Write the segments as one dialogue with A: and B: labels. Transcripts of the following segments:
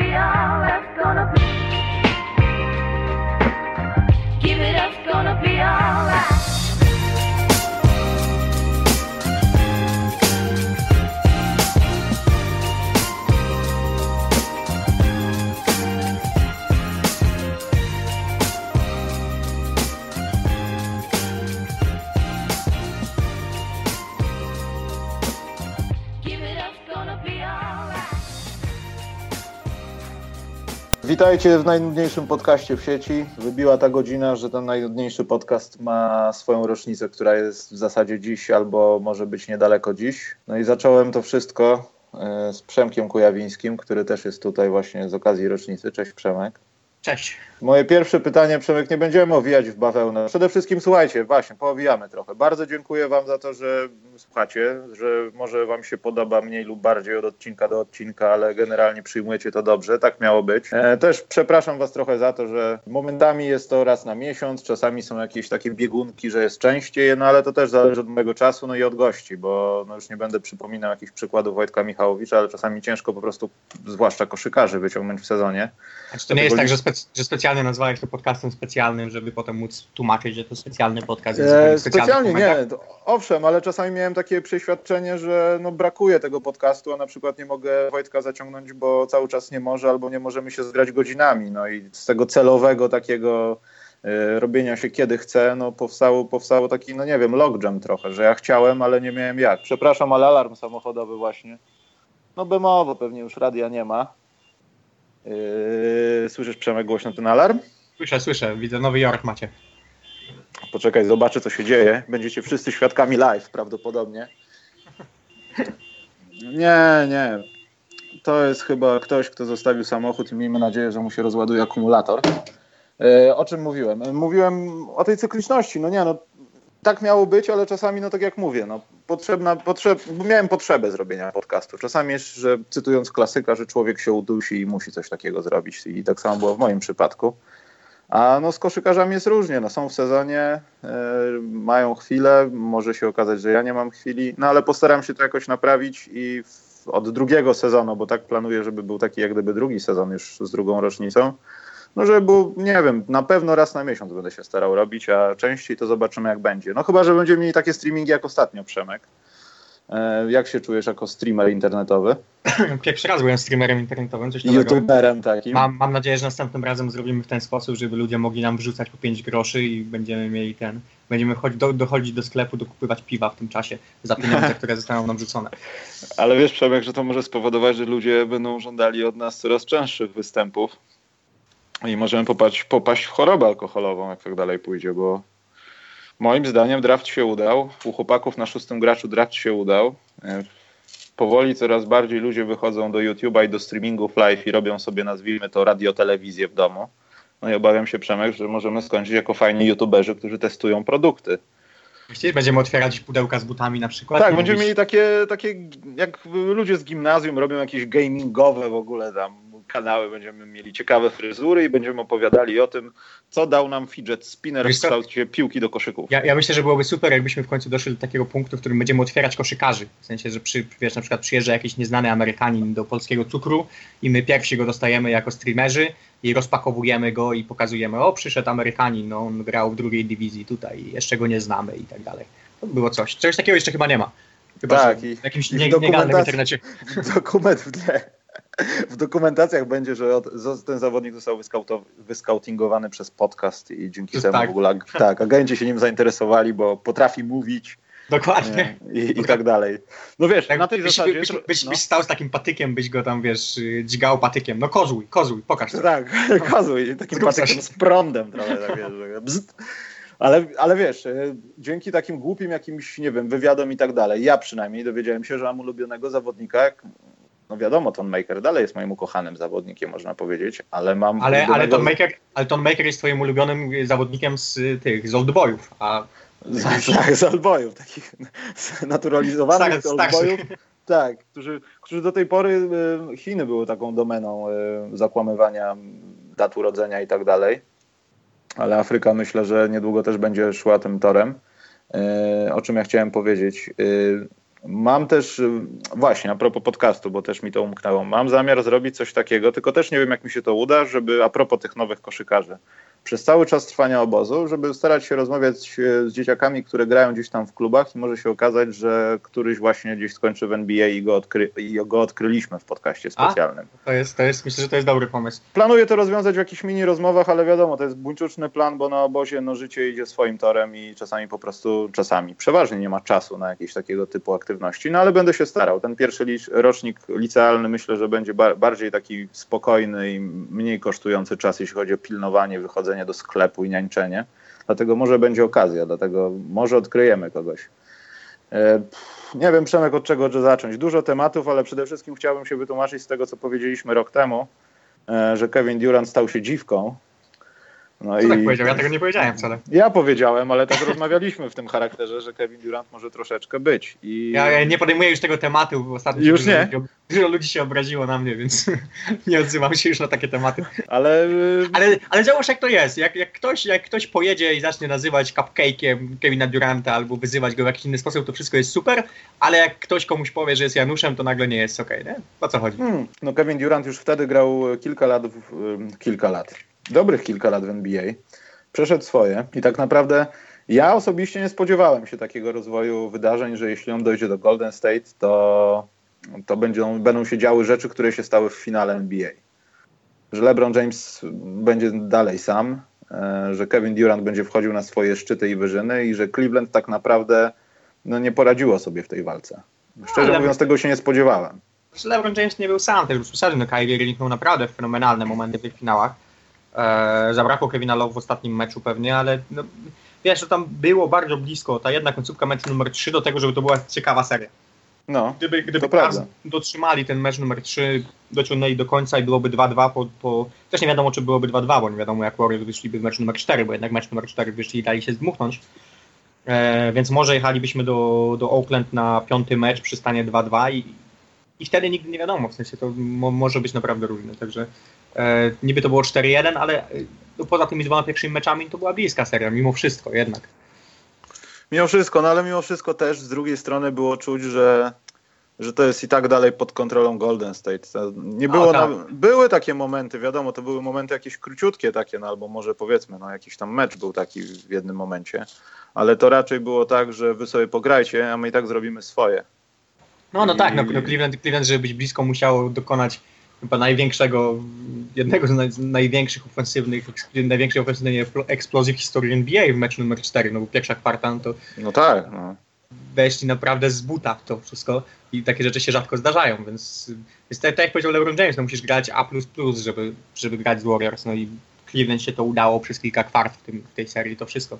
A: be all that's gonna be.
B: Witajcie w najnudniejszym podcaście w sieci. Wybiła ta godzina, że ten najnudniejszy podcast ma swoją rocznicę, która jest w zasadzie dziś albo może być niedaleko dziś. No i zacząłem to wszystko e, z Przemkiem Kujawińskim, który też jest tutaj właśnie z okazji rocznicy. Cześć Przemek.
C: Cześć.
B: Moje pierwsze pytanie, Przemek, nie będziemy owijać w bawełnę. Przede wszystkim słuchajcie, właśnie, poowijamy trochę. Bardzo dziękuję Wam za to, że słuchacie, że może Wam się podoba mniej lub bardziej od odcinka do odcinka, ale generalnie przyjmujecie to dobrze, tak miało być. E, też przepraszam Was trochę za to, że momentami jest to raz na miesiąc, czasami są jakieś takie biegunki, że jest częściej, no ale to też zależy od mojego czasu, no i od gości, bo no już nie będę przypominał jakichś przykładów Wojtka Michałowicza, ale czasami ciężko po prostu, zwłaszcza koszykarzy, wyciągnąć w sezonie.
C: Znaczy, to nie jest tak, że, spec- że specjalnie nazwałeś to podcastem specjalnym, żeby potem móc tłumaczyć, że to specjalny podcast. jest
B: E,
C: specjalny
B: specjalnie nie, to, owszem, ale czasami miałem takie przeświadczenie, że no brakuje tego podcastu, a na przykład nie mogę Wojtka zaciągnąć, bo cały czas nie może, albo nie możemy się zgrać godzinami. No i z tego celowego takiego e, robienia się kiedy chcę, no powstało, powstało taki, no nie wiem, logjam trochę, że ja chciałem, ale nie miałem jak. Przepraszam, ale alarm samochodowy właśnie. No bemowo, pewnie już radia nie ma. Yy, słyszysz Przemek głośno ten alarm?
C: Słyszę, słyszę, widzę, Nowy Jork macie.
B: Poczekaj, zobaczę, co się dzieje. Będziecie wszyscy świadkami live prawdopodobnie. Nie, nie. To jest chyba ktoś, kto zostawił samochód i miejmy nadzieję, że mu się rozładuje akumulator. E, o czym mówiłem? Mówiłem o tej cykliczności. No nie, no tak miało być, ale czasami, no tak jak mówię, no potrzebna, potrzeb, miałem potrzebę zrobienia podcastu. Czasami jest, że cytując klasyka, że człowiek się udusi i musi coś takiego zrobić. I tak samo było w moim przypadku. A no z koszykarzami jest różnie. No są w sezonie, e, mają chwilę, może się okazać, że ja nie mam chwili, no ale postaram się to jakoś naprawić i w, od drugiego sezonu, bo tak planuję, żeby był taki jak gdyby drugi sezon już z drugą rocznicą. No żeby nie wiem, na pewno raz na miesiąc będę się starał robić, a częściej to zobaczymy jak będzie. No chyba, że będziemy mieli takie streamingi jak ostatnio, Przemek. E, jak się czujesz jako streamer internetowy?
C: Pierwszy raz byłem streamerem internetowym, coś nowego.
B: YouTuberem takim.
C: Mam, mam nadzieję, że następnym razem zrobimy w ten sposób, żeby ludzie mogli nam wrzucać po 5 groszy i będziemy mieli ten. Będziemy chodź, do, dochodzić do sklepu, dokupywać piwa w tym czasie za pieniądze, które zostaną nam wrzucone.
B: Ale wiesz, Przemek, że to może spowodować, że ludzie będą żądali od nas coraz częstszych występów i możemy popaść, popaść w chorobę alkoholową, jak tak dalej pójdzie, bo moim zdaniem draft się udał. U chłopaków na szóstym graczu draft się udał. E, Powoli coraz bardziej ludzie wychodzą do YouTube'a i do streamingów live i robią sobie, nazwijmy to, radiotelewizję w domu. No i obawiam się, Przemek, że możemy skończyć jako fajni YouTuberzy, którzy testują produkty.
C: Właściwie będziemy otwierać pudełka z butami na przykład.
B: Tak, będziemy
C: mówić-
B: mieli takie, takie, jak ludzie z gimnazjum robią jakieś gamingowe w ogóle tam kanały, będziemy mieli ciekawe fryzury i będziemy opowiadali o tym, co dał nam fidget spinner
C: Wiesz
B: w kształcie piłki do koszyków.
C: Ja, ja myślę, że byłoby super, jakbyśmy w końcu doszli do takiego punktu, w którym będziemy otwierać koszykarzy. W sensie, że przy, wiesz, na przykład przyjeżdża jakiś nieznany Amerykanin do polskiego cukru i my pierwsi go dostajemy jako streamerzy i rozpakowujemy go i pokazujemy, o przyszedł Amerykanin, no on grał w drugiej dywizji tutaj, jeszcze go nie znamy i tak dalej. To by było coś. Czegoś takiego jeszcze chyba nie ma. Chyba,
B: Tak, i-
C: w jakimś
B: i w
C: nie,
B: dokumentacji-
C: internecie.
B: Dokument w tle. W dokumentacjach będzie, że ten zawodnik został wyskautingowany przez podcast i dzięki
C: To
B: temu
C: tak.
B: w ogóle tak, agenci się nim zainteresowali, bo potrafi mówić
C: Dokładnie.
B: nie, i, i tak dalej. No wiesz,
C: Tak,
B: na tej
C: byś,
B: zasadzie...
C: byś, byś,
B: no.
C: byś stał z takim patykiem, byś go tam, wiesz, dźgał patykiem. No kozłuj, kozłuj, pokaż. to.
B: Tak, kazuj, takim
C: Zrób coś.
B: patykiem z prądem trochę, tak wiesz. Ale, ale wiesz, e, dzięki takim głupim jakimś, nie wiem, wywiadom i tak dalej, ja przynajmniej dowiedziałem się, że mam ulubionego zawodnika, jak, no wiadomo, Ton Maker dalej jest moim ukochanym zawodnikiem, można powiedzieć, ale mam
C: Ale, ale,
B: ulubionego...
C: Ton Maker, ale Ton Maker jest twoim ulubionym y, zawodnikiem z y, tych, z oldboyów, a
B: Z, tak, z albojów, takich naturalizowanych z albojów. Tak, którzy, którzy do tej pory e, Chiny były taką domeną e, zakłamywania dat urodzenia i tak dalej. Ale Afryka myślę, że niedługo też będzie szła tym torem. E, O czym ja chciałem powiedzieć. Mam też, y, właśnie a propos podcastu, bo też mi to umknęło, mam zamiar zrobić coś takiego, tylko też nie wiem jak mi się to uda, żeby a propos tych nowych koszykarzy, przez cały czas trwania obozu, żeby starać się rozmawiać e, z dzieciakami, które grają gdzieś tam w klubach i może się okazać, że któryś właśnie gdzieś skończy w NBA i go, odkry i go odkryliśmy w podcaście specjalnym.
C: To jest, to jest, myślę, że to jest dobry pomysł.
B: Planuję to rozwiązać w jakichś mini rozmowach, ale wiadomo, to jest buńczuczny plan, bo na obozie no, życie idzie swoim torem i czasami po prostu, czasami, przeważnie nie ma czasu na jakieś takiego typu aktywności, no ale będę się starał. Ten pierwszy rocznik licealny myślę, że będzie ba bardziej taki spokojny i mniej kosztujący czas, jeśli chodzi o pilnowanie, wychodzenie do sklepu i niańczenie. Dlatego może będzie okazja, dlatego może odkryjemy kogoś. E, nie wiem, Przemek, od czego zacząć. Dużo tematów, ale przede wszystkim chciałbym się wytłumaczyć z tego, co powiedzieliśmy rok temu, e, że Kevin Durant stał się dziwką.
C: No Co i... tak powiedział? Ja tego nie powiedziałem wcale.
B: Ja powiedziałem, ale tak rozmawialiśmy w tym charakterze, że Kevin Durant może troszeczkę być. I...
C: Ja, nie podejmuję już tego tematu, bo ostatnio
B: już nie.
C: Dużo ludzi się obraziło na mnie, więc nie odzywam się już na takie tematy.
B: Ale,
C: ale, ale załóż jak to jest. Jak, jak, ktoś, jak ktoś pojedzie i zacznie nazywać cupcake'iem Kevina Duranta albo wyzywać go w jakiś inny sposób, to wszystko jest super, ale jak ktoś komuś powie, że jest Januszem, to nagle nie jest okej, okay, nie? O co chodzi? Hmm,
B: no Kevin Durant już wtedy grał kilka lat, w, kilka lat dobrych kilka lat w NBA, przeszedł swoje i tak naprawdę ja osobiście nie spodziewałem się takiego rozwoju wydarzeń, że jeśli on dojdzie do Golden State, to, to będą, będą się działy rzeczy, które się stały w finale NBA. Że LeBron James będzie dalej sam, e, że Kevin Durant będzie wchodził na swoje szczyty i wyżyny i że Cleveland tak naprawdę no, nie poradziło sobie w tej walce. Szczerze no, mówiąc, tego się nie spodziewałem.
C: LeBron James nie był sam, też bez przesady, no Kyrie Irving miał naprawdę fenomenalne momenty w tych finałach. E, zabrakło Kevina Love w ostatnim meczu pewnie, ale no, wiesz, to tam było bardzo blisko, ta jedna końcówka meczu numer 3 do tego, żeby to była ciekawa seria.
B: No,
C: gdyby gdyby Cavs dotrzymali ten mecz numer 3, dociągnęli do końca i byłoby 2-2 po, po... Też nie wiadomo, czy byłoby 2-2, bo nie wiadomo, jak Warriors wyszliby w meczu numer 4, bo jednak mecz numer 4 wyszli i dali się zdmuchnąć. E, więc może jechalibyśmy do, do Oakland na piąty mecz przy stanie 2-2 i, i wtedy nigdy nie wiadomo, w sensie to mo, może być naprawdę różne, także E, niby to było 4-1, ale e, poza tymi dwoma pierwszymi meczami to była bliska seria, mimo wszystko jednak.
B: Mimo wszystko, no ale mimo wszystko też z drugiej strony było czuć, że, że to jest i tak dalej pod kontrolą Golden State. Nie było tak. na, były takie momenty, wiadomo, to były momenty jakieś króciutkie takie, no albo może powiedzmy, no jakiś tam mecz był taki w jednym momencie, ale to raczej było tak, że wy sobie pograjcie, a my i tak zrobimy swoje.
C: No, no tak, no, no Cleveland, Cleveland, żeby być blisko musiało dokonać chyba największego, jednego z, naj, największych ofensywnych, największej ofensywnej eksplozji w historii NBA w meczu numer 4, no bo pierwsza kwarta, no to
B: no tak, no.
C: weszli naprawdę z buta w to wszystko i takie rzeczy się rzadko zdarzają, więc, więc tak, tak jak powiedział LeBron James, no musisz grać A++, żeby, żeby grać z Warriors, no i Cleveland się to udało przez kilka kwart w, tym, w tej serii, to wszystko.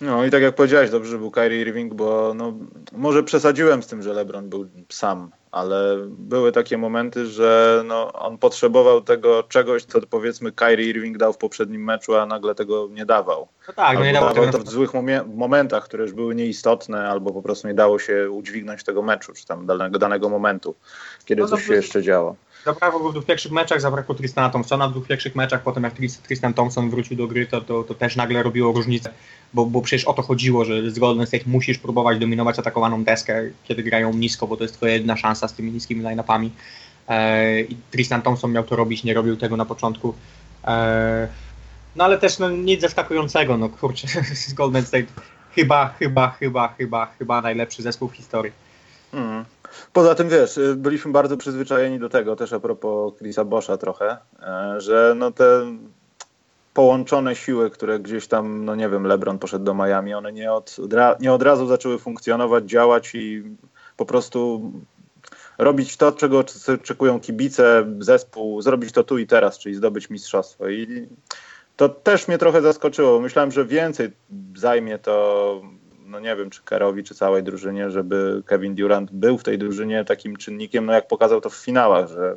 B: No i tak jak powiedziałeś, dobrze że był Kyrie Irving, bo no, może przesadziłem z tym, że LeBron był sam, ale były takie momenty, że no, on potrzebował tego czegoś, co powiedzmy Kyrie Irving dał w poprzednim meczu, a nagle tego nie dawał.
C: No tak, no nie dawał
B: tego to w złych momentach, które już były nieistotne, albo po prostu nie dało się udźwignąć tego meczu, czy tam danego, danego momentu, kiedy no coś się jeszcze działo.
C: Zabrakło go w dwóch pierwszych meczach, zabrakło Tristana Thompsona w dwóch pierwszych meczach, potem jak Tristan Thompson wrócił do gry, to, to, to też nagle robiło różnicę, bo, bo przecież o to chodziło, że z Golden State musisz próbować dominować atakowaną deskę, kiedy grają nisko, bo to jest twoja jedna szansa z tymi niskimi line-upami. E, I Tristan Thompson miał to robić, nie robił tego na początku. E, no ale też no, nic zaskakującego, no kurczę, z Golden State chyba, chyba, chyba, chyba, chyba najlepszy zespół w historii.
B: Mm. Poza tym wiesz, y, byliśmy bardzo przyzwyczajeni do tego, też a propos Chrisa Boscha trochę, e, że no te połączone siły, które gdzieś tam, no nie wiem, LeBron poszedł do Miami, one nie od, nie od razu zaczęły funkcjonować, działać i po prostu robić to, czego oczekują kibice, zespół, zrobić to tu i teraz, czyli zdobyć mistrzostwo. I to też mnie trochę zaskoczyło. Myślałem, że więcej zajmie to no nie wiem, czy Kerowi, czy całej drużynie, żeby Kevin Durant był w tej drużynie takim czynnikiem, no jak pokazał to w finałach, że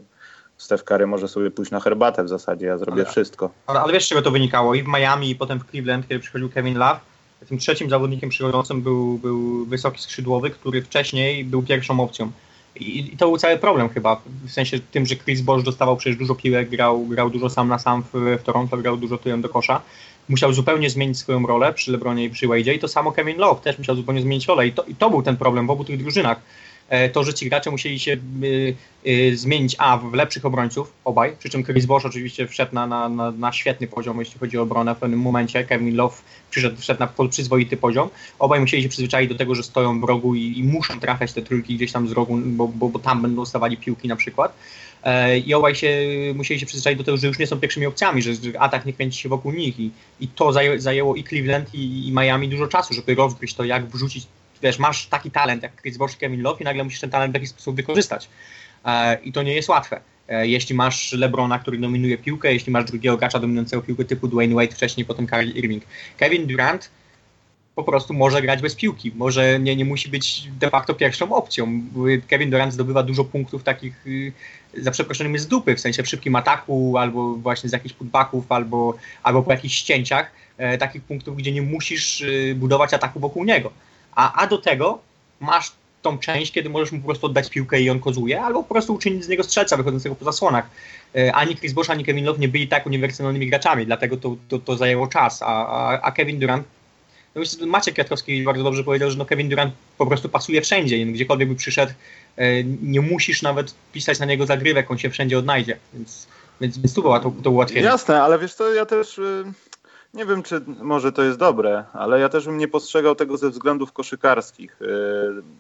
B: Steph Curry może sobie pójść na herbatę w zasadzie, ja zrobię ale, wszystko.
C: Ale, ale wiesz, z czego to wynikało? I w Miami, i potem w Cleveland, kiedy przychodził Kevin Love, tym trzecim zawodnikiem przychodzącym był, był wysoki skrzydłowy, który wcześniej był pierwszą opcją. I, I, to był cały problem chyba, w sensie tym, że Chris Bosh dostawał przecież dużo piłek, grał, grał dużo sam na sam w, w Toronto, grał dużo tyłem do kosza musiał zupełnie zmienić swoją rolę przy LeBronie i przy Wade'ie i to samo Kevin Love też musiał zupełnie zmienić rolę i to, i to był ten problem w obu tych drużynach. E, to, że ci gracze musieli się y, y, zmienić, a w lepszych obrońców, obaj, przy czym Chris Bosh oczywiście wszedł na, na, na, na świetny poziom, jeśli chodzi o obronę w pewnym momencie, Kevin Love przyszedł, wszedł na przyzwoity poziom, obaj musieli się przyzwyczaić do tego, że stoją w rogu i, i muszą trafiać te trójki gdzieś tam z rogu, bo, bo, bo tam będą dostawali piłki na przykład. E, I obaj się musieli się przyzwyczaić do tego, że już nie są pierwszymi opcjami, że, atak nie kręci się wokół nich. I, i to zajęło i Cleveland i, i Miami dużo czasu, żeby rozgryźć to, jak wrzucić, wiesz, masz taki talent jak Chris Bosh, Kevin Love i nagle musisz ten talent w jakiś sposób wykorzystać. E, I to nie jest łatwe. E, jeśli masz LeBrona, który dominuje piłkę, jeśli masz drugiego gracza dominującego piłkę typu Dwayne Wade, wcześniej potem Kyrie Irving. Kevin Durant po prostu może grać bez piłki, może nie, nie musi być de facto pierwszą opcją. Kevin Durant zdobywa dużo punktów takich y, za przeproszeniem z dupy, w sensie w szybkim ataku, albo właśnie z jakichś putbacków, albo, albo po jakichś ścięciach, e, takich punktów, gdzie nie musisz y, budować ataku wokół niego. A, a do tego masz tą część, kiedy możesz mu po prostu oddać piłkę i on kozuje, albo po prostu uczynić z niego strzelca wychodzącego po zasłonach. E, ani Chris Bosh, ani Kevin Love nie byli tak uniwersalnymi graczami, dlatego to, to, to zajęło czas, a, a, a Kevin Durant no myślę, Maciek Kwiatkowski bardzo dobrze powiedział, że no Kevin Durant po prostu pasuje wszędzie, gdziekolwiek by przyszedł, e, nie musisz nawet pisać na niego zagrywek, on się wszędzie odnajdzie, więc, więc, więc tu była to, to ułatwienie.
B: Jasne, ale wiesz co, ja też y, nie wiem, czy może to jest dobre, ale ja też bym nie postrzegał tego ze względów koszykarskich, y,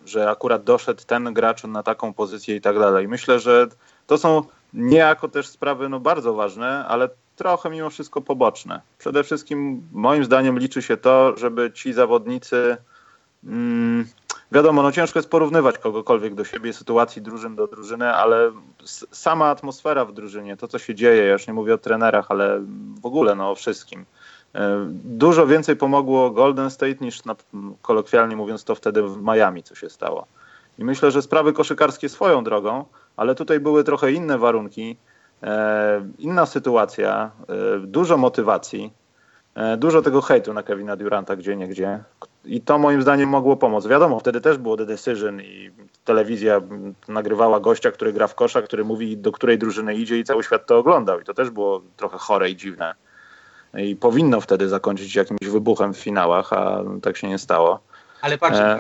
B: że akurat doszedł ten gracz na taką pozycję i tak dalej. Myślę, że to są niejako też sprawy no, bardzo ważne, ale trochę mimo wszystko poboczne. Przede wszystkim moim zdaniem liczy się to, żeby ci zawodnicy mm, wiadomo, no ciężko jest porównywać kogokolwiek do siebie, sytuacji drużyn do drużyny, ale sama atmosfera w drużynie, to co się dzieje, ja już nie mówię o trenerach, ale w ogóle no o wszystkim. E, dużo więcej pomogło Golden State niż na, kolokwialnie mówiąc to wtedy w Miami, co się stało. I myślę, że sprawy koszykarskie swoją drogą, ale tutaj były trochę inne warunki. E, inna sytuacja, e, dużo motywacji, dużo tego hejtu na Kevina Duranta gdzie nie gdzie i to moim zdaniem mogło pomóc. Wiadomo, wtedy też było The Decision i telewizja nagrywała gościa, który gra w kosza, który mówi do której drużyny idzie i cały świat to oglądał i to też było trochę chore i dziwne. I powinno wtedy zakończyć jakimś wybuchem w finałach, a tak się nie stało.
C: Ale patrz, e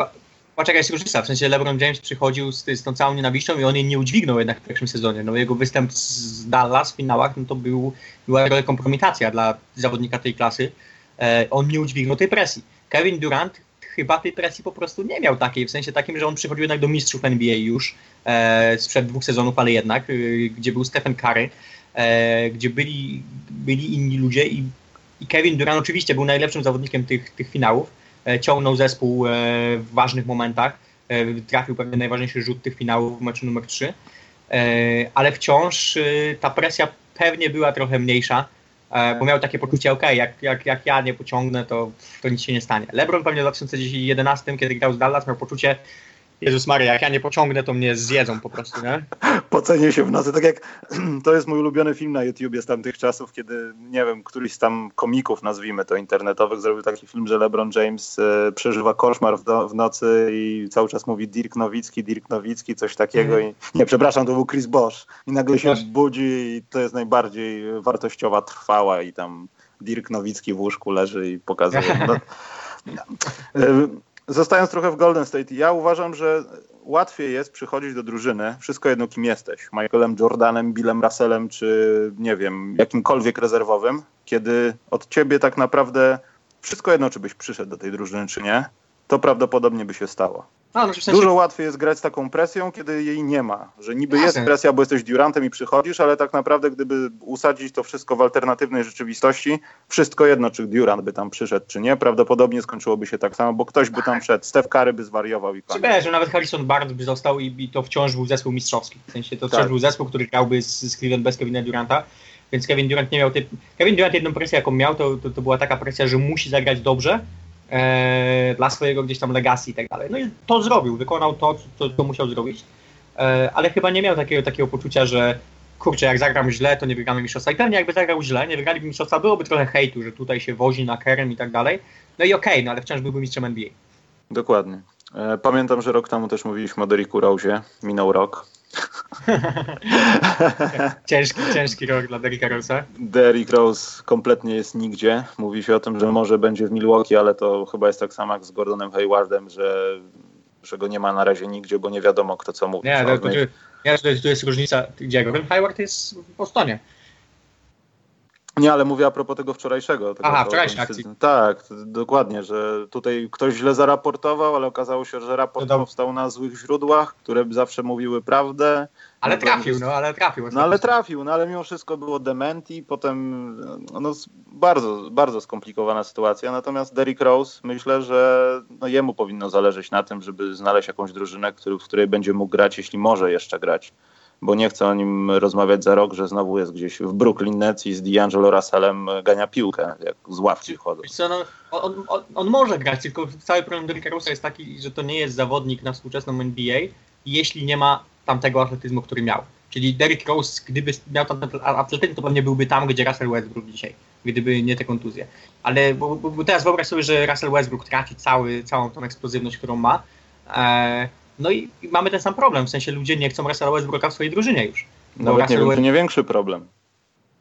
C: poczekaj skorzysta. W sensie LeBron James przychodził z, z tą całą nienawiścią i on jej nie udźwignął jednak w pierwszym sezonie. No jego występ z Dallas w finałach no to był, była kompromitacja dla zawodnika tej klasy. E, on nie udźwignął tej presji. Kevin Durant chyba tej presji po prostu nie miał takiej, w sensie takim, że on przychodził jednak do mistrzów NBA już e, sprzed dwóch sezonów, ale jednak, e, gdzie był Stephen Curry, gdzie byli, byli inni ludzie i, i Kevin Durant oczywiście był najlepszym zawodnikiem tych, tych finałów, E, ciągnął zespół e, w ważnych momentach. E, trafił pewnie najważniejszy rzut tych finałów w meczu numer 3. Ale wciąż ta presja pewnie była trochę mniejsza, bo miał takie poczucie, ok, jak, jak, jak ja nie pociągnę, to, to nic się nie stanie. LeBron pewnie w 2011, kiedy grał z Dallas, miał poczucie, Jezus Maria, jak ja nie pociągnę, to mnie zjedzą po prostu, nie?
B: Pocenię się w nocy. Tak jak to jest mój ulubiony film na YouTubie z tamtych czasów, kiedy, nie wiem, któryś z tam komików, nazwijmy to, internetowych, zrobił taki film, że LeBron James e, przeżywa koszmar w, do, w, nocy i cały czas mówi Dirk Nowicki, Dirk Nowicki, coś takiego. Mm. I, nie, przepraszam, to był Chris Bosch. I nagle się budzi i to jest najbardziej wartościowa trwała i tam Dirk Nowicki w łóżku leży i pokazuje. No, e, Zostając trochę w Golden State, ja uważam, że łatwiej jest przychodzić do drużyny, wszystko jedno kim jesteś, Michaelem Jordanem, Billem Russellem, czy nie wiem, jakimkolwiek rezerwowym, kiedy od ciebie tak naprawdę wszystko jedno, czy byś przyszedł do tej drużyny, czy nie, to prawdopodobnie by się stało. A, no w sensie... Dużo łatwiej jest grać z taką presją, kiedy jej nie ma. Że niby Jasne. jest presja, bo jesteś Durantem i przychodzisz, ale tak naprawdę gdyby usadzić to wszystko w alternatywnej rzeczywistości, wszystko jedno, czy Durant by tam przyszedł, czy nie, prawdopodobnie skończyłoby się tak samo, bo ktoś by tam wszedł. Steph Curry by zwariował i koniec.
C: Wiesz, że nawet Harrison Barnes by został i, i, to wciąż był zespół mistrzowski. W sensie to wciąż tak. był zespół, który grałby z, z Cleveland bez Kevina Duranta. Więc Kevin Durant nie miał tej... Kevin Durant jedną presję, jaką miał, to, to, to była taka presja, że musi zagrać dobrze, e, dla swojego gdzieś tam legacji i tak dalej. No i to zrobił, wykonał to, co, co musiał zrobić, e, ale chyba nie miał takiego, takiego poczucia, że kurczę, jak zagram źle, to nie wygramy mistrzostwa. I pewnie jakby zagrał źle, nie wygraliby mistrzostwa, byłoby trochę hejtu, że tutaj się wozi na kerem i tak dalej. No i okej, okay, no ale wciąż byłby mistrzem NBA.
B: Dokładnie. E, pamiętam, że rok temu też mówiliśmy o Derricku Rose. Minął rok.
C: ciężki, ciężki rok dla Derricka Rose'a.
B: Derrick Rose kompletnie jest nigdzie. Mówi się o tym, że może będzie w Milwaukee, ale to chyba jest tak samo jak z Gordonem Haywardem, że że go nie ma na razie nigdzie, bo nie wiadomo kto co mówi.
C: Nie, to, to, to, jest, to jest różnica. Gdzie Gordon Hayward jest w Bostonie.
B: Nie, ale mówię a propos tego wczorajszego. Tego,
C: Aha, wczorajszej akcji.
B: Tak, dokładnie, że tutaj ktoś źle zaraportował, ale okazało się, że raport
C: No
B: powstał na złych źródłach, które zawsze mówiły prawdę.
C: Ale
B: No,
C: trafił, no ale trafił.
B: No ale trafił, no ale mimo wszystko było dementi, potem no, s- bardzo, bardzo skomplikowana sytuacja, natomiast Derrick Rose myślę, że no, jemu powinno zależeć na tym, żeby znaleźć jakąś drużynę, który, w której będzie mógł grać, jeśli może jeszcze grać, bo nie chcę o nim rozmawiać za rok, że znowu jest gdzieś w Brooklyn Nets i z D'Angelo Russellem gania piłkę, jak z ławki wchodzą.
C: No, on, on, on może grać, tylko cały problem Derricka Rose'a jest taki, że to nie jest zawodnik na współczesną NBA, jeśli nie ma tamtego atletyzmu, który miał. Czyli Derrick Rose, gdyby miał tam atletyzm, to pewnie byłby tam, gdzie Russell Westbrook dzisiaj, gdyby nie te kontuzje. Ale bo, bo, teraz wyobraź sobie, że Russell Westbrook traci cały, całą tą eksplozywność, którą ma. E, no i, mamy ten sam problem, w sensie ludzie nie chcą Russella Westbrooka w swojej drużynie już.
B: Nawet nie
C: Russell
B: wiem,
C: West-
B: nie większy problem.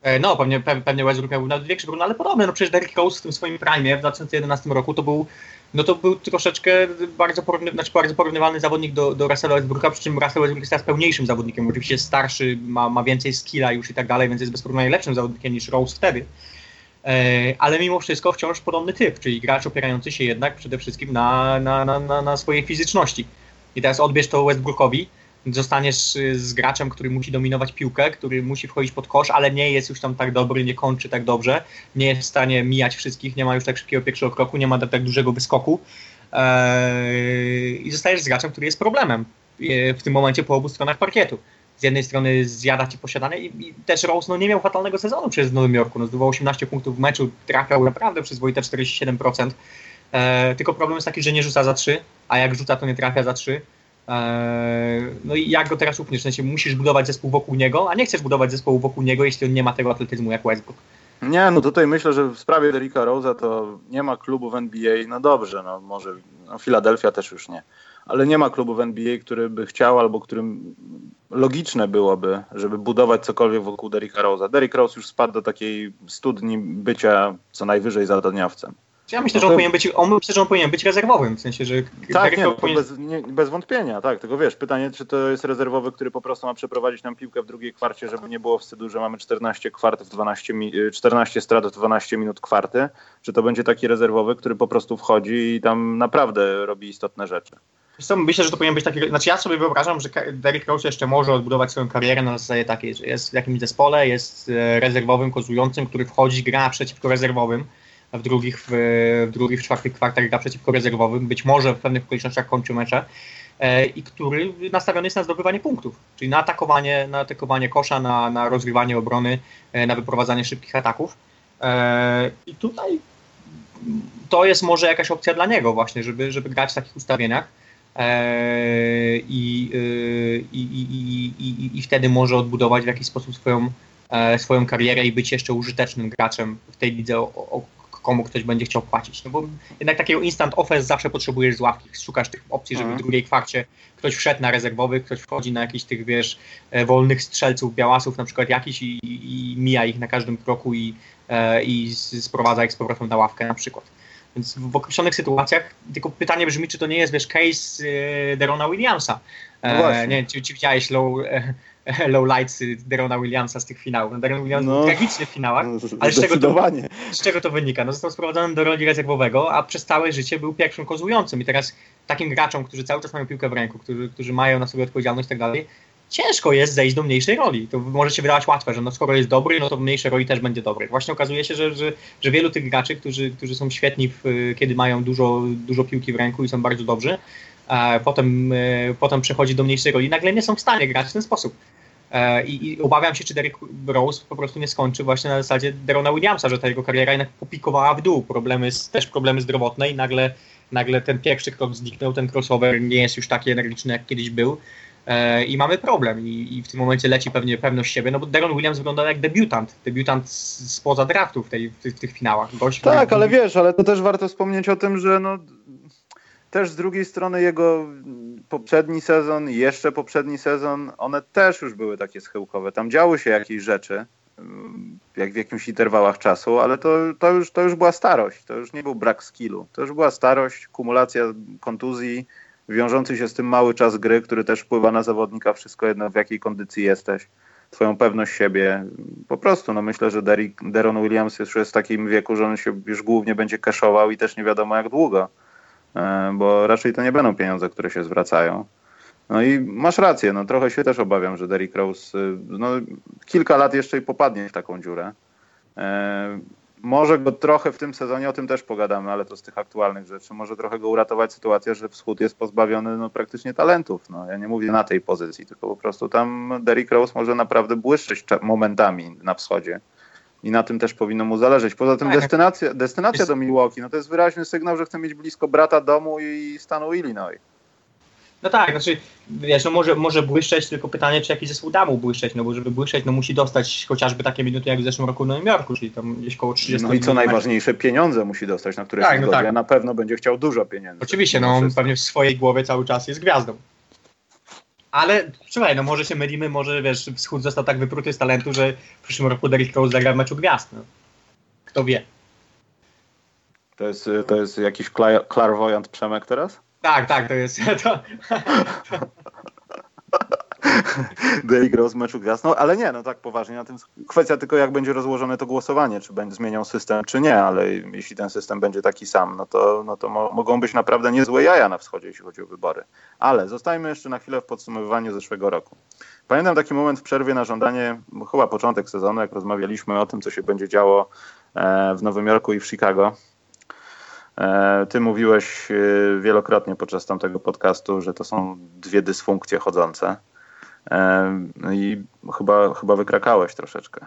C: E, No, pewnie, pe- pewnie Westbrook miał nawet większy problem, ale podobny. No przecież Derrick Rose w tym swoim prime w 2011 roku to był, no to był troszeczkę bardzo, porówny, znaczy bardzo porównywalny zawodnik do, do Russella Westbrooka, przy czym Russell Westbrook jest teraz pełniejszym zawodnikiem. Oczywiście jest starszy, ma, ma więcej skilla już i tak dalej, więc jest bez porównania lepszym zawodnikiem niż Rose wtedy. E, ale mimo wszystko wciąż podobny typ, czyli gracz opierający się jednak przede wszystkim na, na, na, na, na swojej fizyczności. I teraz odbierz to Westbrookowi, zostaniesz y, z graczem, który musi dominować piłkę, który musi wchodzić pod kosz, ale nie jest już tam tak dobry, nie kończy tak dobrze, nie jest w stanie mijać wszystkich, nie ma już tak szybkiego pierwszego kroku, nie ma tak, tak dużego wyskoku. Eee, I zostajesz z graczem, który jest problemem e, w tym momencie po obu stronach parkietu. Z jednej strony zjada ci posiadanie i, i też Rose no, nie miał fatalnego sezonu przez Nowym Jorku. No, zdobywał 18 punktów w meczu, trafiał naprawdę przyzwoite 47%. E, tylko problem jest taki, że nie rzuca za 3, a jak rzuca, to nie trafia za 3. Eee, No i jak go teraz upniesz? W sensie musisz budować zespół wokół niego, a nie chcesz budować zespołu wokół niego, jeśli on nie ma tego atletyzmu jak Westbrook.
B: Nie, no tutaj myślę, że w sprawie Derricka Rose'a to nie ma klubu w NBA, no dobrze, no może no też już nie, ale nie ma klubu w NBA, który by chciał albo którym logiczne byłoby, żeby budować cokolwiek wokół Derricka Rose'a. Derrick Rose już spadł do takiej studni bycia co najwyżej zadaniowcem.
C: Ja myślę,
B: No
C: że on powinien być, on myślę, że on powinien być rezerwowym, w sensie, że
B: Tak, nie, no,
C: powinien...
B: bez, nie, bez wątpienia, tak, tylko wiesz, pytanie, czy to jest rezerwowy, który po prostu ma przeprowadzić nam piłkę w drugiej kwarcie, żeby nie było wstydu, że mamy 14 kwart w 12, mi- y, 14 strat w 12 minut kwarty, czy to będzie taki rezerwowy, który po prostu wchodzi i tam naprawdę robi istotne rzeczy.
C: Co, myślę, że to powinien być taki. Znaczy, ja sobie wyobrażam, że Derrick Rose jeszcze może odbudować swoją karierę na zasadzie takiej, że jest w jakimś zespole, jest e, rezerwowym, kozującym, który wchodzi, gra przeciwko rezerwowym, w drugich, w, w drugich, w czwartych kwartach gra przeciwko rezerwowym, być może w pewnych okolicznościach kończy mecze. E, I który nastawiony jest na zdobywanie punktów, czyli na atakowanie, na atakowanie kosza, na, na rozgrywanie obrony, e, na wyprowadzanie szybkich ataków. E, I tutaj to jest może jakaś opcja dla niego właśnie, żeby, żeby grać w takich ustawieniach. I, yy, i, i, i, i, i wtedy może odbudować w jakiś sposób swoją, e, swoją karierę i być jeszcze użytecznym graczem w tej lidze, o, komu ktoś będzie chciał płacić. No bo jednak takiego instant offense zawsze potrzebujesz z ławki. Szukasz tych opcji, żeby w
B: Mhm.
C: drugiej kwarcie ktoś wszedł na rezerwowych, ktoś wchodzi na jakichś tych, wiesz, e, wolnych strzelców, białasów na przykład jakiś i, i, i mija ich na każdym kroku i, e, i sprowadza ich z powrotem na ławkę na przykład. Więc w określonych sytuacjach, tylko pytanie brzmi, czy to nie jest, wiesz, case e, Derona Williamsa.
B: No
C: E, nie wiem, czy, czy widziałeś low, low lights y, Derona Williamsa z tych finałów. No, Deron Williams
B: No.
C: był tragiczny w finałach. Ale z czego to-. Z czego to wynika? No został sprowadzony do roli rezerwowego, a przez całe życie był pierwszym kozującym. I teraz takim graczom, którzy cały czas mają piłkę w ręku, którzy, którzy mają na sobie odpowiedzialność i tak dalej, ciężko jest zejść do mniejszej roli. To może się wydawać łatwe, że no skoro jest dobry, no to w mniejszej roli też będzie dobry. Właśnie okazuje się, że, że, że wielu tych graczy, którzy, którzy są świetni, w, kiedy mają dużo, dużo piłki w ręku i są bardzo dobrzy, e, potem, e, potem przechodzi do mniejszej roli, nagle nie są w stanie grać w ten sposób. E, I, I obawiam się, czy Derrick Rose po prostu nie skończy właśnie na zasadzie Derona Williamsa, że ta jego kariera jednak popikowała w dół. Problemy, z- też problemy zdrowotne i nagle, nagle ten pierwszy krok zniknął, ten crossover nie jest już taki energiczny, jak kiedyś był. E, I mamy problem. I, I w tym momencie leci pewnie pewność siebie, no bo Deron Williams wygląda jak debiutant. Debiutant z- spoza draftu w, tej, w, tych, w tych finałach. Gość,
B: Tak,
C: który-
B: ale wiesz, ale to też warto wspomnieć o tym, że no, też z drugiej strony jego poprzedni sezon jeszcze poprzedni sezon, one też już były takie schyłkowe. Tam działy się jakieś rzeczy, ym, jak w jakimś interwałach czasu, ale to, to, już, to już była starość, to już nie był brak skillu. To już była starość, kumulacja kontuzji wiążący się z tym mały czas gry, który też wpływa na zawodnika, wszystko jedno w jakiej kondycji jesteś, twoją pewność siebie. Po prostu, no myślę, że Derrick, Deron Williams już jest w takim wieku, że on się już głównie będzie cashował i też nie wiadomo jak długo, bo raczej to nie będą pieniądze, które się zwracają. No i masz rację, no trochę się też obawiam, że Derrick Rose y, no, kilka lat jeszcze i popadnie w taką dziurę. E, może go trochę w tym sezonie, o tym też pogadamy, ale to z tych aktualnych rzeczy, może trochę go uratować sytuacja, że wschód jest pozbawiony no, praktycznie talentów. No, ja nie mówię na tej pozycji, tylko po prostu tam Derrick Rose może naprawdę błyszczeć momentami na wschodzie. I na tym też powinno mu zależeć. Poza tym
C: Tak.
B: destynacja, destynacja do Milwaukee, no to jest wyraźny sygnał, że chce mieć blisko brata domu i stanu Illinois.
C: No tak, znaczy, wiesz, no może, może błyszczeć, tylko pytanie, czy jakiś zespół da mu błyszczeć, no bo żeby błyszczeć, no musi dostać chociażby takie minuty jak w zeszłym roku w Nowym Jorku, czyli tam gdzieś koło 30
B: No i co najważniejsze, pieniądze musi dostać, na które
C: Tak,
B: się
C: no tak.
B: Na pewno będzie chciał dużo pieniędzy.
C: Oczywiście, no on pewnie w swojej głowie cały czas jest gwiazdą. Ale słuchaj, no może się mylimy, może wiesz, wschód został tak wypruty z talentu, że w przyszłym roku Derrick Rose zagra w meczu gwiazd. No. Kto wie.
B: To jest, to jest jakiś kla- clairvoyant Przemek teraz?
C: Tak, tak, to jest. To,
B: Derrick Rose w meczu gwiazd. No ale nie, no tak poważnie. Na tym kwestia tylko jak będzie rozłożone to głosowanie, czy będzie zmienią system, czy nie, ale jeśli ten system będzie taki sam, no to, no to mo- mogą być naprawdę niezłe jaja na wschodzie, jeśli chodzi o wybory. Ale zostajmy jeszcze na chwilę w podsumowywaniu zeszłego roku. Pamiętam taki moment w przerwie na żądanie, chyba początek sezonu, jak rozmawialiśmy o tym, co się będzie działo e, w Nowym Jorku i w Chicago. E, Ty mówiłeś e, wielokrotnie podczas tamtego podcastu, że to są dwie dysfunkcje chodzące. E, no I chyba, chyba wykrakałeś troszeczkę.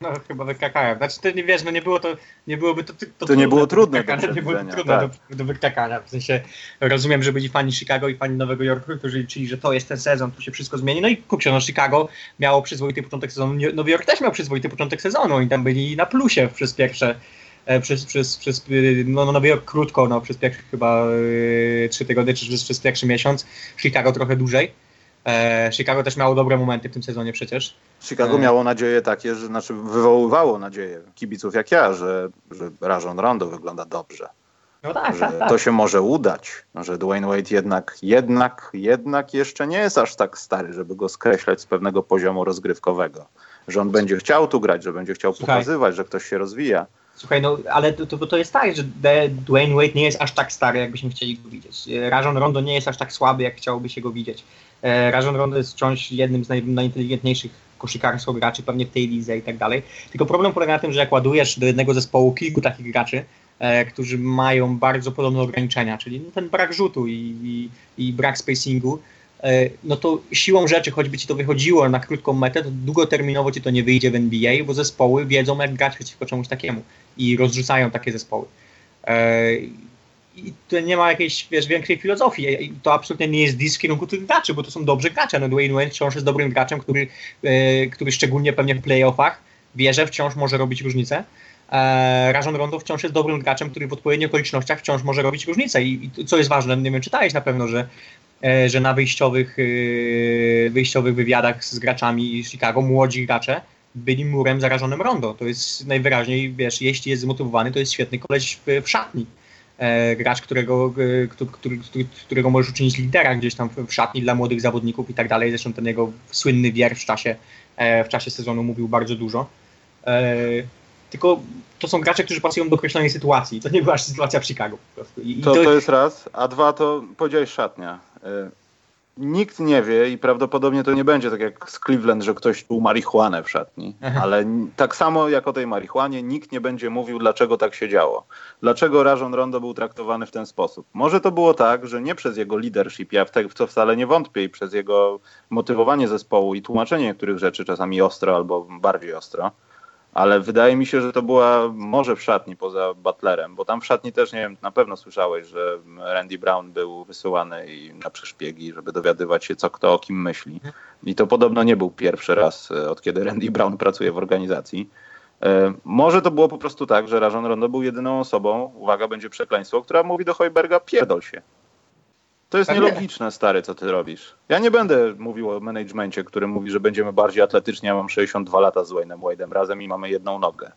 C: no chyba wykrakałem. Znaczy to nie wiesz, no nie było to, nie byłoby to, to,
B: To nie było trudne do
C: nie było trudne
B: tak.
C: do, do wykrakania. W sensie rozumiem, że byli fani Chicago i fani Nowego Jorku, którzy liczyli, że to jest ten sezon, tu się wszystko zmieni. No i kupcie, no Chicago miało przyzwoity początek sezonu, Nowy Jork też miał przyzwoity początek sezonu i tam byli na plusie przez pierwsze e, przez, przez, przez y, no, no Nowy Jork krótko, no przez pierwsze chyba y, trzy tygodnie, czy przez, przez pierwszy miesiąc, Chicago trochę dłużej. E, Chicago też miało dobre momenty w tym sezonie przecież.
B: Chicago
C: E.
B: miało nadzieję takie, że znaczy wywoływało nadzieję kibiców jak ja, że, że Rajon Rondo wygląda dobrze.
C: No tak,
B: że
C: tak, tak.
B: to się może udać, że Dwayne Wade jednak, jednak, jednak jeszcze nie jest aż tak stary, żeby go skreślać z pewnego poziomu rozgrywkowego. Że on będzie chciał tu grać, że będzie chciał
C: Słuchaj.
B: pokazywać, że ktoś się rozwija.
C: Słuchaj, no ale to, to, to jest tak, że Dwayne Wade nie jest aż tak stary, jakbyśmy chcieli go widzieć. E, Rajon Rondo nie jest aż tak słaby, jak chciałoby się go widzieć. E, Rajon Rondo jest wciąż jednym z naj, najinteligentniejszych koszykarstwo graczy pewnie w tej lidze i tak dalej. Tylko problem polega na tym, że jak ładujesz do jednego zespołu kilku takich graczy, e, którzy mają bardzo podobne ograniczenia, czyli no, ten brak rzutu i, i, i brak spacingu, e, no to siłą rzeczy, choćby ci to wychodziło na krótką metę, to długoterminowo ci to nie wyjdzie w NBA, bo zespoły wiedzą, jak grać przeciwko czemuś takiemu i rozrzucają takie zespoły. I to nie ma jakiejś, wiesz, większej filozofii. I to absolutnie nie jest disk w kierunku tych graczy, bo to są dobrzy gracze. No Dwayne Wade wciąż jest dobrym graczem, który, e, który szczególnie pewnie w playoffach wierzę, wciąż może robić różnicę. E, Rajon Rondo wciąż jest dobrym graczem, który w odpowiednich okolicznościach wciąż może robić różnicę. I, i co jest ważne, nie wiem, czytałeś na pewno, że, e, że na wyjściowych, e, wyjściowych wywiadach z graczami Chicago młodzi gracze byli murem zarażonym Rondo. To jest najwyraźniej, wiesz, jeśli jest zmotywowany, to jest świetny koleś w, w szatni. E, gracz, którego, e, który, którego możesz uczynić lidera gdzieś tam w, szatni dla młodych zawodników i tak dalej. Zresztą ten jego słynny wiersz w czasie, e, w czasie sezonu mówił bardzo dużo. Tylko to są gracze, którzy pasują do określonej sytuacji. To nie była sytuacja w Chicago. I, i
B: To, to jest raz, a dwa to powiedziałeś szatnia. Nikt nie wie i prawdopodobnie to nie będzie tak jak z Cleveland, że ktoś czuł marihuanę w szatni, ale tak samo jak o tej marihuanie nikt nie będzie mówił, dlaczego tak się działo. Dlaczego Rajon Rondo był traktowany w ten sposób. Może to było tak, że nie przez jego leadership, ja w to wcale nie wątpię, i przez jego motywowanie zespołu i tłumaczenie niektórych rzeczy czasami ostro albo bardziej ostro, ale wydaje mi się, że to była może w szatni poza Butlerem, bo tam w szatni też, nie wiem, na pewno słyszałeś, że Randy Brown był wysyłany i na przeszpiegi, żeby dowiadywać się, co kto o kim myśli. I to podobno nie był pierwszy raz, e, od kiedy Randy Brown pracuje w organizacji. E, Może to było po prostu tak, że Rajon Rondo był jedyną osobą, uwaga, będzie przekleństwo, która mówi do Hojberga, pierdol się. To jest
C: Pewnie.
B: nielogiczne, stary, co ty robisz. Ja nie będę mówił o managemencie, który mówi, że będziemy bardziej atletyczni. Ja mam 62 lata z Wayne'em Wade'em razem i mamy jedną nogę.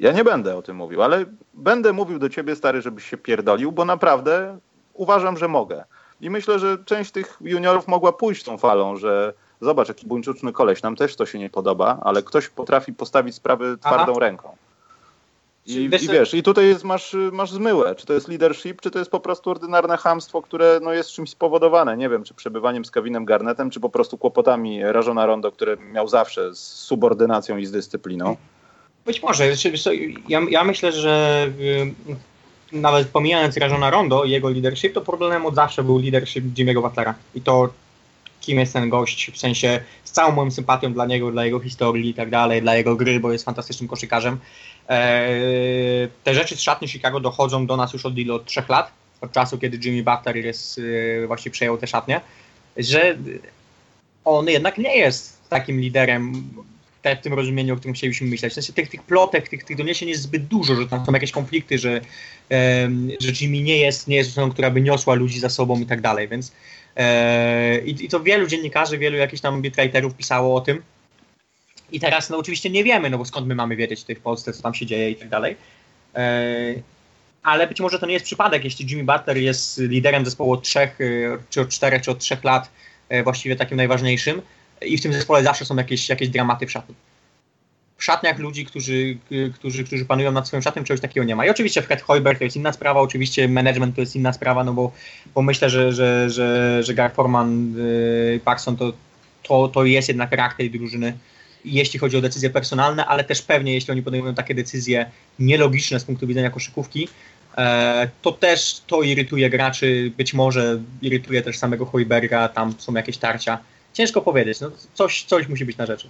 B: Ja nie będę o tym mówił, ale będę mówił do ciebie, stary, żebyś się pierdolił, bo naprawdę uważam, że mogę. I myślę, że część tych juniorów mogła pójść tą falą, że zobacz, jaki buńczuczny koleś, nam też to się nie podoba, ale ktoś potrafi postawić sprawy twardą
C: Aha.
B: ręką. I,
C: Wiesz
B: I wiesz, i tutaj jest, masz, masz zmyłę, czy to jest leadership, czy to jest po prostu ordynarne chamstwo, które no, jest czymś spowodowane, nie wiem, czy przebywaniem z Kevinem Garnetem, czy po prostu kłopotami Rajona Rondo, które miał zawsze z subordynacją i z dyscypliną.
C: Być może. Ja, ja myślę, że y, nawet pomijając Rajona Rondo i jego leadership, to problemem od zawsze był leadership Jimmy'ego Butlera. I to kim jest ten gość, w sensie z całą moją sympatią dla niego, dla jego historii i tak dalej, dla jego gry, bo jest fantastycznym koszykarzem. Eee, te rzeczy z szatni Chicago dochodzą do nas już od ilu? Od trzech lat, od czasu, kiedy Jimmy Butler jest, yy, właśnie przejął te szatnie, że on jednak nie jest takim liderem te, w tym rozumieniu, o którym chcielibyśmy myśleć. W sensie tych, tych plotek, tych, tych doniesień jest zbyt dużo, że tam są jakieś konflikty, że, że Jimmy nie jest, nie jest osobą, która by niosła ludzi za sobą i tak dalej, więc e, i, i to wielu dziennikarzy, wielu jakichś tam bitwriterów pisało o tym. I teraz no oczywiście nie wiemy, no bo skąd my mamy wiedzieć w Polsce, co tam się dzieje i tak dalej. E, ale być może to nie jest przypadek, jeśli Jimmy Butler jest liderem zespołu od trzech, e, czy od czterech, czy od trzech lat, e, właściwie takim najważniejszym, i w tym zespole zawsze są jakieś, jakieś dramaty w szatni. Szatniach ludzi, którzy, którzy, którzy panują nad swoim szatnym, czegoś takiego nie ma. I oczywiście Fred Hoiberg to jest inna sprawa, oczywiście management to jest inna sprawa, no bo, bo myślę, że, że, że, że Gar Forman i Paxson to, to, to jest jednak rak tej drużyny, jeśli chodzi o decyzje personalne, ale też pewnie, jeśli oni podejmują takie decyzje nielogiczne z punktu widzenia koszykówki, e, to też to irytuje graczy, być może irytuje też samego Hoiberga, tam są jakieś tarcia. Ciężko powiedzieć, no coś, coś musi być na rzeczy.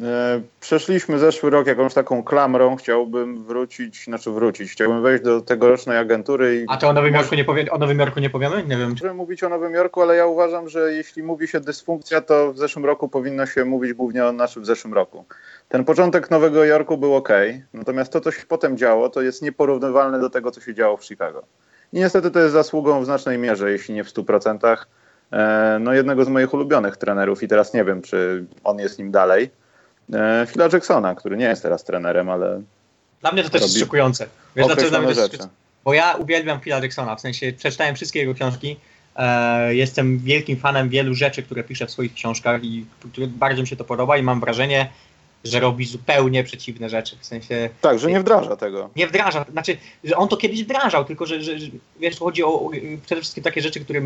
B: E, Przeszliśmy zeszły rok jakąś taką klamrą. Chciałbym wrócić, znaczy wrócić. Chciałbym wejść do tegorocznej agentury i
C: A to o Nowym Jorku nie, powie, o Nowym Jorku nie powiemy? Nie wiem.
B: Możemy mówić o Nowym Jorku, ale ja uważam, że jeśli mówi się dysfunkcja, to w zeszłym roku powinno się mówić głównie o naszym zeszłym roku. Ten początek Nowego Jorku był ok, natomiast to, co się potem działo, to jest nieporównywalne do tego, co się działo w Chicago. I niestety to jest zasługą w znacznej mierze, jeśli nie w 100%, e, no jednego z moich ulubionych trenerów i teraz nie wiem, czy on jest nim dalej, e, Phila Jacksona, który nie jest teraz trenerem, ale
C: Dla mnie to też jest szokujące. Wiesz, dlaczego dla mnie to jest. Bo ja uwielbiam Phila Jacksona, w sensie przeczytałem wszystkie jego książki. E, jestem wielkim fanem wielu rzeczy, które pisze w swoich książkach i bardzo mi się to podoba i mam wrażenie, że robi zupełnie przeciwne rzeczy. W sensie
B: tak, że nie wdraża tego.
C: nie wdraża, znaczy, że on to kiedyś wdrażał, tylko że, że, że wiesz, chodzi o, o przede wszystkim takie rzeczy, które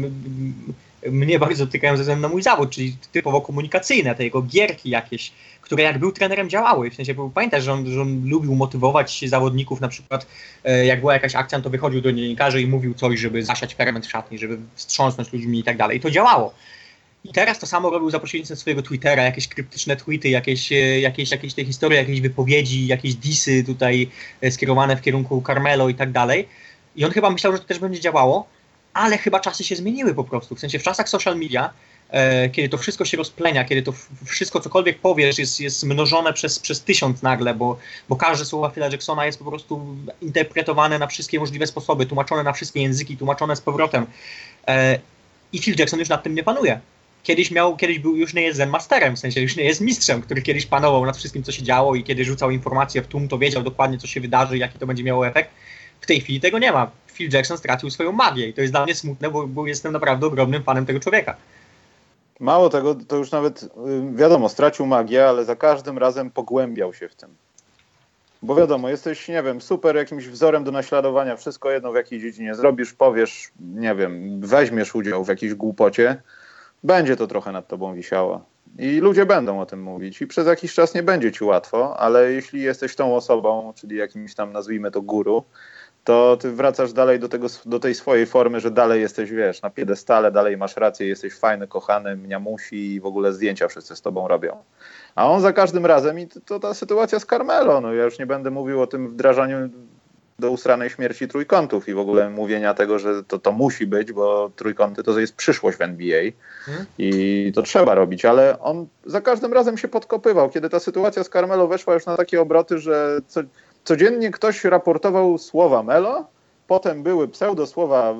C: mnie bardzo dotykają ze względu na mój zawód, czyli typowo komunikacyjne, te jego gierki jakieś, które jak był trenerem działały. W sensie, bo pamiętasz, że on, że on lubił motywować zawodników, na przykład e, jak była jakaś akcja, to wychodził do dziennikarzy i mówił coś, żeby zasiać ferment w szatni, żeby wstrząsnąć ludźmi i tak dalej. I to działało. I teraz to samo robił za pośrednictwem swojego Twittera, jakieś kryptyczne tweety, jakieś, e, jakieś, jakieś te historie, jakieś wypowiedzi, jakieś disy tutaj e, skierowane w kierunku Carmelo i tak dalej. I on chyba myślał, że to też będzie działało, ale chyba czasy się zmieniły po prostu. W sensie w czasach social media, e, kiedy to wszystko się rozplenia, kiedy to wszystko, cokolwiek powiesz, jest, jest mnożone przez, przez tysiąc nagle, bo, bo każde słowa Phila Jacksona jest po prostu interpretowane na wszystkie możliwe sposoby, tłumaczone na wszystkie języki, tłumaczone z powrotem. E, I Phil Jackson już nad tym nie panuje. Kiedyś miał, kiedyś był, już nie jest Zen Masterem, w sensie już nie jest mistrzem, który kiedyś panował nad wszystkim, co się działo i kiedy rzucał informacje w tłum, to wiedział dokładnie, co się wydarzy, jaki to będzie miało efekt. W tej chwili tego nie ma. Phil Jackson stracił swoją magię i to jest dla mnie smutne, bo, bo jestem naprawdę ogromnym fanem tego człowieka.
B: Mało tego, to już nawet wiadomo, stracił magię, ale za każdym razem pogłębiał się w tym. Bo wiadomo, jesteś, nie wiem, super jakimś wzorem do naśladowania, wszystko jedno w jakiej dziedzinie zrobisz, powiesz, nie wiem, weźmiesz udział w jakiejś głupocie, będzie to trochę nad tobą wisiało. I ludzie będą o tym mówić i przez jakiś czas nie będzie ci łatwo, ale jeśli jesteś tą osobą, czyli jakimś tam, nazwijmy to guru, to ty wracasz dalej do, tego, do tej swojej formy, że dalej jesteś, wiesz, na piedestale, dalej masz rację, jesteś fajny, kochany, mnie musi i w ogóle zdjęcia wszyscy z tobą robią. A on za każdym razem, i to, to ta sytuacja z Carmelo, no ja już nie będę mówił o tym wdrażaniu do usranej śmierci trójkątów i w ogóle mówienia tego, że to, to musi być, bo trójkąty to jest przyszłość w NBA
C: Hmm?
B: i to trzeba robić, ale on za każdym razem się podkopywał, kiedy ta sytuacja z Carmelo weszła już na takie obroty, że co, codziennie ktoś raportował słowa Melo, potem były pseudosłowa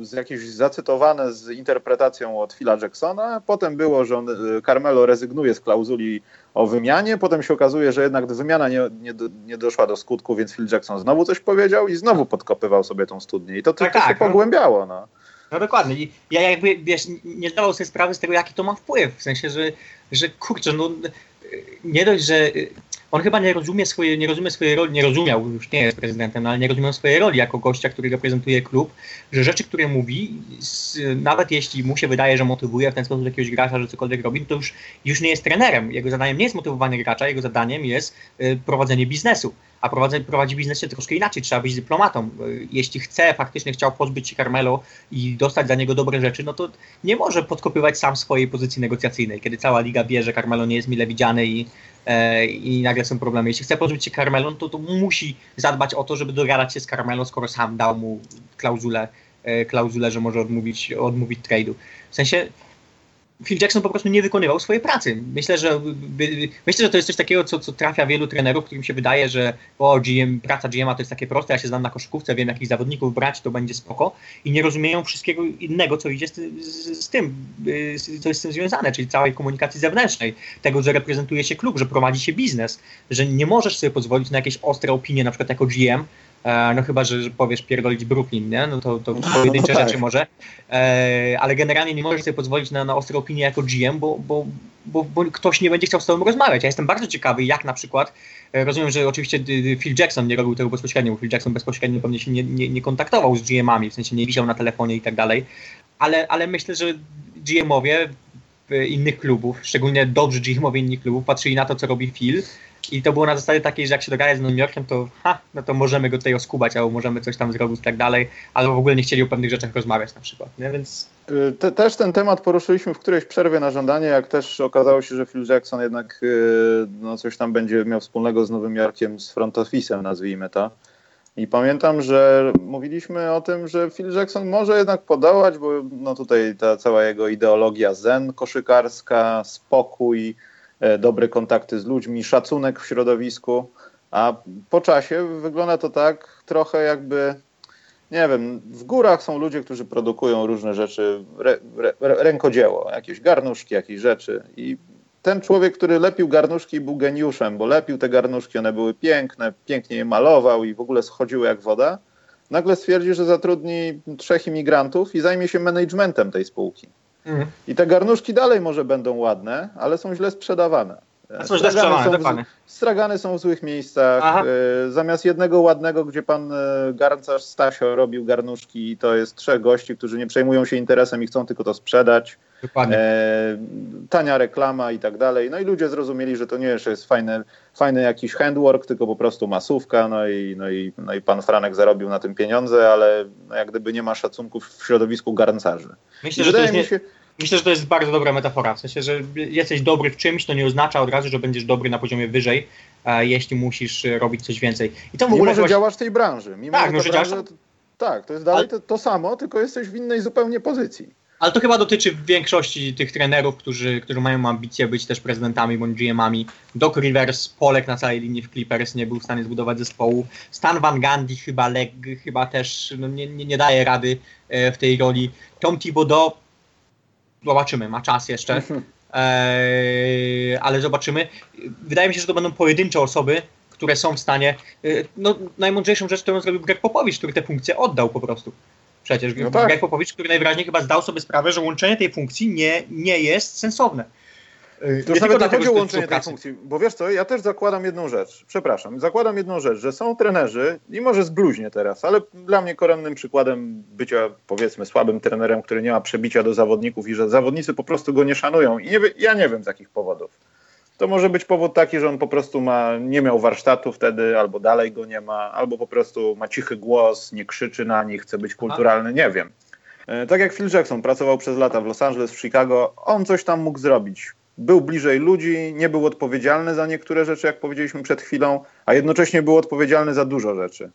B: y, z jakieś zacytowane z interpretacją od Phila Jacksona, potem było, że on, y, Carmelo rezygnuje z klauzuli o wymianie, potem się okazuje, że jednak wymiana nie, nie, nie doszła do skutku, więc Phil Jackson znowu coś powiedział i znowu podkopywał sobie tą studnię i to
C: Tak,
B: tylko się
C: tak, no.
B: pogłębiało. No.
C: No dokładnie. I ja jakby, wiesz, nie zdawał sobie sprawy z tego, jaki to ma wpływ. W sensie, że, że kurczę, no nie dość, że on chyba nie rozumie swojej, nie rozumie swojej roli, nie rozumiał, już nie jest prezydentem, no ale nie rozumiał swojej roli jako gościa, który reprezentuje klub, że rzeczy, które mówi, nawet jeśli mu się wydaje, że motywuje w ten sposób jakiegoś gracza, że cokolwiek robi, to już, już nie jest trenerem. Jego zadaniem nie jest motywowanie gracza, jego zadaniem jest y, prowadzenie biznesu. A prowadzi, prowadzi biznes się troszkę inaczej, trzeba być dyplomatą. Y, jeśli chce, faktycznie chciał pozbyć się Carmelo i dostać za niego dobre rzeczy, no to nie może podkopywać sam swojej pozycji negocjacyjnej, kiedy cała liga wie, że Carmelo nie jest mile widziany i, e, i nagle są problemy. Jeśli chce pozbyć się Carmelo, to, to musi zadbać o to, żeby dogadać się z Carmelo, skoro sam dał mu klauzulę, e, klauzulę że może odmówić, odmówić trade'u. W sensie Phil Jackson po prostu nie wykonywał swojej pracy. Myślę, że myślę, że to jest coś takiego, co, co trafia wielu trenerów, którym się wydaje, że o, GM, praca GM-a to jest takie proste, ja się znam na koszykówce, wiem jakich zawodników brać, to będzie spoko i nie rozumieją wszystkiego innego, co idzie z, z, z tym, co jest z tym związane, czyli całej komunikacji zewnętrznej, tego, że reprezentuje się klub, że prowadzi się biznes, że nie możesz sobie pozwolić na jakieś ostre opinie, na przykład jako GM, no chyba, że, że powiesz pierdolić Brooklyn, nie? No to, to no, pojedyncze no tak. rzeczy może. E, ale generalnie nie możesz sobie pozwolić na, na ostre opinie jako GM, bo, bo, bo, bo, ktoś nie będzie chciał z tobą rozmawiać. Ja jestem bardzo ciekawy, jak na przykład, e, rozumiem, że oczywiście Phil Jackson nie robił tego bezpośrednio, bo Phil Jackson bezpośrednio pewnie się nie, nie, nie kontaktował z GM-ami, w sensie nie wisiał na telefonie i tak dalej, ale, ale myślę, że GM-owie innych klubów, szczególnie dobrzy GM-owie innych klubów, patrzyli na to, co robi Phil i to było na zasadzie takiej, że jak się dogadać z Nowym Jorkiem, to ha, no to możemy go tutaj oskubać, albo możemy coś tam zrobić i tak dalej, albo w ogóle nie chcieli o pewnych rzeczach rozmawiać na przykład, nie? Więc...
B: Y, te, też ten temat poruszyliśmy w którejś przerwie na żądanie, jak też okazało się, że Phil Jackson jednak y, no, coś tam będzie miał wspólnego z Nowym Jorkiem, z front office'em nazwijmy to. I pamiętam, że mówiliśmy o tym, że Phil Jackson może jednak podołać, bo no tutaj ta cała jego ideologia zen koszykarska, spokój, dobre kontakty z ludźmi, szacunek w środowisku, a po czasie wygląda to tak trochę jakby, nie wiem, w górach są ludzie, którzy produkują różne rzeczy, re, re, rękodzieło, jakieś garnuszki, jakieś rzeczy i ten człowiek, który lepił garnuszki był geniuszem, bo lepił te garnuszki, one były piękne, pięknie je malował i w ogóle schodziły jak woda. Nagle stwierdzi, że zatrudni trzech imigrantów i zajmie się managementem tej spółki. Mhm. I te garnuszki dalej może będą ładne, ale są źle sprzedawane.
C: A są źle
B: Stragany są w złych miejscach. Y, zamiast jednego ładnego, gdzie pan y, garncarz Stasio robił garnuszki, to jest trzech gości, którzy nie przejmują się interesem i chcą tylko to sprzedać. E, tania reklama i tak dalej. No i ludzie zrozumieli, że to nie jest fajny, fajny jakiś handwork, tylko po prostu masówka. No i, no, i, no i pan Franek zarobił na tym pieniądze, ale no jak gdyby nie ma szacunków w środowisku garncarzy.
C: Myślę, że to jest, się... Myślę, że to jest bardzo dobra metafora. W sensie, że jesteś dobry w czymś, to nie oznacza od razu, że będziesz dobry na poziomie wyżej, e, jeśli musisz robić coś więcej.
B: I to w ogóle mimo, że działasz w tej branży. Mimo, tak, że, że branża, działasz... Tak, to jest dalej to, to samo, tylko jesteś w innej zupełnie pozycji.
C: Ale to chyba dotyczy większości tych trenerów, którzy, którzy mają ambicje być też prezydentami bądź GM-ami. Doc Rivers, Polek na całej linii w Clippers nie był w stanie zbudować zespołu. Stan Van Gundy chyba, leg, chyba też no, nie, nie, nie daje rady e, w tej roli. Tom Thibodeau, zobaczymy, ma czas jeszcze, mhm. e, ale zobaczymy. Wydaje mi się, że to będą pojedyncze osoby, które są w stanie. E, no, najmądrzejszą rzecz, którą zrobił Greg Popowicz, który te funkcje oddał po prostu. Przecież no tak. Greg Popowicz, który najwyraźniej chyba zdał sobie sprawę, że łączenie tej funkcji nie, nie jest sensowne.
B: To już nawet nie chodzi o łączenie tej funkcji, bo wiesz co, ja też zakładam jedną rzecz, przepraszam, zakładam jedną rzecz, że są trenerzy, i może zbluźnie teraz, ale dla mnie koronnym przykładem bycia powiedzmy słabym trenerem, który nie ma przebicia do zawodników i że zawodnicy po prostu go nie szanują i nie, ja nie wiem z jakich powodów. To może być powód taki, że on po prostu ma, nie miał warsztatu wtedy, albo dalej go nie ma, albo po prostu ma cichy głos, nie krzyczy na nich, chce być kulturalny, nie wiem. E, tak jak Phil Jackson pracował przez lata w Los Angeles, w Chicago, on coś tam mógł zrobić. Był bliżej ludzi, nie był odpowiedzialny za niektóre rzeczy, jak powiedzieliśmy przed chwilą, a jednocześnie był odpowiedzialny za dużo rzeczy.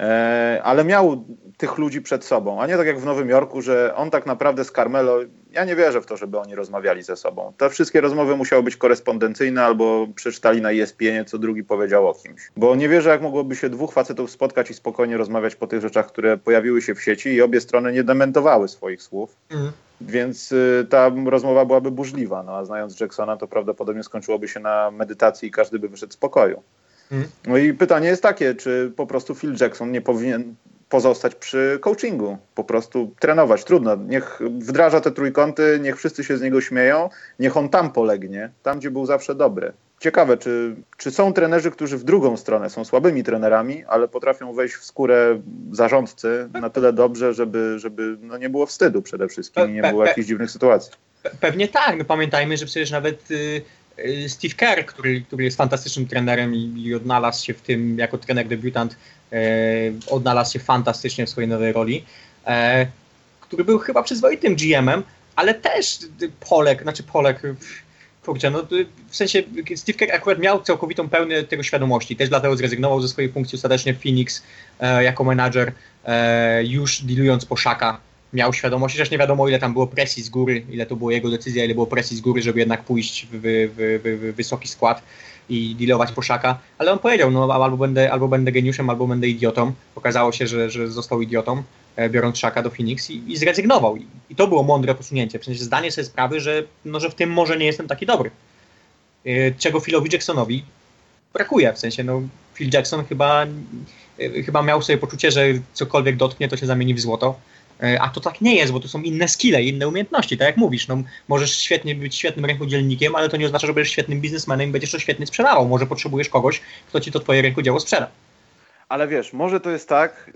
B: E, ale miał tych ludzi przed sobą, a nie tak jak w Nowym Jorku, że on tak naprawdę z Carmelo, ja nie wierzę w to, żeby oni rozmawiali ze sobą. Te wszystkie rozmowy musiały być korespondencyjne albo przeczytali na ESPN, co drugi powiedział o kimś. Bo nie wierzę, jak mogłoby się dwóch facetów spotkać i spokojnie rozmawiać po tych rzeczach, które pojawiły się w sieci i obie strony nie dementowały swoich słów. Mhm. Więc y, ta rozmowa byłaby burzliwa, no a znając Jacksona, to prawdopodobnie skończyłoby się na medytacji i każdy by wyszedł z pokoju. Mhm. No i pytanie jest takie, czy po prostu Phil Jackson nie powinien pozostać przy coachingu, po prostu trenować. Trudno, niech wdraża te trójkąty, niech wszyscy się z niego śmieją, niech on tam polegnie, tam gdzie był zawsze dobry. Ciekawe, czy, czy są trenerzy, którzy w drugą stronę są słabymi trenerami, ale potrafią wejść w skórę zarządcy na tyle dobrze, żeby, żeby no nie było wstydu przede wszystkim i nie było jakichś dziwnych sytuacji.
C: Pe- Pewnie tak. No pamiętajmy, że przecież nawet y, y, Steve Kerr, który, który jest fantastycznym trenerem i, i odnalazł się w tym jako trener debiutant, odnalazł się fantastycznie w swojej nowej roli, e, który był chyba przyzwoitym GM-em, ale też Polek, znaczy Polek, kurczę, no w sensie Steve Kerr akurat miał całkowitą pełnię tego świadomości, też dlatego zrezygnował ze swojej funkcji ostatecznie Phoenix e, jako menadżer, e, już dealując po Szaka miał świadomość, chociaż nie wiadomo ile tam było presji z góry, ile to było jego decyzja, ile było presji z góry, żeby jednak pójść w, w, w, w wysoki skład i dealować poszaka, ale on powiedział, no albo będę, albo będę geniuszem, albo będę idiotą. Okazało się, że, że został idiotą, e, biorąc szaka do Phoenix i, i zrezygnował. I, I to było mądre posunięcie, w sensie zdanie sobie sprawy, że, no, że w tym może nie jestem taki dobry. E, Czego Philowi Jacksonowi brakuje, w sensie no Phil Jackson chyba, e, chyba miał sobie poczucie, że cokolwiek dotknie, to się zamieni w złoto. E, A to tak nie jest, bo to są inne skille, inne umiejętności, tak jak mówisz. No, możesz świetnie być świetnym rękodzielnikiem, ale to nie oznacza, że będziesz świetnym biznesmenem i będziesz to świetnie sprzedawał. Może potrzebujesz kogoś, kto ci to twoje rękodzieło sprzeda.
B: Ale wiesz, może to jest tak,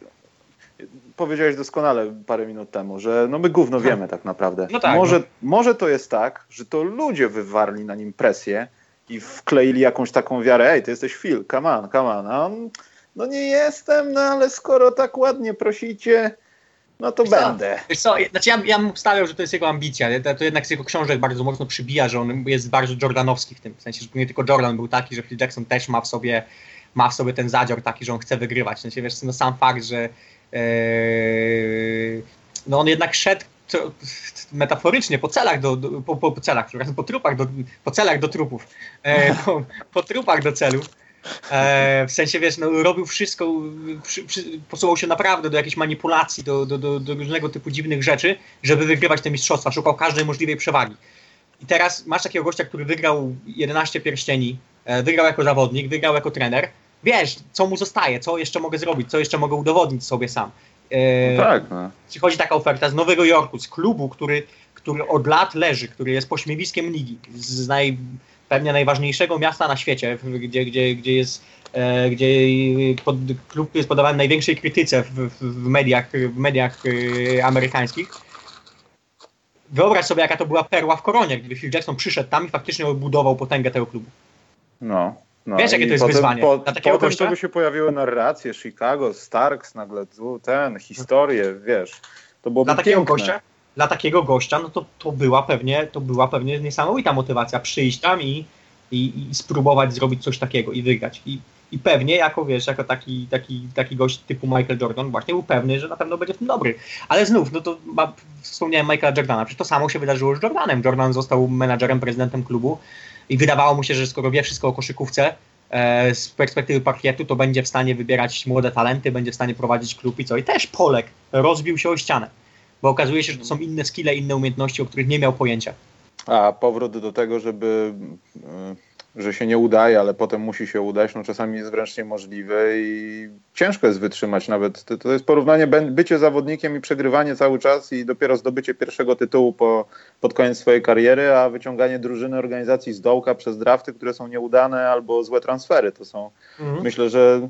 B: powiedziałeś doskonale parę minut temu, że no my gówno wiemy tak naprawdę.
C: No tak,
B: może,
C: no.
B: może to jest tak, że to ludzie wywarli na nim presję i wkleili jakąś taką wiarę, ej, ty jesteś Phil, come on, come on. A on, no nie jestem, no ale skoro tak ładnie prosicie, no to
C: Wiesz co?
B: będę.
C: Wiesz co, znaczy ja, ja bym obstawiał, że to jest jego ambicja. nie? To, to jednak z jego książek bardzo mocno przybija, że on jest bardzo jordanowski w tym. W sensie, że nie tylko Jordan był taki, że Phil Jackson też ma w sobie, ma w sobie ten zadzior taki, że on chce wygrywać. W sensie, wiesz, no sam fakt, że Eee, no on jednak szedł metaforycznie po celach do, do po, po, celach, po trupach do, po celach do trupów, e, po, po trupach do celów. E, w sensie, wiesz, no, robił wszystko, przy, przy, posuwał się naprawdę do jakiejś manipulacji, do, do, do, do różnego typu dziwnych rzeczy, żeby wygrywać te mistrzostwa. Szukał każdej możliwej przewagi. I teraz masz takiego gościa, który wygrał 11 pierścieni, e, wygrał jako zawodnik, wygrał jako trener. Wiesz, co mu zostaje, co jeszcze mogę zrobić, co jeszcze mogę udowodnić sobie sam. E,
B: No tak, no.
C: Przychodzi taka oferta z Nowego Jorku, z klubu, który, który od lat leży, który jest pośmiewiskiem ligi, z naj, pewnie najważniejszego miasta na świecie, gdzie, gdzie, gdzie jest e, gdzie pod, klub jest podawany największej krytyce w, w, mediach, w mediach e, amerykańskich. Wyobraź sobie, jaka to była perła w koronie, gdyby Phil Jackson przyszedł tam i faktycznie odbudował potęgę tego klubu.
B: no. No,
C: Wiesz, jakie to jest
B: potem,
C: wyzwanie
B: Po,
C: dla takiego
B: potem
C: gościa?
B: to by się pojawiły narracje, Chicago, Starks, nagle ten, historie, wiesz. To byłoby
C: Dla takiego
B: piękne.
C: gościa, dla takiego gościa, no to, to była pewnie, to była pewnie niesamowita motywacja przyjść tam i, i, i spróbować zrobić coś takiego i wygrać. I, i pewnie jako wiesz, jako taki, taki, taki gość typu Michael Jordan właśnie był pewny, że na pewno będzie w tym dobry. Ale znów, no to ma, wspomniałem Michaela Jordana, przecież to samo się wydarzyło z Jordanem. Jordan został menadżerem, prezydentem klubu i wydawało mu się, że skoro wie wszystko o koszykówce, e, z perspektywy parkietu, to będzie w stanie wybierać młode talenty, będzie w stanie prowadzić klub i co. I też Polek rozbił się o ścianę, bo okazuje się, że to są inne skille, inne umiejętności, o których nie miał pojęcia.
B: A powrót do tego, żeby, y, że się nie udaje, ale potem musi się udać, no czasami jest wręcz niemożliwe i ciężko jest wytrzymać nawet. To, to jest porównanie bycie zawodnikiem i przegrywanie cały czas i dopiero zdobycie pierwszego tytułu po, pod koniec swojej kariery, a wyciąganie drużyny organizacji z dołka przez drafty, które są nieudane albo złe transfery. To są, myślę, że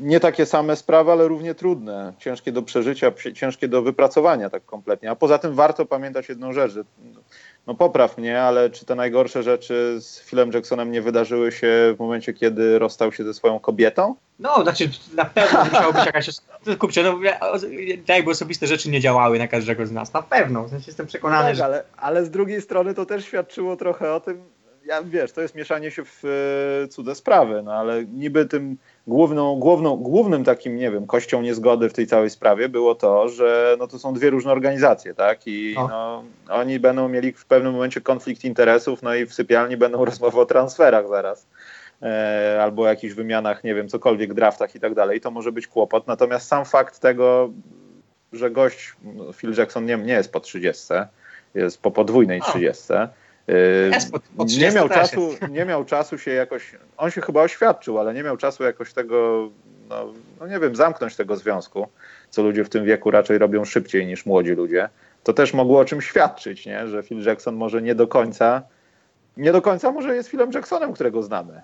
B: nie takie same sprawy, ale równie trudne, ciężkie do przeżycia, ciężkie do wypracowania tak kompletnie. A poza tym warto pamiętać jedną rzecz, że no popraw mnie, ale czy te najgorsze rzeczy z Philem Jacksonem nie wydarzyły się w momencie, kiedy rozstał się ze swoją kobietą?
C: No, znaczy na pewno musiało być jakaś... Kurczę, no ja- tak jakby osobiste rzeczy nie działały na każdego z nas, na pewno. W sensie jestem przekonany,
B: tak,
C: że...
B: ale, ale z drugiej strony to też świadczyło trochę o tym, ja wiesz, to jest mieszanie się w e, cudze sprawy, no ale niby tym główną, główną, głównym takim, nie wiem, kością niezgody w tej całej sprawie było to, że no to są dwie różne organizacje, tak? I no, oni będą mieli w pewnym momencie konflikt interesów, no i w sypialni będą rozmowy o transferach zaraz. E, albo o jakichś wymianach, nie wiem, cokolwiek, draftach i tak dalej. To może być kłopot. Natomiast sam fakt tego, że gość, no, Phil Jackson nie, nie jest po 30, jest po podwójnej
C: O.
B: 30. Yy,
C: Jest po- po
B: nie
C: 30
B: miał czasu, nie miał czasu się jakoś, on się chyba oświadczył, ale nie miał czasu jakoś tego no, no nie wiem, zamknąć tego związku, co ludzie w tym wieku raczej robią szybciej niż młodzi ludzie, to też mogło o czym świadczyć, nie? że Phil Jackson może nie do końca, nie do końca może jest Philem Jacksonem, którego znamy.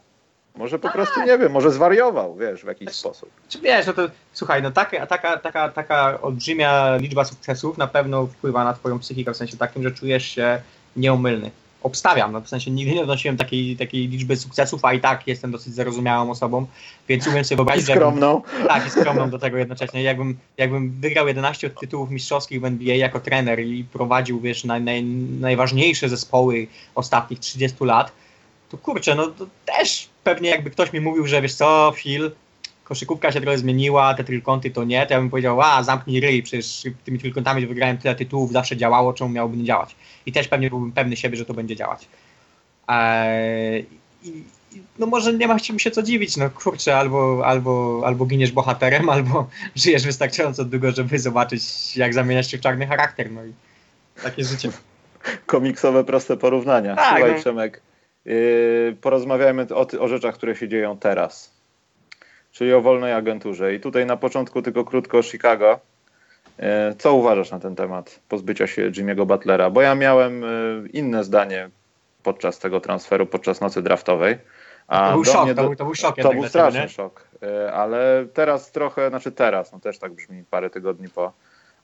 B: Może po prostu, nie wiem, może zwariował, wiesz, w jakiś sposób.
C: Czy wiesz, no to słuchaj, no taka, taka, taka, taka olbrzymia liczba sukcesów na pewno wpływa na twoją psychikę w sensie takim, że czujesz się nieomylny. Obstawiam, no w sensie nigdy nie odnosiłem takiej, takiej liczby sukcesów, a i tak jestem dosyć zarozumiałą osobą, więc umiem sobie
B: I
C: wyobrazić, że jakbym-
B: skromną.
C: tak, i skromną do tego jednocześnie. Jakbym, jakbym wygrał 11 tytułów mistrzowskich w NBA jako trener i prowadził, wiesz, naj, naj, najważniejsze zespoły ostatnich 30 lat, to kurczę, no to też pewnie jakby ktoś mi mówił, że wiesz co, Phil, koszykówka się trochę zmieniła, te trójkąty to nie, to ja bym powiedział, a zamknij ryj, przecież tymi trójkątami wygrałem tyle tytułów, zawsze działało, czemu miałoby nie działać? I też pewnie byłbym pewny siebie, że to będzie działać. Eee, i, no może nie ma się co dziwić, no kurczę, albo, albo, albo giniesz bohaterem, albo żyjesz wystarczająco długo, żeby zobaczyć, jak zamieniasz się w czarny charakter, no i takie życie.
B: komiksowe, proste porównania.
C: Tak,
B: Słuchaj,
C: no.
B: Przemek, yy, porozmawiajmy o, o rzeczach, które się dzieją teraz, czyli o wolnej agenturze. I tutaj na początku tylko krótko o Chicago. Yy, co uważasz na ten temat pozbycia się Jimmy'ego Butlera? Bo ja miałem yy, inne zdanie podczas tego transferu, podczas nocy draftowej. A
C: To był szok,
B: mnie
C: to, był, to był szok
B: to był straszny
C: nie?
B: szok, E, ale teraz trochę, znaczy teraz, no też tak brzmi parę tygodni po,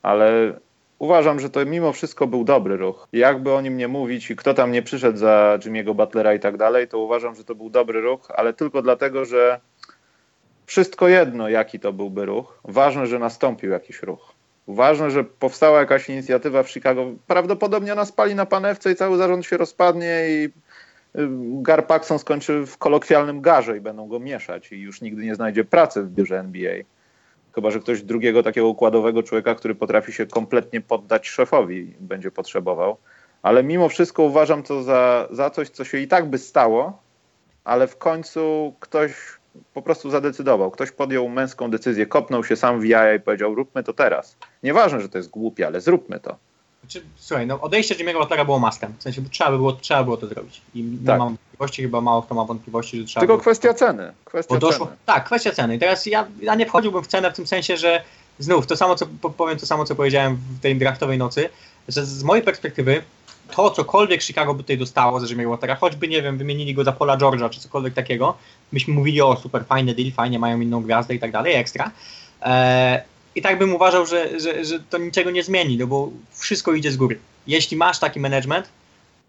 B: ale uważam, że to mimo wszystko był dobry ruch. Jakby o nim nie mówić i kto tam nie przyszedł za Jimmy'ego Butlera i tak dalej, to uważam, że to był dobry ruch, ale tylko dlatego, że wszystko jedno, jaki to byłby ruch. Ważne, że nastąpił jakiś ruch. Ważne, że powstała jakaś inicjatywa w Chicago. Prawdopodobnie ona spali na panewce i cały zarząd się rozpadnie i y, Gar Paxson skończy w kolokwialnym garze i będą go mieszać i już nigdy nie znajdzie pracy w biurze NBA. Chyba, że ktoś drugiego takiego układowego człowieka, który potrafi się kompletnie poddać szefowi, będzie potrzebował. Ale mimo wszystko uważam to za, za coś, co się i tak by stało, ale w końcu ktoś po prostu zadecydował. Ktoś podjął męską decyzję, kopnął się sam w jaja i powiedział: Róbmy to teraz. Nieważne, że to jest głupie, ale zróbmy to.
C: Znaczy, słuchaj, no odejście Jimmy'ego Butlera było mastem. W sensie, bo trzeba by było, trzeba było to zrobić. I nie
B: Tak.
C: mam wątpliwości, chyba mało kto ma wątpliwości, że trzeba
B: Tylko
C: było.
B: kwestia ceny. Kwestia
C: doszło,
B: ceny.
C: tak, kwestia ceny. I teraz ja, ja nie wchodziłbym w cenę w tym sensie, że znów to samo, co po- powiem to samo, co powiedziałem w tej draftowej nocy, że z mojej perspektywy to, cokolwiek Chicago by tutaj dostało za Jimmy'ego Butlera, choćby, nie wiem, wymienili go za Paula George'a czy cokolwiek takiego, myśmy mówili o super fajny deal, fajnie mają inną gwiazdę i tak dalej, ekstra. E, I tak bym uważał, że, że, że to niczego nie zmieni, no bo wszystko idzie z góry. Jeśli masz taki management,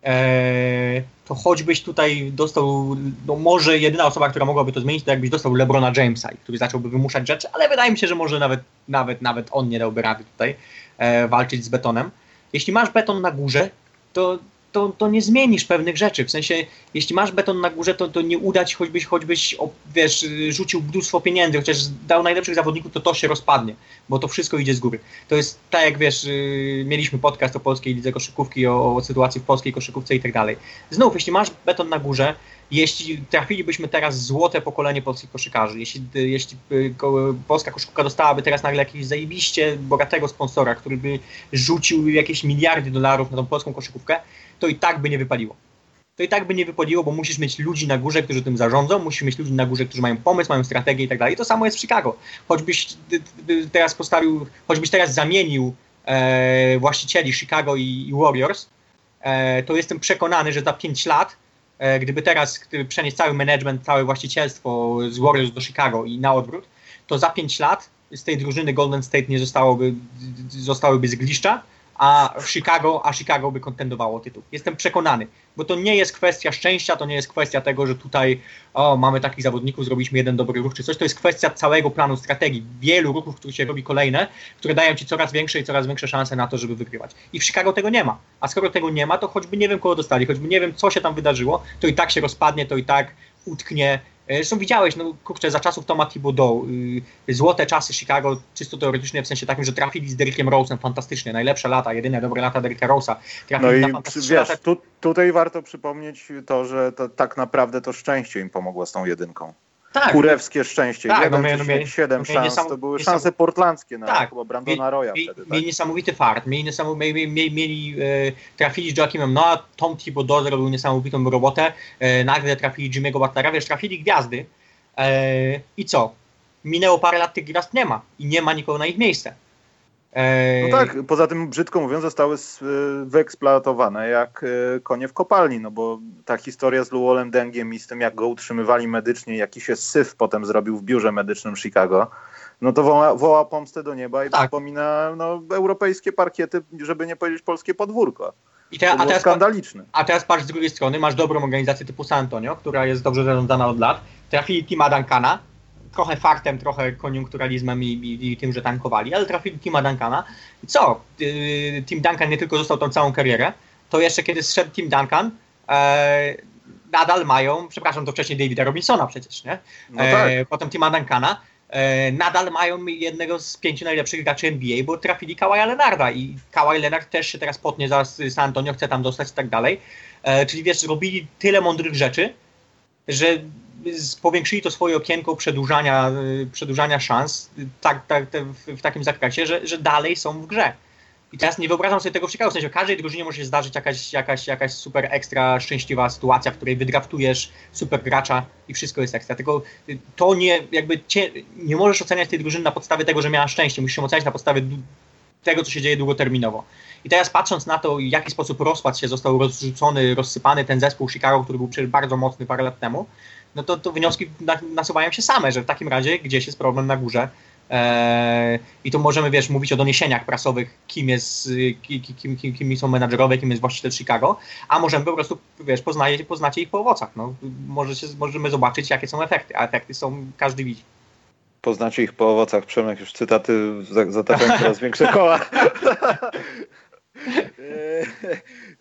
C: e, to choćbyś tutaj dostał, no może jedyna osoba, która mogłaby to zmienić, to jakbyś dostał LeBrona Jamesa, który zacząłby wymuszać rzeczy, ale wydaje mi się, że może nawet, nawet, nawet on nie dałby rady tutaj e, walczyć z betonem. Jeśli masz beton na górze, to, to, to nie zmienisz pewnych rzeczy. W sensie, jeśli masz beton na górze, to, to nie uda ci, choćbyś, choćbyś wiesz, rzucił mnóstwo pieniędzy, chociaż dał najlepszych zawodników, to to się rozpadnie, bo to wszystko idzie z góry. To jest tak, jak wiesz, y, mieliśmy podcast o polskiej lidze koszykówki, o, o sytuacji w polskiej koszykówce i tak dalej. Znów, jeśli masz beton na górze, jeśli trafilibyśmy teraz złote pokolenie polskich koszykarzy, jeśli, jeśli y, polska koszykówka dostałaby teraz nagle jakiegoś zajebiście bogatego sponsora, który by rzucił jakieś miliardy dolarów na tą polską koszykówkę, to i tak by nie wypaliło. To i tak by nie wypaliło, bo musisz mieć ludzi na górze, którzy tym zarządzą, musisz mieć ludzi na górze, którzy mają pomysł, mają strategię i tak dalej. To samo jest w Chicago. Choćbyś teraz postawił, choćbyś teraz zamienił e, właścicieli Chicago i, i Warriors, e, to jestem przekonany, że za 5 lat, gdyby teraz gdyby przenieść cały management, całe właścicielstwo z Warriors do Chicago i na odwrót, to za 5 lat z tej drużyny Golden State nie zostałoby, zostałyby zgliszcza, a Chicago, a Chicago by kontendowało tytuł. Jestem przekonany, bo to nie jest kwestia szczęścia, to nie jest kwestia tego, że tutaj o, mamy takich zawodników, zrobiliśmy jeden dobry ruch czy coś, to jest kwestia całego planu strategii, wielu ruchów, które się robi kolejne, które dają ci coraz większe i coraz większe szanse na to, żeby wygrywać. I w Chicago tego nie ma. A skoro tego nie ma, to choćby nie wiem, kogo dostali, choćby nie wiem, co się tam wydarzyło, to i tak się rozpadnie, to i tak utknie. E, Zresztą widziałeś, no kurczę, za czasów Toma Thibodeau, y, złote czasy Chicago, czysto teoretycznie, w sensie takim, że trafili z Derrickiem Rose'em fantastycznie, najlepsze lata, jedyne dobre lata Derricka Rose'a.
B: No i wiesz,
C: lata.
B: tu, tutaj warto przypomnieć to, że to, tak naprawdę to szczęście im pomogło z tą jedynką.
C: Tak,
B: Kurewskie szczęście.
C: Tak, no mieli-
B: siedem
C: mieli
B: szans, to były szanse portlandzkie na
C: Tak.
B: chyba Brandona Roya
C: mieli,
B: wtedy. Tak?
C: mieli niesamowity fart, mieli niesamowity, mieli, mieli, mieli e, trafili z Joaquimem Noah, Tom Thibodeau zrobił niesamowitą robotę, e, nagle trafili Jimmy'ego Butlera, wiesz, trafili gwiazdy e, i co? minęło parę lat, tych gwiazd nie ma i nie ma nikogo na ich miejsce.
B: No tak, poza tym brzydko mówiąc zostały y, wyeksploatowane jak y, konie w kopalni, no bo ta historia z Luolem Dengiem i z tym jak go utrzymywali medycznie, jaki się syf potem zrobił w biurze medycznym Chicago, no to woła, woła pomstę do nieba i
C: Tak.
B: przypomina no, europejskie parkiety, żeby nie powiedzieć polskie podwórko.
C: I
B: To
C: te, a, teraz,
B: skandaliczne.
C: a teraz patrz z drugiej strony, masz dobrą organizację typu San Antonio, która jest dobrze zarządzana od lat. Trafili Tima Duncana, trochę fartem, trochę koniunkturalizmem i, i, i tym, że tankowali, ale trafili Tima Duncana. I co? Yy, Tim Duncan nie tylko został tą całą karierę, to jeszcze kiedy zszedł Tim Duncan, e, nadal mają, przepraszam, to wcześniej Davida Robinsona przecież, nie?
B: No tak.
C: e, potem Tima Duncana, e, nadal mają jednego z pięciu najlepszych graczy NBA, bo trafili Kawaja Leonarda i Kawhi Leonard też się teraz potnie za San Antonio, chce tam dostać i tak dalej. E, czyli wiesz, zrobili tyle mądrych rzeczy, że powiększyli to swoje okienko przedłużania, y, przedłużania szans y, tak, tak, w, takim zakresie, że, że dalej są w grze. I teraz nie wyobrażam sobie tego w Chicago, w sensie każdej drużynie może się zdarzyć jakaś, jakaś, jakaś super ekstra szczęśliwa sytuacja, w której wydraftujesz super gracza i wszystko jest ekstra. Tylko y, to nie, jakby cię, nie możesz oceniać tej drużyny na podstawie tego, że miała szczęście, musisz ją oceniać na podstawie tego, co się dzieje długoterminowo. I teraz patrząc na to, w jaki sposób rozpad się został rozrzucony, rozsypany ten zespół Chicago, który był przecież bardzo mocny parę lat temu, no to, to wnioski na, nasuwają się same, że w takim razie gdzieś jest problem na górze. Eee, I tu możemy, wiesz, mówić o doniesieniach prasowych, kim jest, y, ki- ki- kim, kim, kim są menadżerowie, kim jest właściciel Chicago, a możemy po prostu, wiesz, poznaje, poznacie ich po owocach. No. Możecie, możemy zobaczyć, jakie są efekty, a efekty są, każdy widzi.
B: Poznacie ich po owocach. Przemek już cytaty za- zataczają coraz większe koła. E,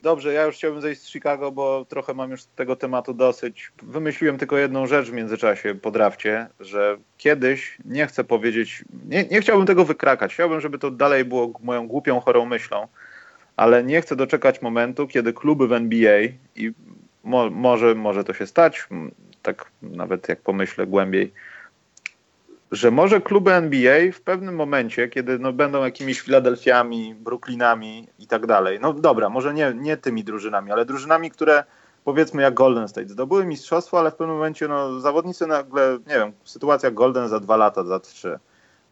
B: Dobrze, ja już chciałbym zejść z Chicago, bo trochę mam już tego tematu dosyć. Wymyśliłem tylko jedną rzecz w międzyczasie po drafcie, że kiedyś, nie chcę powiedzieć, nie, nie chciałbym tego wykrakać, chciałbym, żeby to dalej było moją głupią, chorą myślą, ale nie chcę doczekać momentu, kiedy kluby w NBA i mo, może, może to się stać, tak nawet jak pomyślę głębiej, że może kluby NBA w pewnym momencie, kiedy no, będą jakimiś Filadelfiami, Brooklynami i tak dalej, no dobra, może nie, nie tymi drużynami, ale drużynami, które powiedzmy jak Golden State zdobyły mistrzostwo, ale w pewnym momencie no, zawodnicy nagle, nie wiem, sytuacja Golden za dwa lata, za trzy.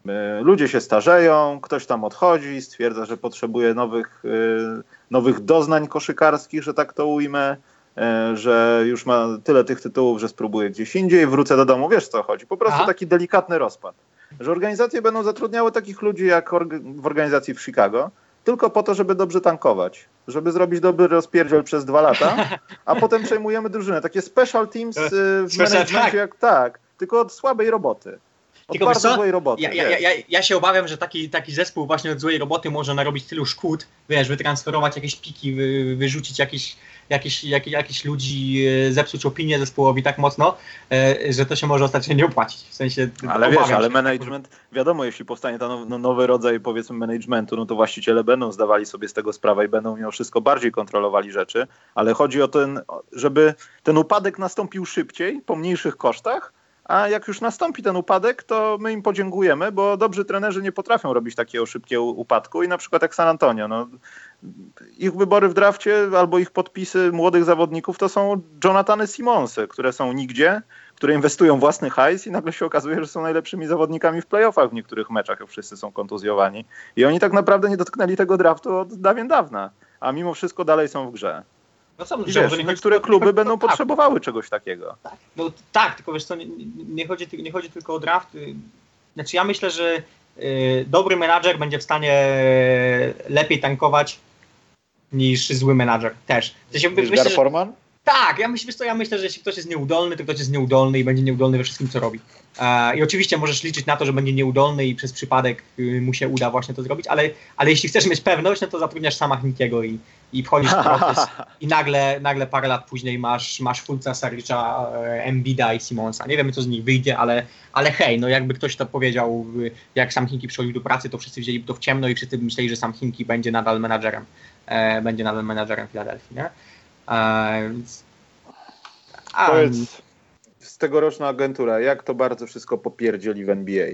B: Y, Ludzie się starzeją, ktoś tam odchodzi, stwierdza, że potrzebuje nowych, y, nowych doznań koszykarskich, że tak to ujmę, że już ma tyle tych tytułów, że spróbuje gdzieś indziej, wrócę do domu, wiesz co chodzi. Po prostu
C: Aha.
B: taki delikatny rozpad. Że organizacje będą zatrudniały takich ludzi jak org- w organizacji w Chicago, tylko po to, żeby dobrze tankować. Żeby zrobić dobry rozpierdziel przez dwa lata, a potem przejmujemy drużynę. Takie special teams y, w
C: Special,
B: managemencie
C: tak.
B: jak tak, tylko od słabej roboty. Od
C: Tylko
B: bardzo złej roboty.
C: Ja, ja, ja, ja się obawiam, że taki, taki zespół właśnie od złej roboty może narobić tylu szkód, wiesz, wytransferować jakieś piki, wy, wyrzucić jakieś, jakieś, jakieś, jakieś ludzi, e, zepsuć opinię zespołowi tak mocno, e, że to się może ostatecznie nie opłacić. W sensie
B: Ale wiesz, ale management, wiadomo, jeśli powstanie ten no, nowy rodzaj powiedzmy managementu, no to właściciele będą zdawali sobie z tego sprawę i będą mimo wszystko bardziej kontrolowali rzeczy, ale chodzi o ten, żeby ten upadek nastąpił szybciej, po mniejszych kosztach, a jak już nastąpi ten upadek, to my im podziękujemy, bo dobrzy trenerzy nie potrafią robić takiego szybkiego upadku i na przykład jak San Antonio, no, ich wybory w drafcie albo ich podpisy młodych zawodników to są Jonathany Simonsy, które są nigdzie, które inwestują własny hajs i nagle się okazuje, że są najlepszymi zawodnikami w playoffach w niektórych meczach, jak wszyscy są kontuzjowani. I oni tak naprawdę nie dotknęli tego draftu od dawien dawna, a mimo wszystko dalej są w grze.
C: No co,
B: I
C: że
B: wiesz,
C: chodzi
B: niektóre kluby będą
C: tak,
B: potrzebowały czegoś takiego.
C: No tak, tylko wiesz co, nie, nie- chodzi, nie chodzi tylko o draft. y, Znaczy ja myślę, że y, dobry menadżer będzie w stanie lepiej tankować niż zły menadżer też. Sensie,
B: Wiesz,
C: myślę,
B: Gar
C: że,
B: Forman?
C: tak, ja myślę, co, ja myślę, że jeśli ktoś jest nieudolny, to ktoś jest nieudolny i będzie nieudolny we wszystkim, co robi. E, I oczywiście możesz liczyć na to, że będzie nieudolny i przez przypadek y, mu się uda właśnie to zrobić, ale, ale jeśli chcesz mieć pewność, no to zatrudniasz sama Hinkiego i, i wchodzisz w proces i nagle, nagle parę lat później masz, masz Fulca, Saricza, Embida i Simonsa. Nie wiemy, co z nich wyjdzie, ale, ale hej, no jakby ktoś to powiedział, y, jak sam Hinki przychodził do pracy, to wszyscy wzięli to w ciemno i wszyscy myśleli, że sam Hinki będzie nadal menadżerem, będzie nadal menadżerem Filadelfii, nie? E, więc- a,
B: Powiedz, z tegoroczna agentura, jak to bardzo wszystko popierdzieli w NBA?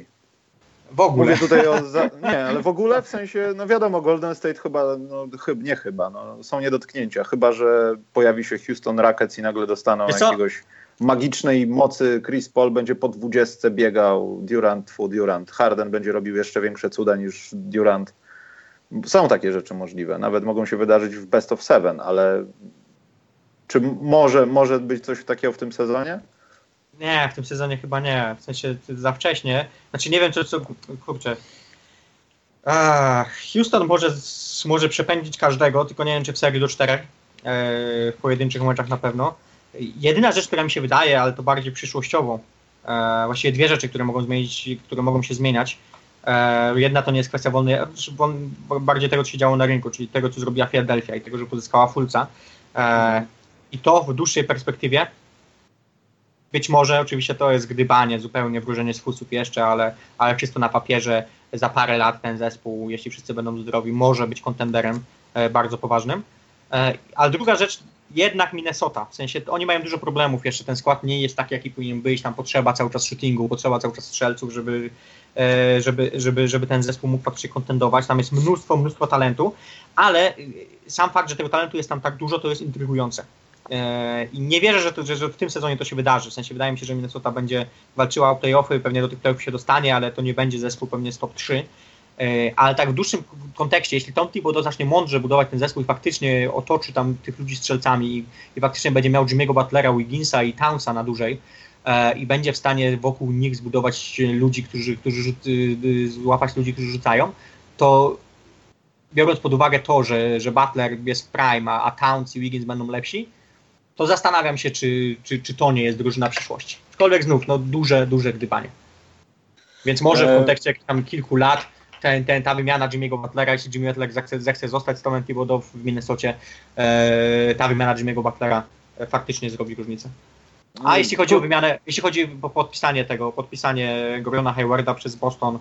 C: w ogóle.
B: Mówię tutaj o. Za... Nie, ale w ogóle w sensie, no wiadomo, Golden State chyba, no chyb, nie chyba, no, są nie dotknięcia. Chyba, że pojawi się Houston Rockets i nagle dostaną
C: Wiesz co?
B: jakiegoś magicznej mocy Chris Paul będzie po dwudziestce biegał Durant, fu Durant. Harden będzie robił jeszcze większe cuda niż Durant. Są takie rzeczy możliwe. Nawet mogą się wydarzyć w best of seven, ale czy może, może być coś takiego w tym sezonie?
C: Nie, w tym sezonie chyba nie. W sensie za wcześnie. Znaczy nie wiem, co, co kurczę. Ach, Houston może, może przepędzić każdego, tylko nie wiem, czy w serii do czterech. E, w pojedynczych meczach na pewno. Jedyna rzecz, która mi się wydaje, ale to bardziej przyszłościowo, e, właściwie dwie rzeczy, które mogą zmienić, które mogą się zmieniać. E, jedna to nie jest kwestia wolnej, bardziej tego, co się działo na rynku, czyli tego, co zrobiła Philadelphia i tego, że pozyskała Fulca. E, I to w dłuższej perspektywie być może oczywiście to jest gdybanie, zupełnie wróżenie z fusów jeszcze, ale, ale czysto na papierze za parę lat ten zespół, jeśli wszyscy będą zdrowi, może być kontenderem e, bardzo poważnym. Ale druga rzecz, jednak Minnesota, w sensie oni mają dużo problemów, jeszcze ten skład nie jest taki, jaki powinien być, tam potrzeba cały czas shootingu, potrzeba cały czas strzelców, żeby, e, żeby, żeby, żeby ten zespół mógł faktycznie kontendować, tam jest mnóstwo, mnóstwo talentu, ale sam fakt, że tego talentu jest tam tak dużo, to jest intrygujące. I nie wierzę, że, to, że, że, w tym sezonie to się wydarzy. W sensie wydaje mi się, że Minnesota będzie walczyła o playoffy, pewnie do tych playoffów się dostanie, ale to nie będzie zespół pewnie z top 3. Ale tak w dłuższym kontekście, jeśli Tom Thibodeau zacznie mądrze budować ten zespół i faktycznie otoczy tam tych ludzi strzelcami i, i faktycznie będzie miał Jimmy'ego Butlera, Wigginsa i Townsa na dłużej e, i będzie w stanie wokół nich zbudować ludzi, którzy, którzy złapać ludzi, którzy rzucają, to biorąc pod uwagę to, że, że Butler jest prime, a, a Towns i Wiggins będą lepsi, to zastanawiam się, czy, czy, czy to nie jest drużyna przyszłości. Aczkolwiek znów, no duże, duże gdybanie. Więc może w kontekście tam kilku lat ten, ten, ta wymiana Jimmy'ego Butlera, jeśli Jimmy Butler zechce, zechce zostać z Tomem Thibodeau w Minnesocie, e, ta wymiana Jimmy'ego Butlera e, faktycznie zrobi różnicę. A jeśli chodzi o wymianę, jeśli chodzi o podpisanie tego, podpisanie Goriona Haywarda przez Boston,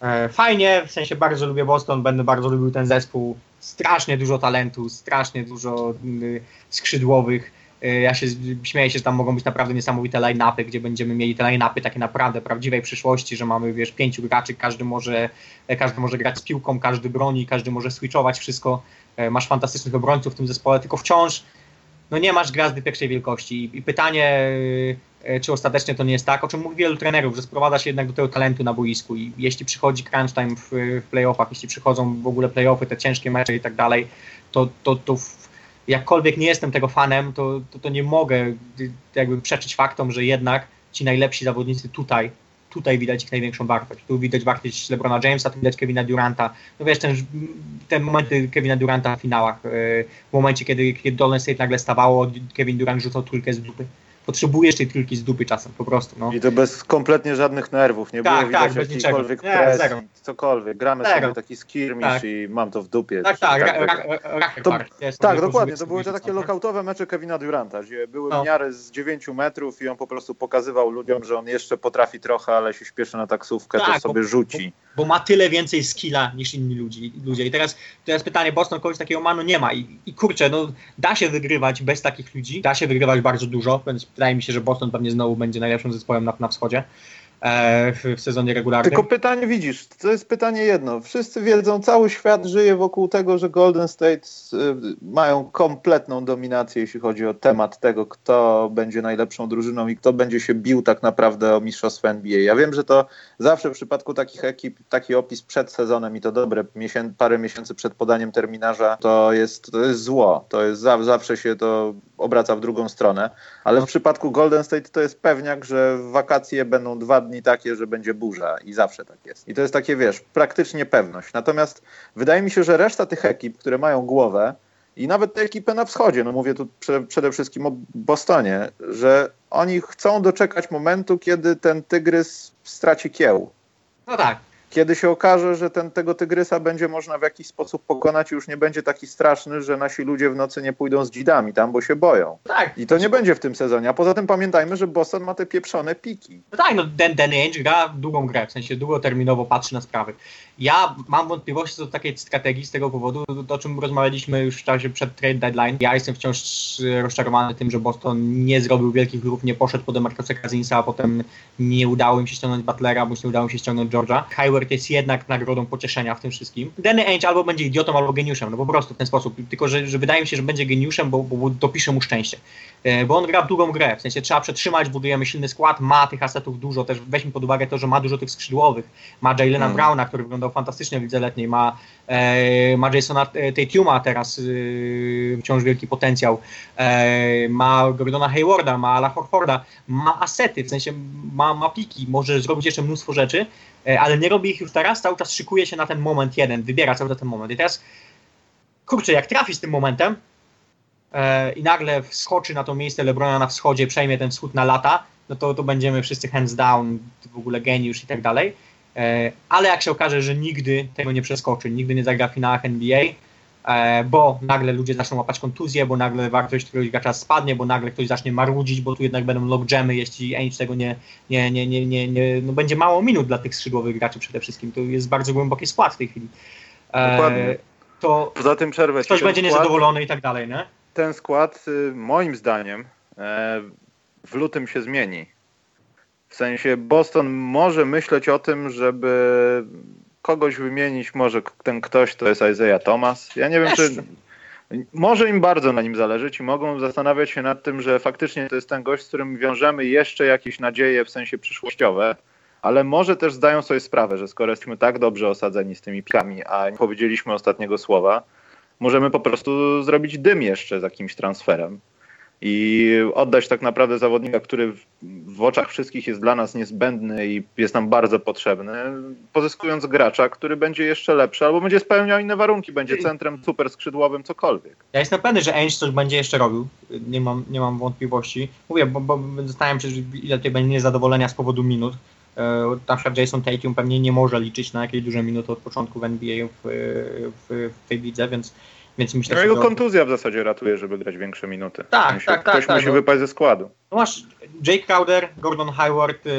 C: e, fajnie, w sensie bardzo lubię Boston, będę bardzo lubił ten zespół, strasznie dużo talentu, strasznie dużo y, skrzydłowych. Y, ja się śmieję się, że tam mogą być naprawdę niesamowite line-upy, gdzie będziemy mieli te line-upy takie naprawdę prawdziwej przyszłości, że mamy wiesz, pięciu graczy, każdy może, każdy może grać z piłką, każdy broni, każdy może switchować wszystko. E, masz fantastycznych obrońców w tym zespole, tylko wciąż no nie masz gwiazdy pierwszej wielkości. I pytanie, e, czy ostatecznie to nie jest tak, o czym mówi wielu trenerów, że sprowadza się jednak do tego talentu na boisku i jeśli przychodzi crunch time w, playoffach, jeśli przychodzą w ogóle playoffy, te ciężkie mecze i tak dalej, to, to, to jakkolwiek nie jestem tego fanem, to, to, to nie mogę jakby przeczyć faktom, że jednak ci najlepsi zawodnicy tutaj tutaj widać ich największą wartość. Tu widać wartość LeBrona Jamesa, tu widać Kevina Duranta. No wiesz, ten, te momenty Kevina Duranta w finałach, e, w momencie, kiedy, kiedy State nagle stawało, Kevin Durant rzucał trójkę z dupy potrzebujesz tej trójki z dupy czasem, po prostu. No.
B: I to bez kompletnie żadnych nerwów, nie
C: tak,
B: było
C: tak,
B: widać.
C: Nie,
B: presji,
C: zero.
B: cokolwiek. Gramy
C: Zero.
B: sobie taki skirmish
C: Tak.
B: i mam to w dupie.
C: Tak, tak,
B: tak
C: ra, ra, ra,
B: To- Tak, dokładnie. To były te takie lokautowe mecze Kevina Duranta, gdzie były
C: No.
B: w miarę z 9 metrów i on po prostu pokazywał ludziom, że on jeszcze potrafi trochę, ale się śpieszy na taksówkę, to
C: Tak,
B: sobie rzuci.
C: bo ma tyle więcej skilla niż inni ludzi, ludzie. I teraz, teraz pytanie, Boston kogoś takiego ma? No nie ma. I, I kurczę, no da się wygrywać bez takich ludzi, da się wygrywać bardzo dużo, więc wydaje mi się, że Boston pewnie znowu będzie najlepszym zespołem na, na wschodzie e, w, sezonie regularnym.
B: Tylko pytanie, widzisz, to jest pytanie jedno. Wszyscy wiedzą, cały świat żyje wokół tego, że Golden State y, mają kompletną dominację, jeśli chodzi o temat tego, kto będzie najlepszą drużyną i kto będzie się bił tak naprawdę o mistrzostwo NBA. Ja wiem, że to zawsze w przypadku takich ekip, taki opis przed sezonem i to dobre, miesię- parę miesięcy przed podaniem terminarza, to jest, to jest zło. To jest za, zawsze się to obraca w drugą stronę. Ale w przypadku Golden State to jest pewniak, że wakacje będą dwa dni takie, że będzie burza i zawsze tak jest. I to jest takie, wiesz, praktycznie pewność. Natomiast wydaje mi się, że reszta tych ekip, które mają głowę i nawet te ekipy na wschodzie, no mówię tu prze, przede wszystkim o Bostonie, że oni chcą doczekać momentu, kiedy ten tygrys straci kieł.
C: No tak.
B: Kiedy się okaże, że ten, tego tygrysa będzie można w jakiś sposób pokonać i już nie będzie taki straszny, że nasi ludzie w nocy nie pójdą z dzidami tam, bo się boją.
C: Tak.
B: I to nie będzie w tym sezonie. A poza tym pamiętajmy, że Boston ma te pieprzone piki.
C: No tak, no Dan, Dan Ainge gra długą grę, w sensie długoterminowo patrzy na sprawy. Ja mam wątpliwości co do takiej strategii z tego powodu, o czym rozmawialiśmy już w czasie przed trade deadline. Ja jestem wciąż rozczarowany tym, że Boston nie zrobił wielkich ruchów, nie poszedł po Demarcusa Cousinsa, a potem nie udało im się ściągnąć Butlera, bądź nie udało im się ściągnąć. Hayward Hayward jest jednak nagrodą pocieszenia w tym wszystkim. Danny Ainge albo będzie idiotą, albo geniuszem, no po prostu w ten sposób. Tylko, że, że wydaje mi się, że będzie geniuszem, bo, bo, dopisze mu szczęście. E, bo on gra w długą grę, w sensie trzeba przetrzymać, budujemy silny skład, ma tych asetów dużo, też weźmy pod uwagę to, że ma dużo tych skrzydłowych. Ma Jalena
B: Mm.
C: Browna, który wyglądał fantastycznie w lidze letniej, ma, e, ma Jasona e, Tatuma teraz e, wciąż wielki potencjał, e, ma Gordona Haywarda, ma Ala Horforda, ma asety, w sensie ma, ma piki, może zrobić jeszcze mnóstwo rzeczy, ale nie robi ich już teraz, cały czas szykuje się na ten moment jeden, wybiera cały czas ten moment. I teraz, kurczę, jak trafi z tym momentem e, i nagle wskoczy na to miejsce Lebrona na wschodzie, przejmie ten wschód na lata, no to, to będziemy wszyscy hands down, w ogóle geniusz i tak dalej. E, ale jak się okaże, że nigdy tego nie przeskoczy, nigdy nie zagra w finałach NBA, e, bo nagle ludzie zaczną łapać kontuzję, bo nagle wartość któregoś gracza spadnie, bo nagle ktoś zacznie marudzić, bo tu jednak będą logjamy, jeśli Ainge tego nie, nie, nie, nie, nie, nie no będzie mało minut dla tych skrzydłowych graczy przede wszystkim. To jest bardzo głęboki skład w tej chwili. E,
B: Dokładnie.
C: To
B: Poza tym przerwę.
C: ktoś będzie
B: skład-
C: niezadowolony i tak dalej, nie?
B: Ten skład, y, moim zdaniem, e, w lutym się zmieni. W sensie Boston może myśleć o tym, żeby kogoś wymienić, może ten ktoś to jest Isaiah Thomas. Ja nie wiem, czy... Może im bardzo na nim zależeć i mogą zastanawiać się nad tym, że faktycznie to jest ten gość, z którym wiążemy jeszcze jakieś nadzieje w sensie przyszłościowe, ale może też zdają sobie sprawę, że skoro jesteśmy tak dobrze osadzeni z tymi pikami, a nie powiedzieliśmy ostatniego słowa, możemy po prostu zrobić dym jeszcze z jakimś transferem i oddać tak naprawdę zawodnika, który w, w oczach wszystkich jest dla nas niezbędny i jest nam bardzo potrzebny, pozyskując gracza, który będzie jeszcze lepszy albo będzie spełniał inne warunki, będzie centrem super skrzydłowym, cokolwiek.
C: Ja jestem pewny, że Ainge coś będzie jeszcze robił. Nie mam, nie mam wątpliwości. Mówię, bo, bo się, że ile tutaj będzie niezadowolenia z powodu minut. E, Na przykład Jason Tatum pewnie nie może liczyć na jakieś duże minuty od początku w NBA w, w, w tej lidze, więc, więc myślę,
B: No jego kontuzja w zasadzie ratuje, żeby grać większe minuty.
C: Tak,
B: W sensie
C: tak, tak,
B: Ktoś
C: tak,
B: musi
C: no.
B: wypaść ze składu.
C: No masz Jake Crowder, Gordon Hayward, e,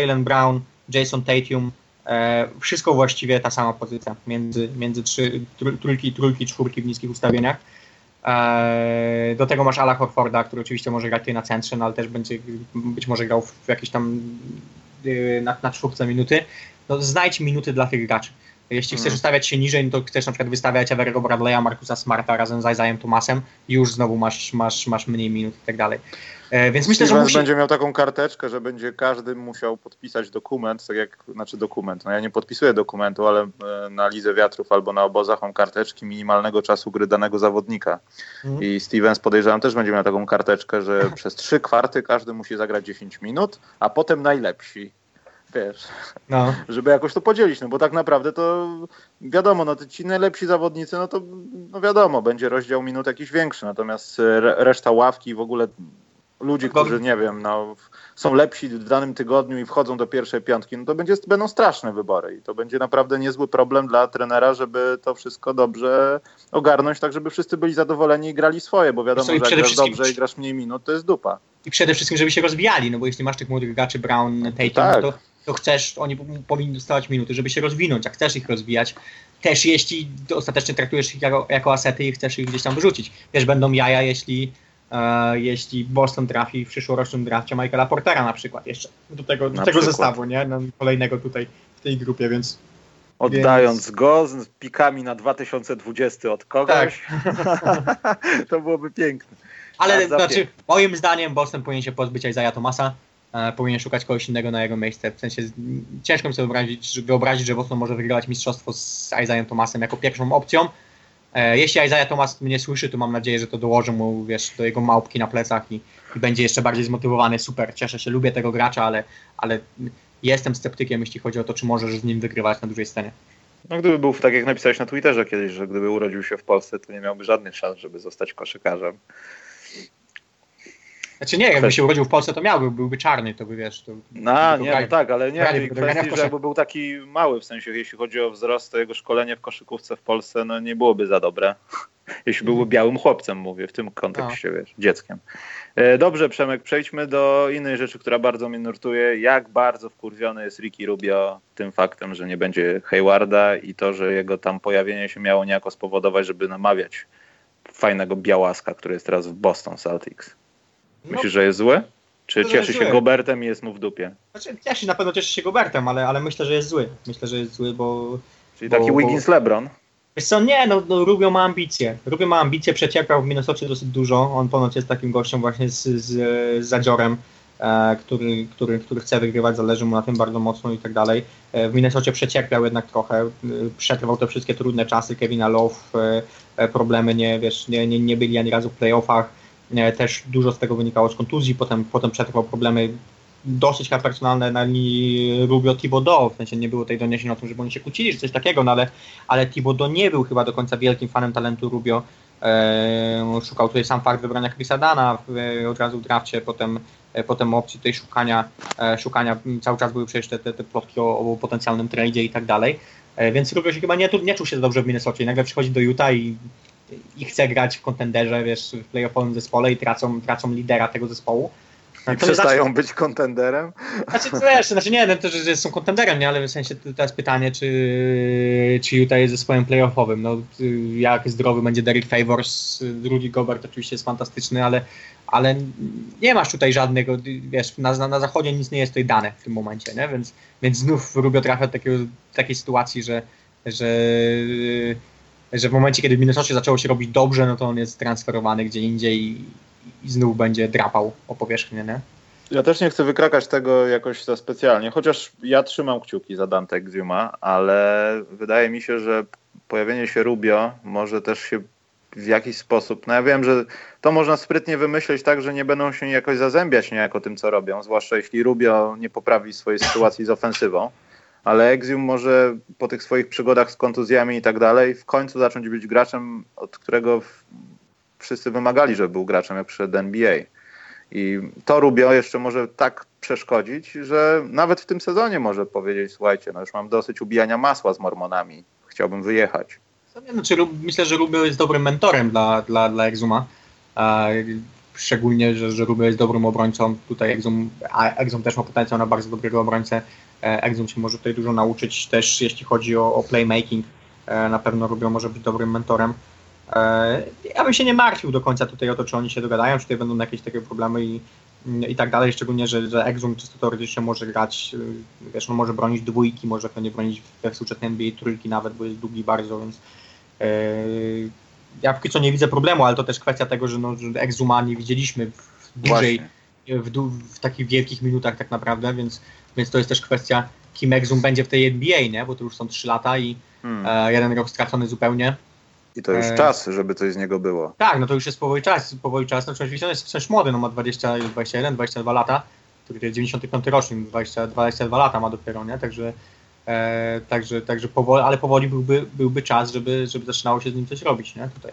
C: Jalen Brown, Jason Tatum. E, wszystko właściwie ta sama pozycja między, między trzy, tr- trójki, trójki, czwórki w niskich ustawieniach. E, do tego masz Ala Horforda, który oczywiście może grać tutaj na centrze, no ale też będzie być może grał w jakieś tam e, na, na czwórce minuty. No, znajdź minuty dla tych graczy. Jeśli chcesz
B: Mhm.
C: ustawiać się niżej, no to chcesz na przykład wystawiać Everego Bradley'a, Markusa Smarta razem z Isaiah Thomasem, już znowu masz, masz, masz mniej minut i tak dalej. E, więc myślę, że
B: Stevens
C: musi...
B: będzie miał taką karteczkę, że będzie każdy musiał podpisać dokument, tak jak, znaczy dokument, no ja nie podpisuję dokumentu, ale e, na Lidze Wiatrów albo na obozach mam karteczki minimalnego czasu gry danego zawodnika.
C: Mhm.
B: I Stevens podejrzewam też będzie miał taką karteczkę, że przez trzy kwarty każdy musi zagrać 10 minut, a potem najlepsi. Wiesz,
C: No.
B: żeby jakoś to podzielić, no bo tak naprawdę to wiadomo, no to ci najlepsi zawodnicy, no to no wiadomo, będzie rozdział minut jakiś większy, natomiast re, reszta ławki i w ogóle ludzie,
C: Bo-
B: którzy nie wiem, no są lepsi w danym tygodniu i wchodzą do pierwszej piątki, no to będzie, będą straszne wybory i to będzie naprawdę niezły problem dla trenera, żeby to wszystko dobrze ogarnąć, tak żeby wszyscy byli zadowoleni i grali swoje, bo wiadomo, że grasz dobrze i grasz mniej minut, to jest dupa.
C: I przede wszystkim, żeby się rozwijali, no bo jeśli masz tych młodych graczy Brown, Tatum,
B: Tak.
C: to, to chcesz, oni powinni dostawać minuty, żeby się rozwinąć, jak chcesz ich rozwijać. Też jeśli ostatecznie traktujesz ich jako, jako asety i chcesz ich gdzieś tam wyrzucić. Też będą jaja, jeśli, e, jeśli Boston trafi w przyszłorocznym drafcie Michaela Portera na przykład jeszcze. Do tego, do
B: Na
C: tego
B: przykład.
C: zestawu, nie? No, kolejnego tutaj w tej grupie, więc
B: Oddając go z pikami na 2020 od kogoś, to byłoby piękne.
C: Ale
B: A, za
C: znaczy, moim zdaniem Boston powinien się pozbyć Isaiah Thomasa, e, powinien szukać kogoś innego na jego miejsce. W sensie ciężko mi sobie wyobrazić, wyobrazić, że Boston może wygrywać mistrzostwo z Isaiah Thomasem jako pierwszą opcją. E, jeśli Isaiah Thomas mnie słyszy, to mam nadzieję, że to dołoży mu wiesz, do jego małpki na plecach i, i będzie jeszcze bardziej zmotywowany. Super, cieszę się, lubię tego gracza, ale, ale jestem sceptykiem, jeśli chodzi o to, czy możesz z nim wygrywać na dużej scenie.
B: No gdyby był, tak jak napisałeś na Twitterze kiedyś, że gdyby urodził się w Polsce, to nie miałby żadnych szans, żeby zostać koszykarzem.
C: Znaczy nie, jakby się urodził w Polsce, to miałby, byłby czarny, to by wiesz. To,
B: No,
C: to
B: nie, no tak, ale nie w kwestii, że jakby był taki mały, w sensie jeśli chodzi o wzrost, to jego szkolenie w koszykówce w Polsce, no nie byłoby za dobre. Jeśli byłby
C: Mhm.
B: białym chłopcem, mówię, w tym kontekście, wiesz, dzieckiem. E, Dobrze, Przemek, przejdźmy do innej rzeczy, która bardzo mnie nurtuje. Jak bardzo wkurwiony jest Ricky Rubio tym faktem, że nie będzie Haywarda i to, że jego tam pojawienie się miało niejako spowodować, żeby namawiać fajnego białaska, który jest teraz w Boston Celtics.
C: No,
B: Myślisz, że jest zły? Czy cieszy się
C: zły.
B: Gobertem i jest mu w dupie?
C: Znaczy, ja się na pewno cieszę się Gobertem, ale, ale myślę, że jest zły. Myślę, że jest zły, bo
B: Czyli
C: Bo-
B: taki
C: bo-
B: Wiggins LeBron.
C: Wiesz co, nie, no, no Rubio ma ambicje. Rubio ma ambicje, przecierpiał w Minnesocie dosyć dużo. On ponoć jest takim gościem właśnie z, z, z zadziorem, e, który, który, który chce wygrywać, zależy mu na tym bardzo mocno i tak dalej. E, w Minnesocie przecierpiał jednak trochę, e, przetrwał te wszystkie trudne czasy Kevina Love, e, e, problemy, nie, wiesz, nie, nie, nie byli ani razu w playoffach. E, też dużo z tego wynikało z kontuzji, potem, potem przetrwał problemy dosyć chyba personalne na linii Rubio Thibodeau, w sensie nie było tej doniesień o tym, żeby oni się kłócili, czy coś takiego, no ale, ale Thibodeau nie był chyba do końca wielkim fanem talentu Rubio. E, szukał tutaj sam fakt wybrania Chrisa Dana w, e, od razu w drafcie, potem, potem opcji tutaj szukania, e, szukania, cały czas były przecież te, te, te plotki o, o potencjalnym tradzie i tak dalej, e, więc Rubio się chyba nie, nie czuł się dobrze w Minnesocie nagle przychodzi do Utah i, i chce grać w kontenderze, wiesz, w playoffowym zespole i tracą, tracą lidera tego zespołu.
B: I przestają być kontenderem.
C: znaczy, to wiesz, znaczy nie, no to, że, że są kontenderem, nie, ale w sensie to teraz pytanie, czy, czy Utah jest zespołem playoffowym. No, jak zdrowy będzie Derek Favors, drugi Gobert oczywiście jest fantastyczny, ale, ale nie masz tutaj żadnego, wiesz, na, na, na zachodzie nic nie jest tutaj dane w tym momencie, nie? Więc, więc znów Rubio trafia do takiego, takiej sytuacji, że, że, że w momencie, kiedy w Minnesocie zaczęło się robić dobrze, no to on jest transferowany gdzie indziej i, i znów będzie drapał o powierzchnię, nie?
B: Ja też nie chcę wykrakać tego jakoś za specjalnie, chociaż ja trzymam kciuki za Dante Exuma, ale wydaje mi się, że pojawienie się Rubio może też się w jakiś sposób, no ja wiem, że to można sprytnie wymyśleć tak, że nie będą się jakoś zazębiać niejako tym, co robią, zwłaszcza jeśli Rubio nie poprawi swojej sytuacji z ofensywą, ale Exium może po tych swoich przygodach z kontuzjami i tak dalej w końcu zacząć być graczem, od którego wszyscy wymagali, żeby był graczem, jak przyszedł NBA. I to Rubio jeszcze może tak przeszkodzić, że nawet w tym sezonie może powiedzieć, słuchajcie, no już mam dosyć ubijania masła z mormonami, chciałbym wyjechać.
C: Znaczy, myślę, że Rubio jest dobrym mentorem dla, dla, dla Exuma. Szczególnie, że, że Rubio jest dobrym obrońcą. Tutaj Exum, a Exum też ma potencjał na bardzo dobrego obrońcę. E, Exum się może tutaj dużo nauczyć też, jeśli chodzi o, o playmaking. E, na pewno Rubio może być dobrym mentorem. E, ja bym się nie martwił do końca tutaj o to, czy oni się dogadają, czy tutaj będą jakieś takie problemy i, i tak dalej, szczególnie, że, że Exum czysto teoretycznie może grać, wiesz, no może bronić dwójki, może pewnie bronić we współczesnej NBA trójki nawet, bo jest długi bardzo, więc Ja póki co nie widzę problemu, ale to też kwestia tego, że, no, Exuma nie widzieliśmy w dłużej, w, w takich wielkich minutach tak naprawdę, więc, więc to jest też kwestia, kim Exum będzie w tej NBA, nie? bo to już są trzy lata i
B: Hmm.
C: e, jeden rok stracony zupełnie.
B: I to już
C: e-
B: czas, żeby coś z niego było.
C: Tak, no to już jest powoli czas, powoli czas. No, oczywiście on jest wciąż młody, no ma 20, 21, 22 lata, który to jest 95 rocznik, 20, 22 lata ma dopiero, nie? Także, e, także, także powoli, ale powoli byłby, byłby czas, żeby, żeby zaczynało się z nim coś robić, nie? Tutaj.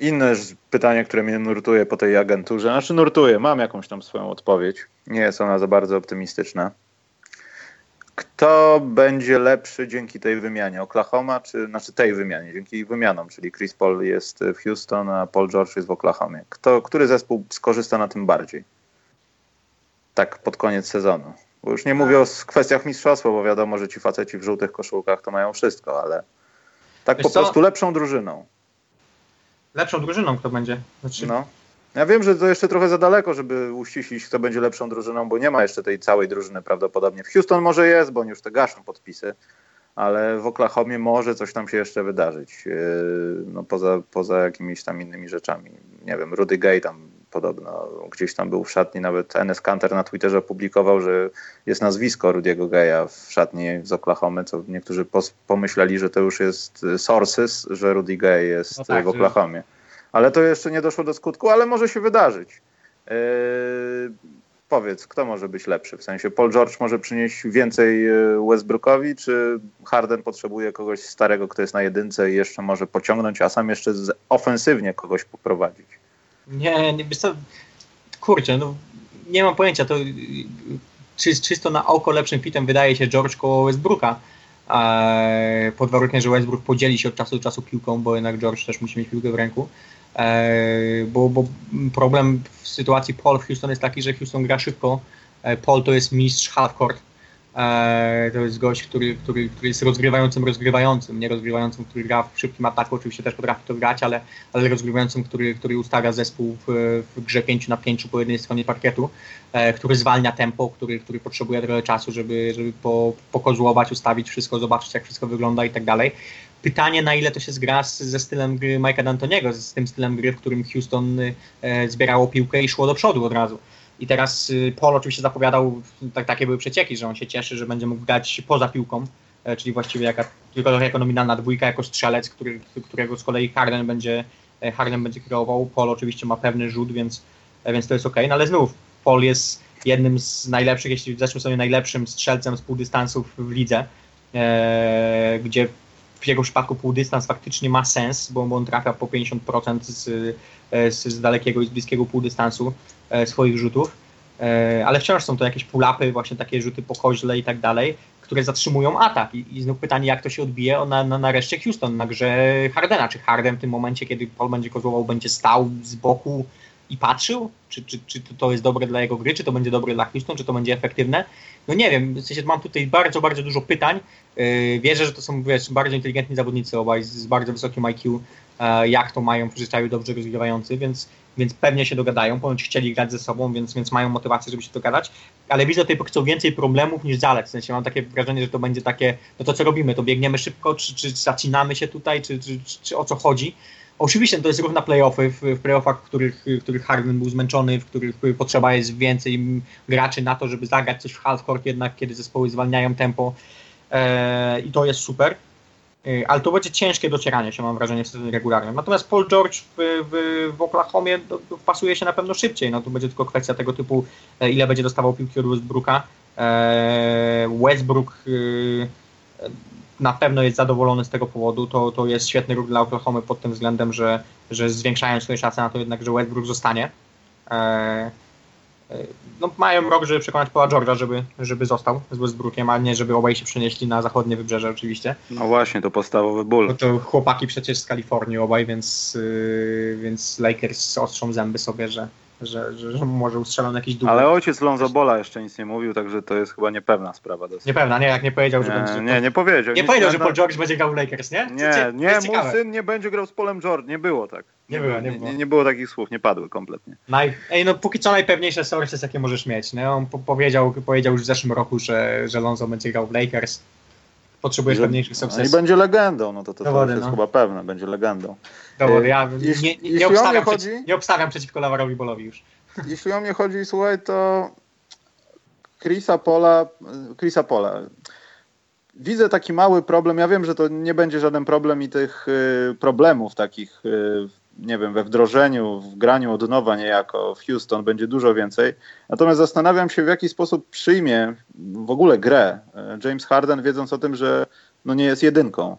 B: Inne pytanie, które mnie nurtuje po tej agenturze, znaczy nurtuje, mam jakąś tam swoją odpowiedź, nie jest ona za bardzo optymistyczna. Kto będzie lepszy dzięki tej wymianie? Oklahoma, czy znaczy tej wymianie, dzięki wymianom, czyli Chris Paul jest w Houston, a Paul George jest w Oklahomie. Kto, który zespół skorzysta na tym bardziej? Tak pod koniec sezonu. Bo już nie mówię o kwestiach mistrzostwa, bo wiadomo, że ci faceci w żółtych koszulkach to mają wszystko, ale tak
C: Wiesz
B: po
C: co?
B: prostu lepszą drużyną.
C: Lepszą drużyną kto będzie? Znaczy,
B: No. Ja wiem, że to jeszcze trochę za daleko, żeby uściślić, kto będzie lepszą drużyną, bo nie ma jeszcze tej całej drużyny prawdopodobnie. W Houston może jest, bo oni już te gaszą podpisy, ale w Oklahomie może coś tam się jeszcze wydarzyć. Yy, No poza, poza jakimiś tam innymi rzeczami. Nie wiem, Rudy Gay tam podobno gdzieś tam był w szatni, nawet Enes Kanter na Twitterze opublikował, że jest nazwisko Rudiego Gaya w szatni z Oklahomy, co niektórzy pomyśleli, że to już jest y, sources, że Rudy Gay jest
C: No tak,
B: w Oklahomie. Ale to jeszcze nie doszło do skutku, ale może się wydarzyć. Yy, powiedz, kto może być lepszy? W sensie Paul George może przynieść więcej Westbrookowi, czy Harden potrzebuje kogoś starego, kto jest na jedynce i jeszcze może pociągnąć, a sam jeszcze ofensywnie kogoś poprowadzić?
C: Nie, nie wiesz co, kurczę, no nie mam pojęcia, to y, czy, czysto na oko lepszym fitem wydaje się George koło Westbrooka, e, pod warunkiem, że Westbrook podzieli się od czasu do czasu piłką, bo jednak George też musi mieć piłkę w ręku, e, bo, bo problem w sytuacji Paul w Houston jest taki, że Houston gra szybko, e, Paul to jest mistrz half-court, E, to jest gość, który, który, który jest rozgrywającym, rozgrywającym, nie rozgrywającym, który gra w szybkim ataku, oczywiście też potrafi to grać, ale, ale rozgrywającym, który, który ustawia zespół w, w grze 5 na 5 po jednej stronie parkietu, e, który zwalnia tempo, który, który potrzebuje trochę czasu, żeby, żeby po, pokozłować, ustawić wszystko, zobaczyć jak wszystko wygląda i tak dalej. Pytanie, na ile to się zgra z, ze stylem gry Mike'a D'Antoniego, z tym stylem gry, w którym Houston e, zbierało piłkę i szło do przodu od razu. I teraz y, Paul oczywiście zapowiadał, tak, takie były przecieki, że on się cieszy, że będzie mógł grać poza piłką, e, czyli właściwie jaka, tylko jako nominalna dwójka, jako strzelec, który, którego z kolei Harden będzie, e, Harden będzie kreował. Paul oczywiście ma pewny rzut, więc, e, więc to jest ok. No ale znów, Paul jest jednym z najlepszych, jeśli w zeszłym sezonie najlepszym strzelcem z półdystansów w lidze, e, gdzie w jego przypadku półdystans faktycznie ma sens, bo on trafia po 50% z, z, z dalekiego i z bliskiego półdystansu e, swoich rzutów, e, ale wciąż są to jakieś pułapy, właśnie takie rzuty po koźle i tak dalej, które zatrzymują atak. I, i znów pytanie, jak to się odbije na, na, na reszcie Houston, na grze Hardena. Czy Harden w tym momencie, kiedy Paul będzie kozłował, będzie stał z boku i patrzył? Czy, czy, czy to jest dobre dla jego gry, czy to będzie dobre dla Houston, czy to będzie efektywne? No nie wiem, w sensie mam tutaj bardzo, bardzo dużo pytań. Yy, wierzę, że to są wiesz, bardzo inteligentni zawodnicy obaj z, bardzo wysokim IQ, e, jak to mają w zwyczaju dobrze rozgrywający, więc, więc pewnie się dogadają, ponoć chcieli grać ze sobą, więc, więc mają motywację, żeby się dogadać, ale widzę tutaj co więcej problemów niż zalet, w sensie mam takie wrażenie, że to będzie takie, no to co robimy, to biegniemy szybko, czy, czy zacinamy się tutaj, czy, czy, czy o co chodzi, Oczywiście to jest ruch na playoffy, w, w playoffach, w których, w których Harden był zmęczony, w których potrzeba jest więcej graczy na to, żeby zagrać coś w half-court jednak, kiedy zespoły zwalniają tempo e, i to jest super. E, ale to będzie ciężkie docieranie się, mam wrażenie, w sezonie regularnym. Natomiast Paul George w, w, w Oklahomie do, do, wpasuje się na pewno szybciej. No to będzie tylko kwestia tego typu, e, ile będzie dostawał piłki od Westbrooka. E, Westbrook e, na pewno jest zadowolony z tego powodu. To, to jest świetny ruch dla Oklahoma pod tym względem, że, że zwiększają swoje szanse na to jednak, że Westbrook zostanie. E, e, no, mają rok, żeby przekonać Paula George'a, żeby, żeby został z Westbrookiem, a nie żeby obaj się przenieśli na zachodnie wybrzeże oczywiście.
B: No właśnie, to podstawowy ból.
C: No to chłopaki przecież z Kalifornii obaj, więc, yy, więc Lakers ostrzą zęby sobie, że, że, że, że może ustrzelą jakiś długi.
B: Ale ojciec Lonzo Bola jeszcze nic nie mówił, także to jest chyba niepewna sprawa. Dosyć.
C: Niepewna, nie, jak nie powiedział, że
B: nie,
C: będzie...
B: Nie, nie powiedział.
C: Nie powiedział, że Paul George będzie grał w Lakers, nie?
B: Nie, nie, mój
C: ciekawe.
B: syn nie będzie grał z Polem George, nie było tak.
C: Nie było, nie było.
B: Nie, nie było takich słów, nie padły kompletnie.
C: Naj... Ej, no póki co najpewniejsze sources, jakie możesz mieć, nie? On po powiedział, powiedział już w zeszłym roku, że, że Lonzo będzie grał w Lakers. Potrzebujesz
B: Że-
C: pewniejszych
B: no I
C: sources.
B: będzie legendą, no to, to, to
C: Dowody,
B: jest
C: no.
B: chyba pewne, będzie legendą.
C: Dowody, ja
B: jeśli-
C: nie, nie,
B: jeśli
C: obstawiam
B: chodzi-
C: przeciw, nie obstawiam przeciwko Lavarowi Bolowi już.
B: Jeśli o mnie chodzi, słuchaj, to Chrisa Pola, Chrisa Pola. Widzę taki mały problem. Ja wiem, że to nie będzie żaden problem i tych y, problemów takich, y, nie wiem, we wdrożeniu, w graniu od nowa niejako w Houston będzie dużo więcej. Natomiast zastanawiam się, w jaki sposób przyjmie w ogóle grę y, James Harden, wiedząc o tym, że no nie jest jedynką.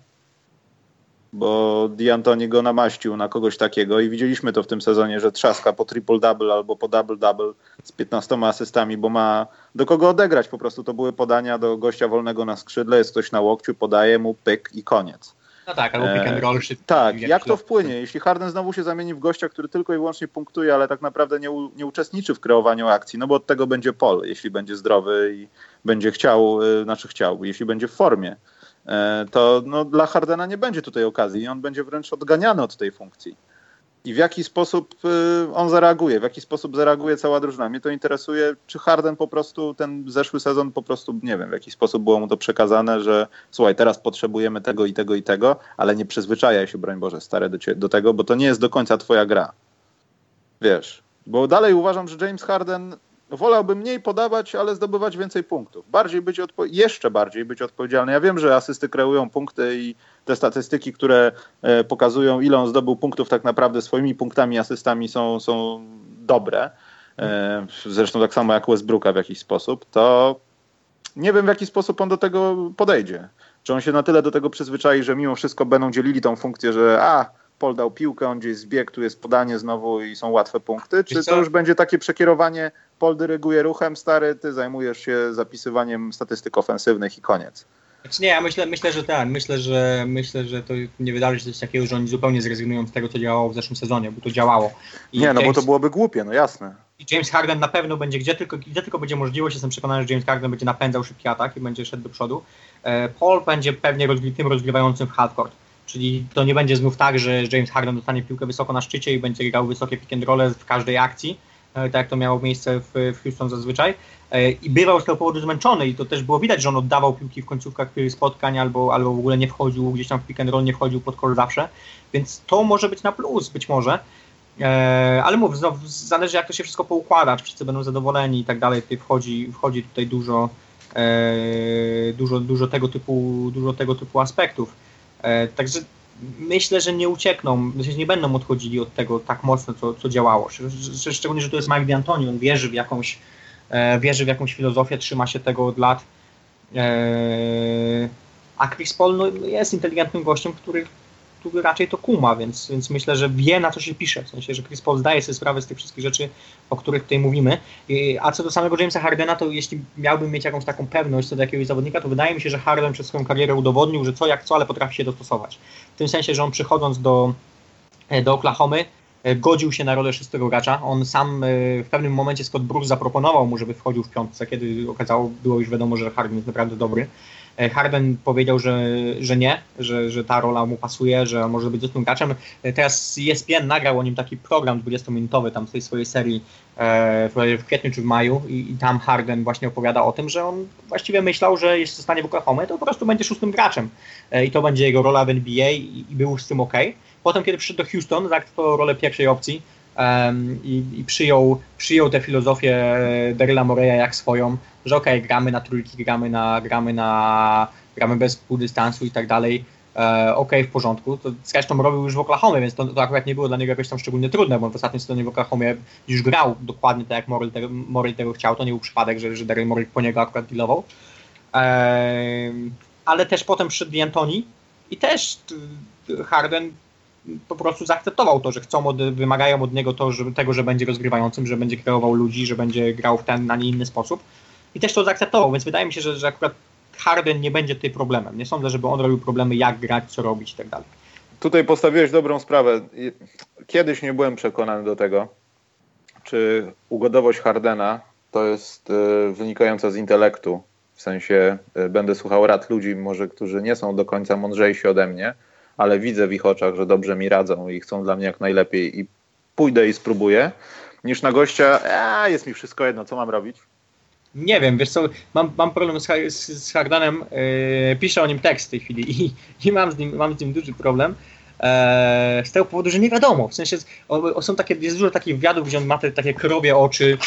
B: Bo D'Antoni go namaścił na kogoś takiego i widzieliśmy to w tym sezonie, że trzaska po triple-double albo po double-double z 15 asystami, bo ma do kogo odegrać. Po prostu to były podania do gościa wolnego na skrzydle, jest ktoś na łokciu, podaje mu pyk i koniec.
C: No tak, albo pick and roll. Czy,
B: Tak,
C: jak
B: jak to wpłynie? Jeśli Harden znowu się zamieni w gościa, który tylko i wyłącznie punktuje, ale tak naprawdę nie, u, nie uczestniczy w kreowaniu akcji, no bo od tego będzie Pol, jeśli będzie zdrowy i będzie chciał, y, znaczy chciał, jeśli będzie w formie, e, to no, dla Hardena nie będzie tutaj okazji i on będzie wręcz odganiany od tej funkcji. I w jaki sposób y, on zareaguje, w jaki sposób zareaguje cała drużyna. Mnie to interesuje, czy Harden po prostu ten zeszły sezon po prostu, nie wiem, w jaki sposób było mu to przekazane, że słuchaj, teraz potrzebujemy tego i tego i tego, ale nie przyzwyczajaj się, broń Boże, stary, do, do tego, bo to nie jest do końca twoja gra. Wiesz, bo dalej uważam, że James Harden wolałby mniej podawać, ale zdobywać więcej punktów. Bardziej być odpo- jeszcze bardziej być odpowiedzialny. Ja wiem, że asysty kreują punkty i te statystyki, które e, pokazują, ile on zdobył punktów, tak naprawdę swoimi punktami, asystami są, są dobre. E, zresztą tak samo jak Westbrooka w jakiś sposób. To nie wiem, w jaki sposób on do tego podejdzie. Czy on się na tyle do tego przyzwyczai, że mimo wszystko będą dzielili tą funkcję, że a, Paul dał piłkę, on gdzieś zbiegł, tu jest podanie znowu i są łatwe punkty, czy to już będzie takie przekierowanie, Paul dyryguje ruchem, stary, ty zajmujesz się zapisywaniem statystyk ofensywnych i koniec.
C: Znaczy nie, ja myślę, myślę, że tak. Myślę, że myślę, że to nie wydarzy się coś takiego, że oni zupełnie zrezygnują z tego, co działało w zeszłym sezonie, bo to działało. I
B: nie, no bo
C: James-
B: to byłoby głupie, no jasne.
C: James Harden na pewno będzie, gdzie tylko, gdzie tylko będzie możliwość, jestem przekonany, że James Harden będzie napędzał szybki atak i będzie szedł do przodu. E, Paul będzie pewnie rozgry, tym rozgrywającym w halfcourt. Czyli to nie będzie znów tak, że James Harden dostanie piłkę wysoko na szczycie i będzie grał wysokie pick and roll w każdej akcji, e, tak jak to miało miejsce w, Houston zazwyczaj. E, I bywał z tego powodu zmęczony i to też było widać, że on oddawał piłki w końcówkach spotkań albo, albo w ogóle nie wchodził gdzieś tam w pick and roll, nie wchodził pod kol zawsze. Więc to może być na plus być może. E, ale mów, znowu, zależy jak to się wszystko poukłada, czy wszyscy będą zadowoleni i tak dalej. Tutaj wchodzi, wchodzi tutaj dużo, dużo, dużo, tego typu, dużo tego typu aspektów. E, także myślę, że nie uciekną, że nie będą odchodzili od tego tak mocno, co, co działało. Szczególnie, że to jest Mike D'Antoni, on wierzy w jakąś, wierzy w jakąś filozofię, trzyma się tego od lat. A Chris Paul no, jest inteligentnym gościem, który który raczej to kuma, więc, więc myślę, że wie na co się pisze. W sensie, że Chris Paul zdaje sobie sprawę z tych wszystkich rzeczy, o których tutaj mówimy. A co do samego Jamesa Hardena, to jeśli miałbym mieć jakąś taką pewność co do jakiegoś zawodnika, to wydaje mi się, że Harden przez swoją karierę udowodnił, że co jak co, ale potrafi się dostosować. W tym sensie, że on przychodząc do, e, do Oklahomy, e, godził się na rolę szóstego gracza. On sam e, w pewnym momencie Scott Bruce zaproponował mu, żeby wchodził w piątce, kiedy okazało, było już wiadomo, że Harden jest naprawdę dobry. E, Harden powiedział, że, że nie, że, że ta rola mu pasuje, że może być dostępnym graczem. E, teraz ESPN nagrał o nim taki program 20-minutowy tam w tej swojej serii e, w kwietniu czy w maju i, i tam Harden właśnie opowiada o tym, że on właściwie myślał, że jeśli zostanie w Oklahoma, to po prostu będzie szóstym graczem i to będzie jego rola w NBA i, i był z tym ok. Potem, kiedy przyszedł do Houston, zaakceptował rolę pierwszej opcji, um, i, i, przyjął, przyjął tę filozofię Daryla Moreya jak swoją, że okej, okay, gramy na trójki, gramy na, gramy na, gramy bez półdystansu i tak dalej, e, okej, okay, w porządku. To zresztą robił już w Oklahomie, więc to, to, akurat nie było dla niego jakoś tam szczególnie trudne, bo w ostatnim sezonie w Oklahomie już grał dokładnie tak, jak Morel tego, Morel tego chciał. To nie był przypadek, że, że Daryl Morel po niego akurat dealował. E, ale też potem przyszedł D'Antoni i też Harden po prostu zaakceptował to, że chcą, od, wymagają od niego to, że, tego, że będzie rozgrywającym, że będzie kreował ludzi, że będzie grał w ten, a nie inny sposób. I też to zaakceptował, więc wydaje mi się, że, że akurat Harden nie będzie tutaj problemem. Nie sądzę, żeby on robił problemy, jak grać, co robić i tak dalej.
B: Tutaj postawiłeś dobrą sprawę. Kiedyś nie byłem przekonany do tego, czy ugodowość Hardena to jest y, wynikająca z intelektu. W sensie y, będę słuchał rad ludzi, może którzy nie są do końca mądrzejsi ode mnie, ale widzę w ich oczach, że dobrze mi radzą i chcą dla mnie jak najlepiej i pójdę i spróbuję, niż na gościa, a jest mi wszystko jedno, co mam robić.
C: Nie wiem, wiesz co, mam, mam problem z, z, z Hardanem, yy, piszę o nim tekst w tej chwili i, i mam, z nim, mam z nim duży problem. E, z tego powodu, że nie wiadomo. W sensie są takie, jest dużo takich wywiadów, gdzie on ma te takie krowie oczy,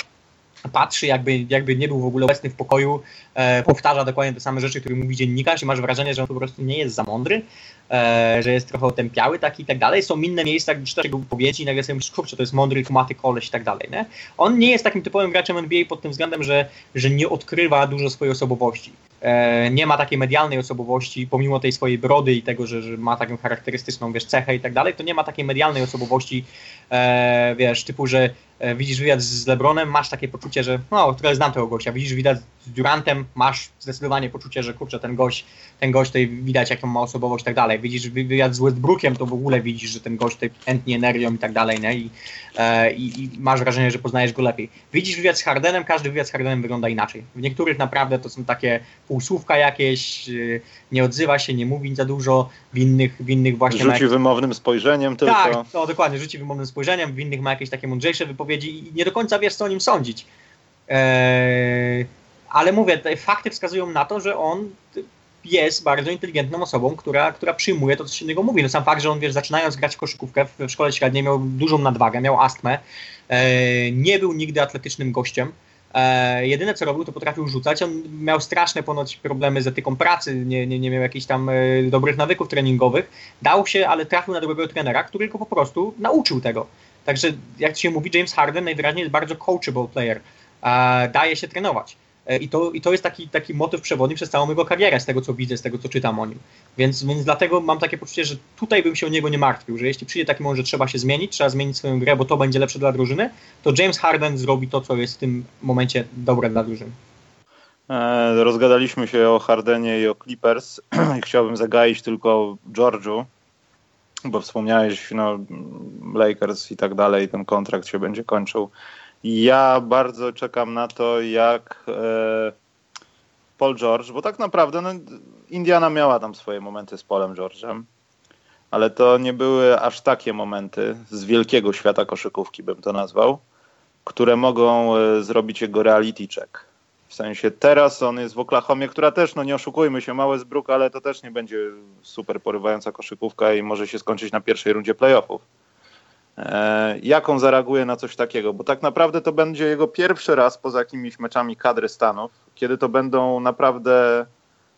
C: patrzy, jakby, jakby nie był w ogóle obecny w pokoju, e, powtarza dokładnie te same rzeczy, które mówi dziennikarz i masz wrażenie, że on po prostu nie jest za mądry, e, że jest trochę otępiały taki i tak dalej. Są inne miejsca, gdzie czytasz jego wypowiedzi i nagle sobie myślisz, kurczę, to jest mądry, kumaty koleś i tak dalej. Nie? On nie jest takim typowym graczem NBA pod tym względem, że, że nie odkrywa dużo swojej osobowości. E, nie ma takiej medialnej osobowości, pomimo tej swojej brody i tego, że, że ma taką charakterystyczną, wiesz, cechę i tak dalej, to nie ma takiej medialnej osobowości, e, wiesz, typu, że e, widzisz wywiad z LeBronem, masz takie poczucie, że no, trochę znam tego gościa, widzisz wywiad z Durantem, masz zdecydowanie poczucie, że kurczę, ten gość, ten gość tutaj widać, jaką ma osobowość i tak dalej. Widzisz wywiad z Westbrookiem, to w ogóle widzisz, że ten gość tutaj chętnie energią i tak dalej, nie? I, e, i, I, masz wrażenie, że poznajesz go lepiej. Widzisz wywiad z Hardenem, każdy wywiad z Hardenem wygląda inaczej. W niektórych naprawdę to są takie półsłówka jakieś, e, nie odzywa się, nie mówi za dużo, w innych, w innych właśnie...
B: Rzuci jak... wymownym spojrzeniem tylko.
C: Tak, to dokładnie, rzuci wymownym spojrzeniem, w innych ma jakieś takie mądrzejsze wypowiedzi i nie do końca wiesz, co o nim sądzić. Eee, ale mówię, te fakty wskazują na to, że on jest bardzo inteligentną osobą, która, która przyjmuje to, co się do niego mówi. No sam fakt, że on, wiesz, zaczynając grać w koszykówkę w, w szkole średniej miał dużą nadwagę, miał astmę, e, nie był nigdy atletycznym gościem, E, jedyne co robił, to potrafił rzucać. On miał straszne ponoć problemy z etyką pracy, nie, nie, nie miał jakichś tam e, dobrych nawyków treningowych. Dał się, ale trafił na dobrego trenera, który go po prostu nauczył tego. Także jak się mówi, James Harden najwyraźniej jest bardzo coachable player. E, daje się trenować. E, I to, I to jest taki, taki motyw przewodni przez całą jego karierę, z tego co widzę, z tego co czytam o nim. Więc, więc dlatego mam takie poczucie, że tutaj bym się o niego nie martwił, że jeśli przyjdzie taki moment, że trzeba się zmienić, trzeba zmienić swoją grę, bo to będzie lepsze dla drużyny, to James Harden zrobi to, co jest w tym momencie dobre dla drużyny.
B: E, rozgadaliśmy się o Hardenie i o Clippers. Chciałbym zagaić tylko o Georgiu, bo wspomniałeś, no, Lakers i tak dalej, ten kontrakt się będzie kończył Ja bardzo czekam na to, jak e, Paul George, bo tak naprawdę no, Indiana miała tam swoje momenty z Polem George'em, ale to nie były aż takie momenty z wielkiego świata koszykówki, bym to nazwał, które mogą e, zrobić jego reality check. W sensie teraz on jest w Oklahomie, która też, no nie oszukujmy się, małe zbruk, ale to też nie będzie super porywająca koszykówka i może się skończyć na pierwszej rundzie playoffów. E, jak on zareaguje na coś takiego? Bo tak naprawdę to będzie jego pierwszy raz poza jakimiś meczami kadry Stanów, kiedy to będą naprawdę,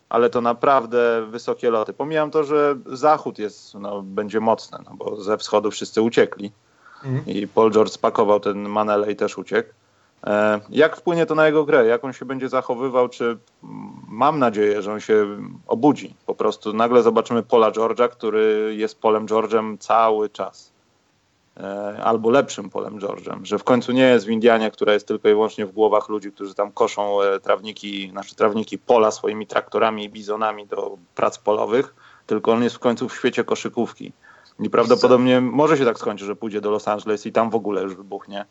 B: ale to naprawdę wysokie loty. Pomijam to, że zachód jest, no, będzie mocny, no, bo ze wschodu wszyscy uciekli
C: Mhm.
B: i Paul George spakował ten Manele i też uciekł. E, Jak wpłynie to na jego grę? Jak on się będzie zachowywał? Czy mam nadzieję, że on się obudzi? Po prostu nagle zobaczymy Paula George'a, który jest Polem George'em cały czas. E, Albo lepszym Polem George'em, że w końcu nie jest w Indianie, która jest tylko i wyłącznie w głowach ludzi, którzy tam koszą e, trawniki, znaczy trawniki pola swoimi traktorami i bizonami do prac polowych, tylko on jest w końcu w świecie koszykówki. I prawdopodobnie może się tak skończyć, że pójdzie do Los Angeles i tam w ogóle już wybuchnie.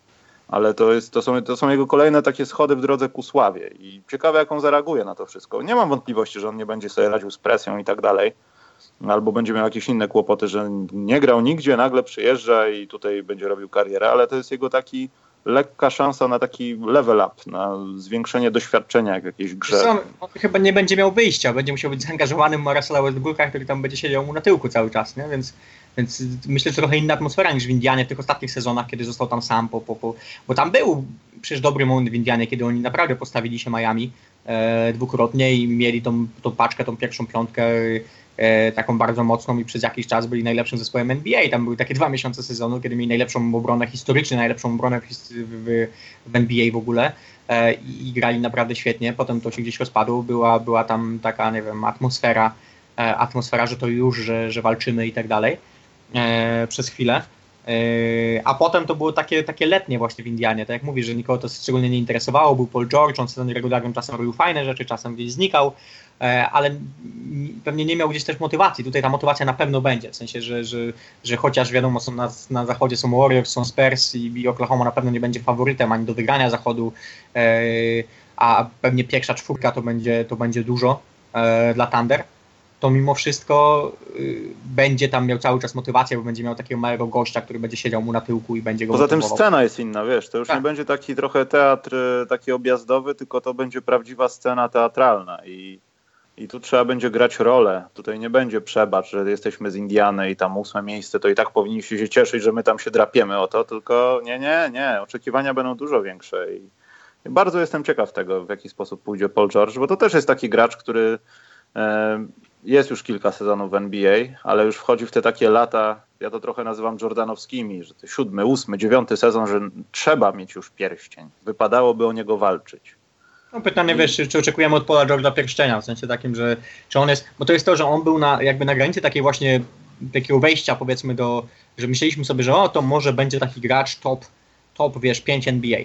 B: Ale to, jest, to, są, to są jego kolejne takie schody w drodze ku sławie. I ciekawe, jak on zareaguje na to wszystko. Nie mam wątpliwości, że on nie będzie sobie radził z presją i tak dalej. Albo będzie miał jakieś inne kłopoty, że nie grał nigdzie, nagle przyjeżdża i tutaj będzie robił karierę, ale to jest jego taki lekka szansa na taki level up, na zwiększenie doświadczenia w jakiejś grze.
C: On chyba nie będzie miał wyjścia, będzie musiał być zaangażowanym Marcela Westbrooka, który tam będzie siedział mu na tyłku cały czas, nie? Więc, więc myślę, że trochę inna atmosfera niż w Indianie w tych ostatnich sezonach, kiedy został tam sam, po, po, po, bo tam był przecież dobry moment w Indianie, kiedy oni naprawdę postawili się Miami e, dwukrotnie i mieli tą, tą paczkę, tą pierwszą piątkę taką bardzo mocną i przez jakiś czas byli najlepszym zespołem NBA. Tam były takie dwa miesiące sezonu, kiedy mieli najlepszą obronę historycznie, najlepszą obronę w, w, w NBA w ogóle e, i, i grali naprawdę świetnie. Potem to się gdzieś rozpadło, była, była tam taka, nie wiem, atmosfera, e, atmosfera, że to już, że, że walczymy i tak dalej e, przez chwilę. E, A potem to było takie, takie letnie właśnie w Indianie, tak jak mówisz, że nikogo to szczególnie nie interesowało, był Paul George, on sezonie regularnym czasem robił fajne rzeczy, czasem gdzieś znikał, e, ale n- pewnie nie miał gdzieś też motywacji. Tutaj ta motywacja na pewno będzie, w sensie, że, że, że chociaż wiadomo, są na, na zachodzie są Warriors, są Spurs i, i Oklahoma na pewno nie będzie faworytem ani do wygrania zachodu, e, a pewnie pierwsza czwórka to będzie, to będzie dużo e, dla Thunder to mimo wszystko y, będzie tam miał cały czas motywację, bo będzie miał takiego małego gościa, który będzie siedział mu na tyłku i będzie go
B: Poza tym
C: motywował.
B: scena jest inna, wiesz, to już
C: Tak.
B: nie będzie taki trochę teatr e, taki objazdowy, tylko to będzie prawdziwa scena teatralna i, i tu trzeba będzie grać rolę. Tutaj nie będzie przebacz, że jesteśmy z Indiany i tam ósme miejsce, to i tak powinniście się cieszyć, że my tam się drapiemy o to, tylko nie, nie, nie, oczekiwania będą dużo większe i, bardzo jestem ciekaw tego, w jaki sposób pójdzie Paul George, bo to też jest taki gracz, który e, jest już kilka sezonów w NBA, ale już wchodzi w te takie lata, ja to trochę nazywam jordanowskimi, że siódmy, ósmy, dziewiąty sezon, że trzeba mieć już pierścień. Wypadałoby o niego walczyć.
C: No pytanie, wiesz, czy, czy oczekujemy od Paula George'a pierścienia, w sensie takim, że czy on jest, bo to jest to, że on był na, jakby na granicy takiej właśnie takiego wejścia powiedzmy do, że myśleliśmy sobie, że o, to może będzie taki gracz top, top wiesz, 5 NBA.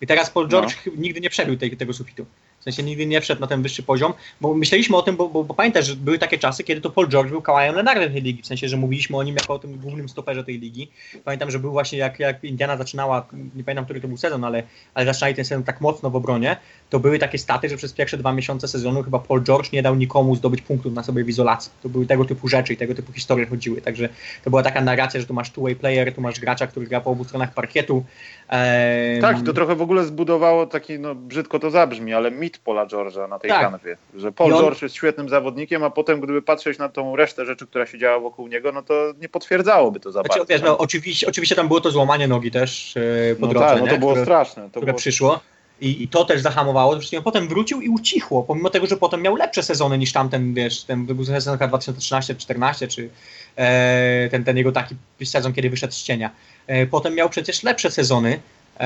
C: I teraz Paul George chy- nigdy nie przebił tej, tego sufitu. W sensie nigdy nie wszedł na ten wyższy poziom, bo myśleliśmy o tym, bo, bo, bo pamiętasz, że były takie czasy, kiedy to Paul George był Kawajem Leonardem tej ligi, w sensie, że mówiliśmy o nim jako o tym głównym stoperze tej ligi. Pamiętam, że był właśnie jak, jak Indiana zaczynała, nie pamiętam, który to był sezon, ale, ale zaczynali ten sezon tak mocno w obronie, to były takie staty, że przez pierwsze dwa miesiące sezonu chyba Paul George nie dał nikomu zdobyć punktów na sobie w izolacji. To były tego typu rzeczy i tego typu historie chodziły. Także to była taka narracja, że tu masz two-way player, tu masz gracza, który gra po obu stronach parkietu. Ehm,
B: Tak, to trochę w ogóle zbudowało taki, no brzydko to zabrzmi, ale mit Paula George'a na tej
C: Tak.
B: kanwie. Że Paul
C: on-
B: George jest świetnym zawodnikiem, a potem gdyby patrzeć na tą resztę rzeczy, która się działa wokół niego, no to nie potwierdzałoby to za
C: Znaczy,
B: bardzo.
C: wiesz, no, oczywiście, oczywiście tam było to złamanie nogi też e, po
B: no
C: drodze,
B: tak, no
C: nie?
B: to było
C: które,
B: straszne. To
C: które
B: było...
C: przyszło. I, I to też zahamowało. Zresztą potem wrócił i ucichło, pomimo tego, że potem miał lepsze sezony niż tamten, wiesz, ten był sezon chyba 2013-14, czy e, ten, ten jego taki sezon, kiedy wyszedł z cienia. E, potem miał przecież lepsze sezony, e,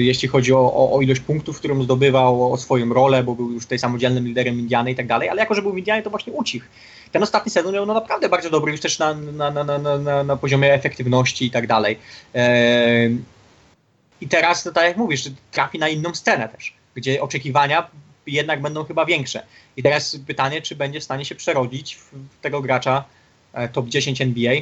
C: jeśli chodzi o, o, o ilość punktów, którą zdobywał, o swoją rolę, bo był już tutaj samodzielnym liderem Indiany i tak dalej, ale jako, że był w Indianie, to właśnie ucichł. Ten ostatni sezon miał no naprawdę bardzo dobry, już też na, na, na, na, na, na poziomie efektywności i tak dalej. E, I teraz, no, tak jak mówisz, trafi na inną scenę też, gdzie oczekiwania jednak będą chyba większe. I teraz pytanie, czy będzie w stanie się przerodzić w tego gracza e, top 10 NBA,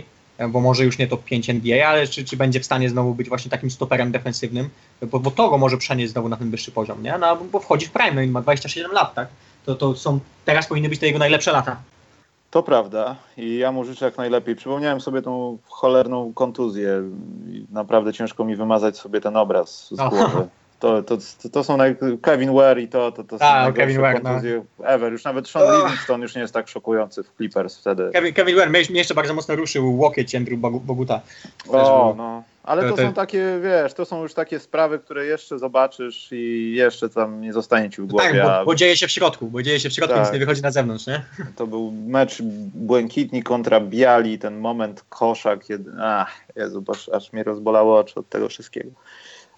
C: bo może już nie top 5 NBA, ale czy, czy będzie w stanie znowu być właśnie takim stoperem defensywnym, bo, bo to go może przenieść znowu na ten wyższy poziom, nie? No, bo wchodzi w prime, no i ma 27 lat, tak? To, to są, teraz powinny być to jego najlepsze lata.
B: To prawda i ja mu życzę jak najlepiej. Przypomniałem sobie tą cholerną kontuzję naprawdę ciężko mi wymazać sobie ten obraz z
C: No.
B: głowy. To, to, to, są naj... Kevin Ware i to, to, to są
C: A, Kevin Ware, no.
B: ever. Już nawet Sean
C: Oh.
B: Livingston już nie jest tak szokujący w Clippers wtedy.
C: Kevin, Kevin Ware, mnie, mnie jeszcze bardzo mocno ruszył łokieć Andrew Bogu- Boguta.
B: O, no. Ale
C: To-
B: to są takie, wiesz, to są już takie sprawy, które jeszcze zobaczysz i jeszcze tam nie zostanie ci w głowie.
C: tak, bo, bo dzieje się w środku, bo dzieje się w środku,
B: Tak.
C: nic nie wychodzi na zewnątrz, nie?
B: To był mecz Błękitni kontra Biali, ten moment kosza, kiedy... Ach, Jezu, aż, aż mnie rozbolało oczy od tego wszystkiego.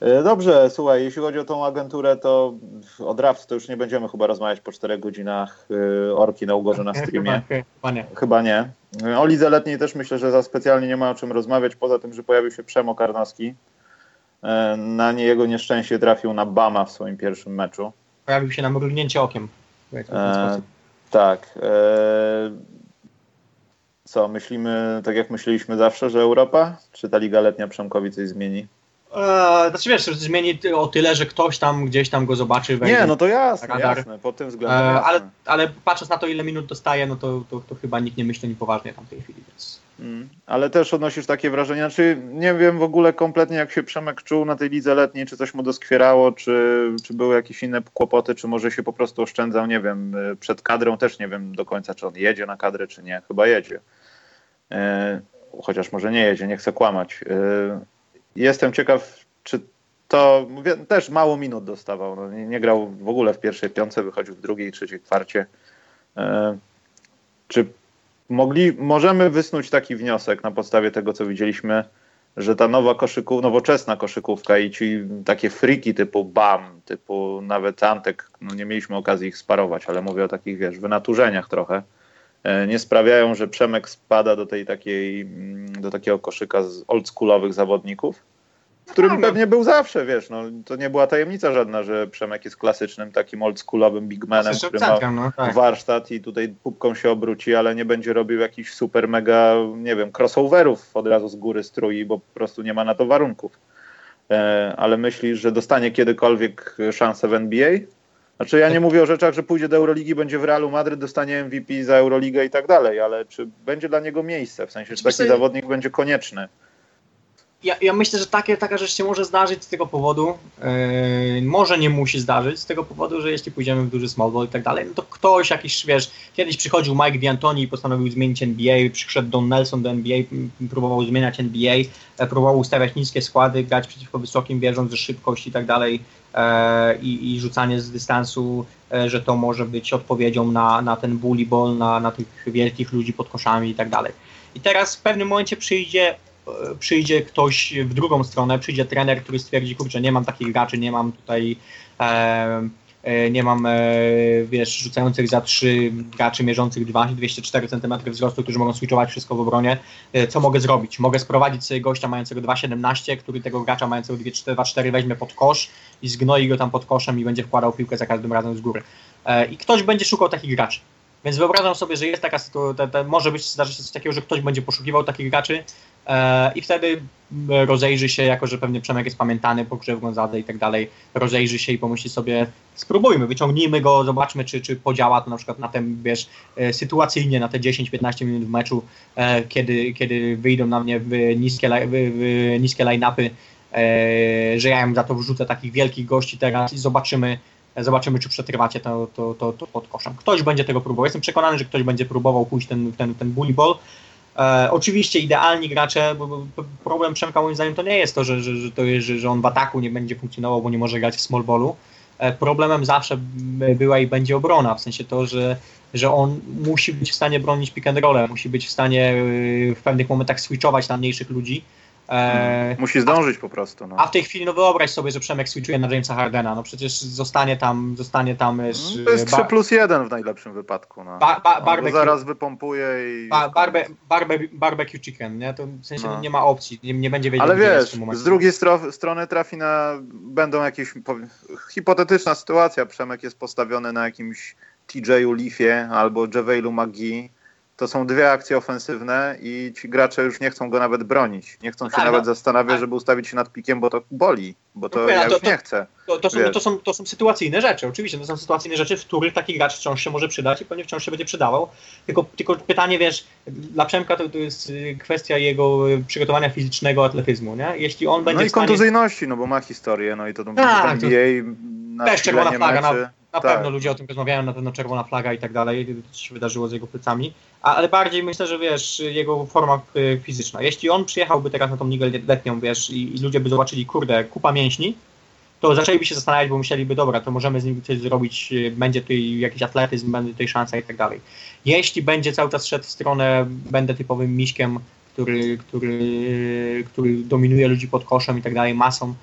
B: E, Dobrze, słuchaj, jeśli chodzi o tą agenturę, to o draft to już nie będziemy chyba rozmawiać po czterech godzinach e, orki na ugorze na streamie.
C: Chyba, nie.
B: Chyba nie. O lidze letniej też myślę, że za specjalnie nie ma o czym rozmawiać, poza tym, że pojawił się Przemo Karnowski. E, Na nie jego nieszczęście trafił na Bama w swoim pierwszym meczu.
C: Pojawił się na mrugnięcie okiem.
B: E, tak. E, co, myślimy tak jak myśleliśmy zawsze, że Europa? Czy ta liga letnia Przemkowi coś zmieni?
C: Eee, znaczy wiesz, zmieni o tyle, że ktoś tam gdzieś tam go zobaczy. wejdzie.
B: Nie, no to jasne,
C: Radar.
B: jasne, pod tym względem
C: Eee, ale, ale patrząc na to, ile minut dostaje, no to, to, to chyba nikt nie myśli ani poważnie tam w tej chwili. Więc...
B: Mm, Ale też odnosisz takie wrażenie, znaczy nie wiem w ogóle kompletnie jak się Przemek czuł na tej lidze letniej, czy coś mu doskwierało, czy, czy były jakieś inne kłopoty, czy może się po prostu oszczędzał, nie wiem, y, przed kadrą też nie wiem do końca, czy on jedzie na kadrę, czy nie, chyba jedzie. E, chociaż może nie jedzie, nie chcę kłamać. E, jestem ciekaw, czy to, mówię, też mało minut dostawał, no, nie, nie grał w ogóle w pierwszej piątce, wychodził w drugiej, trzeciej kwarcie. E, czy mogli, możemy wysnuć taki wniosek na podstawie tego, co widzieliśmy, że ta nowa koszykówka, nowoczesna koszykówka i ci takie friki typu BAM, typu nawet Antek, no nie mieliśmy okazji ich sparować, ale mówię o takich, wiesz, wynaturzeniach trochę, nie sprawiają, że Przemek spada do tej takiej, mm, do takiego koszyka z oldschoolowych zawodników, w którym
C: Tak, no.
B: pewnie był zawsze, wiesz, no to nie była tajemnica żadna, że Przemek jest klasycznym takim oldschoolowym bigmanem, który ma
C: no, tak.
B: warsztat i tutaj pupką się obróci, ale nie będzie robił jakichś super mega, nie wiem, crossoverów od razu z góry strój, bo po prostu nie ma na to warunków. E, ale myślisz, że dostanie kiedykolwiek szansę w NBA? Znaczy ja nie mówię o rzeczach, że pójdzie do Euroligi, będzie w Realu Madryt, dostanie MVP za Euroligę i tak dalej, ale czy będzie dla niego miejsce? W sensie, czy taki zawodnik będzie konieczny?
C: Ja, ja myślę, że takie, taka rzecz się może zdarzyć z tego powodu, yy, może nie musi zdarzyć z tego powodu, że jeśli pójdziemy w duży small ball i tak dalej, no to ktoś jakiś, wiesz, kiedyś przychodził Mike D'Antoni i postanowił zmienić NBA, przyszedł Don Nelson do NBA, próbował zmieniać NBA, e, próbował ustawiać niskie składy, grać przeciwko wysokim, wierząc, że szybkość i tak dalej e, i, i rzucanie z dystansu, e, że to może być odpowiedzią na, na ten bully ball, na, na tych wielkich ludzi pod koszami i tak dalej. I teraz w pewnym momencie przyjdzie przyjdzie ktoś w drugą stronę, przyjdzie trener, który stwierdzi, kurczę, nie mam takich graczy, nie mam tutaj e, e, nie mam, e, wiesz, rzucających za trzy graczy mierzących 2, 204 cm wzrostu, którzy mogą switchować wszystko w obronie. E, co mogę zrobić? Mogę sprowadzić sobie gościa mającego 2,17, który tego gracza mającego 2,4 weźmie pod kosz i zgnoi go tam pod koszem i będzie wkładał piłkę za każdym razem z góry. I ktoś będzie szukał takich graczy. Więc wyobrażam sobie, że jest taka sytuacja, może być zdarzyć się coś takiego, że ktoś będzie poszukiwał takich graczy i wtedy m, rozejrzy się, jako że pewnie Przemek jest pamiętany po grze w i tak dalej, rozejrzy się i pomyśli sobie, spróbujmy, wyciągnijmy go, zobaczmy, czy, czy podziała to na przykład na ten, wiesz, e, sytuacyjnie na te 10-15 minut w meczu, e, kiedy, kiedy wyjdą na mnie w niskie, w, w niskie line-upy, e, że ja im za to wrzucę takich wielkich gości teraz i zobaczymy, Zobaczymy, czy przetrwacie to, to, to, to pod koszem. Ktoś będzie tego próbował. Jestem przekonany, że ktoś będzie próbował pójść ten, ten, ten bully ball. E, oczywiście idealni gracze, bo, bo problem Przemka moim zdaniem to nie jest to, że, że, że, to jest, że, że on w ataku nie będzie funkcjonował, bo nie może grać w small ballu. E, problemem zawsze była i będzie obrona, w sensie to, że, że on musi być w stanie bronić pick and roll, musi być w stanie y, w pewnych momentach switchować na mniejszych ludzi. E,
B: Musi zdążyć po prostu. No.
C: a w tej chwili, no wyobraź sobie, że Przemek switchuje na Jamesa Hardena, no przecież zostanie tam, zostanie tam...
B: No, to jest 3
C: ba-
B: plus 1 w najlepszym wypadku. No.
C: Ba- ba- barbecue.
B: zaraz wypompuje i.
C: ba- barbe, barbe, barbecue chicken, nie? To w sensie
B: No.
C: nie ma opcji, nie, nie będzie wiedział,
B: Ale wiesz, z drugiej stro- strony trafi na. Będą jakieś. Hipotetyczna sytuacja. Przemek jest postawiony na jakimś TJ-u Leafie albo Javailu McGee. To są dwie akcje ofensywne i ci gracze już nie chcą go nawet bronić. Nie chcą się
C: Tak,
B: nawet
C: no.
B: zastanawiać,
C: Tak.
B: żeby ustawić się nad pikiem, bo to boli, bo to
C: Mówię,
B: ja
C: to-
B: już
C: to-
B: nie chcę.
C: To, to, są, to, są, to są sytuacyjne rzeczy, oczywiście, to są sytuacyjne rzeczy, w których taki gracz wciąż się może przydać i pewnie wciąż się będzie przydawał. Tylko, tylko pytanie, wiesz, dla Przemka to, to jest y, kwestia jego y, przygotowania fizycznego, atletyzmu, nie? Jeśli on będzie
B: No i
C: stanie...
B: kontuzyjności, no bo ma historię, no i to, to
C: Tak,
B: NBA na
C: Też czerwona flaga,
B: meczy.
C: Na
B: Tak.
C: pewno ludzie o tym rozmawiają, na pewno czerwona flaga i tak dalej, co się wydarzyło z jego plecami, A, ale bardziej myślę, że wiesz, jego forma y, fizyczna. Jeśli on przyjechałby teraz na tą ligę letnią, wiesz, i, i ludzie by zobaczyli, kurde, kupa mięśni, to zaczęliby się zastanawiać, bo myśleliby, dobra, to możemy z nim coś zrobić, y, będzie tutaj jakiś atletyzm, będzie tutaj szansa i tak dalej. Jeśli będzie cały czas szedł w stronę, będę typowym miśkiem, który, który, który dominuje ludzi pod koszem i tak dalej, masą,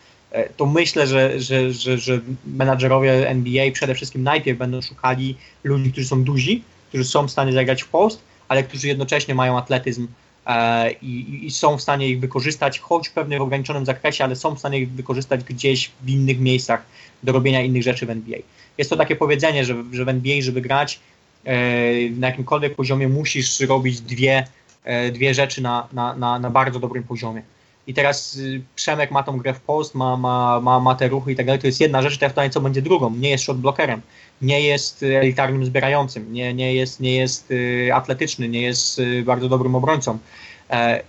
C: to myślę, że, że, że, że menadżerowie NBA przede wszystkim najpierw będą szukali ludzi, którzy są duzi, którzy są w stanie zagrać w post, ale którzy jednocześnie mają atletyzm e, i, i są w stanie ich wykorzystać, choć w pewnym ograniczonym zakresie, ale są w stanie ich wykorzystać gdzieś w innych miejscach do robienia innych rzeczy w NBA. Jest to takie powiedzenie, że, że w NBA, żeby grać e, na jakimkolwiek poziomie, musisz robić dwie, e, dwie rzeczy na, na, na, na bardzo dobrym poziomie. I teraz y, Przemek ma tą grę w post, ma, ma, ma, ma te ruchy i tak dalej. To jest jedna rzecz, teraz pytanie, co będzie drugą. Nie jest shot blokerem, nie jest y, elitarnym zbierającym, nie, nie jest, nie jest y, atletyczny, nie jest bardzo dobrym obrońcą. E,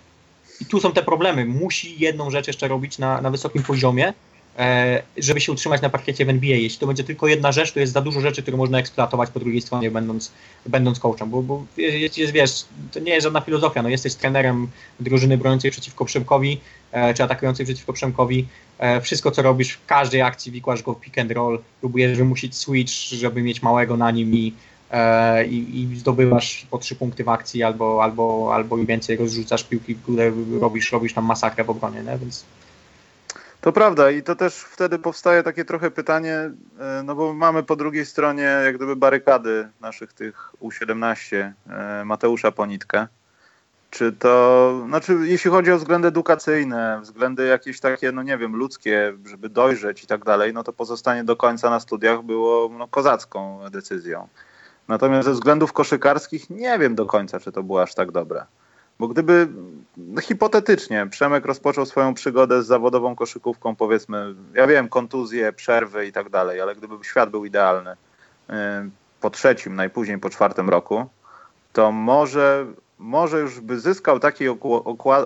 C: I tu są te problemy. Musi jedną rzecz jeszcze robić na, na wysokim poziomie, żeby się utrzymać na parkiecie w NBA. Jeśli to będzie tylko jedna rzecz, to jest za dużo rzeczy, które można eksploatować po drugiej stronie, będąc, będąc coachem. Bo, bo jest, jest, wiesz, to nie jest żadna filozofia. No, jesteś trenerem drużyny broniącej przeciwko Przemkowi, e, czy atakującej przeciwko Przemkowi. E, wszystko, co robisz w każdej akcji, wikłasz go w pick and roll, próbujesz wymusić switch, żeby mieć małego na nim i, e, i, i zdobywasz po trzy punkty w akcji albo, albo, albo więcej rozrzucasz piłki, które robisz, robisz tam masakrę w obronie, nie? więc
B: To prawda i to też wtedy powstaje takie trochę pytanie, e, no bo mamy po drugiej stronie jak gdyby barykady naszych tych U17 e, Mateusza Ponitkę. Czy to, znaczy jeśli chodzi o względy edukacyjne, względy jakieś takie, no nie wiem, ludzkie, żeby dojrzeć i tak dalej, no to pozostanie do końca na studiach było no, kozacką decyzją. Natomiast ze względów koszykarskich nie wiem do końca, czy to było aż tak dobre. Bo gdyby no, hipotetycznie Przemek rozpoczął swoją przygodę z zawodową koszykówką, powiedzmy, ja wiem, kontuzje, przerwy i tak dalej, ale gdyby świat był idealny yy, po trzecim, najpóźniej po czwartym roku, to może, może już by zyskał takiej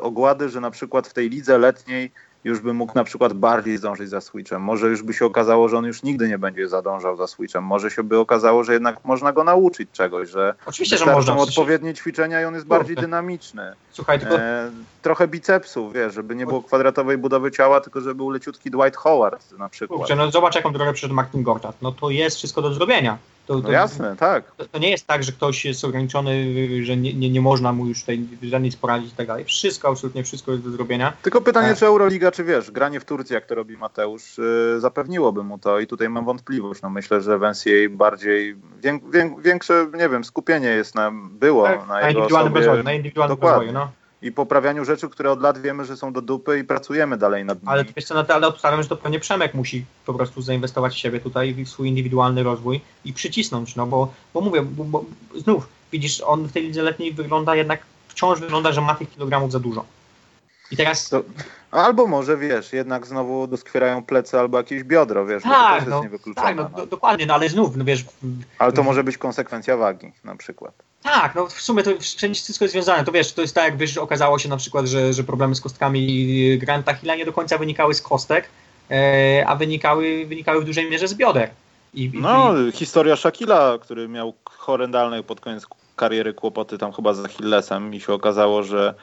B: ogłady, że na przykład w tej lidze letniej już by mógł na przykład bardziej zdążyć za switchem. Może już by się okazało, że on już nigdy nie będzie zadążał za switchem. Może się by okazało, że jednak można go nauczyć czegoś, że
C: oczywiście, że można.
B: odpowiednie ćwiczenia i on jest
C: Kurde.
B: bardziej dynamiczny.
C: Słuchaj, tylko
B: E, trochę bicepsów, wiesz, żeby nie było kwadratowej budowy ciała, tylko żeby był leciutki Dwight Howard na przykład.
C: kurczę, no zobacz jaką drogę przeszedł Martin Gortat. No to jest wszystko do zrobienia. To,
B: No
C: to,
B: jasne, tak.
C: To, to nie jest tak, że ktoś jest ograniczony, że nie, nie, nie można mu już tutaj żadnej nic poradzić i tak dalej. Wszystko, absolutnie wszystko jest do zrobienia.
B: Tylko pytanie,
C: Tak.
B: czy Euroliga, czy wiesz, granie w Turcji, jak to robi Mateusz, y, zapewniłoby mu to i tutaj mam wątpliwość. No myślę, że w NCAA bardziej, wię, wię, większe, nie wiem, skupienie jest na, było
C: Tak,
B: na
C: na
B: jego
C: indywidualnym
B: osobie
C: rozwoju, na indywidualnym
B: Dokładnie.
C: no.
B: I poprawianiu rzeczy, które od lat wiemy, że są do dupy i pracujemy dalej nad nimi.
C: Ale wiesz co, ale obstawiam, że to pewnie Przemek musi po prostu zainwestować w siebie tutaj, w swój indywidualny rozwój i przycisnąć, no bo, bo mówię, bo, bo znów, widzisz, on w tej lidze letniej wygląda jednak, wciąż wygląda, że ma tych kilogramów za dużo. I teraz...
B: To- Albo może, wiesz, jednak znowu doskwierają plecy albo jakieś biodro, wiesz, bo to
C: tak,
B: też
C: no,
B: jest niewykluczone.
C: tak, no,
B: no.
C: do, dokładnie, no ale znów, no wiesz,
B: Ale to może być konsekwencja wagi na przykład.
C: Tak, no w sumie to wszędzie wszystko jest związane. To wiesz, to jest tak, jak wiesz, okazało się na przykład, że, że problemy z kostkami Granta Hilla nie do końca wynikały z kostek, e, a wynikały, wynikały w dużej mierze z bioder. I, i-
B: No, historia Shakila, który miał horrendalne pod koniec kariery kłopoty tam chyba z Achillesem i się okazało, że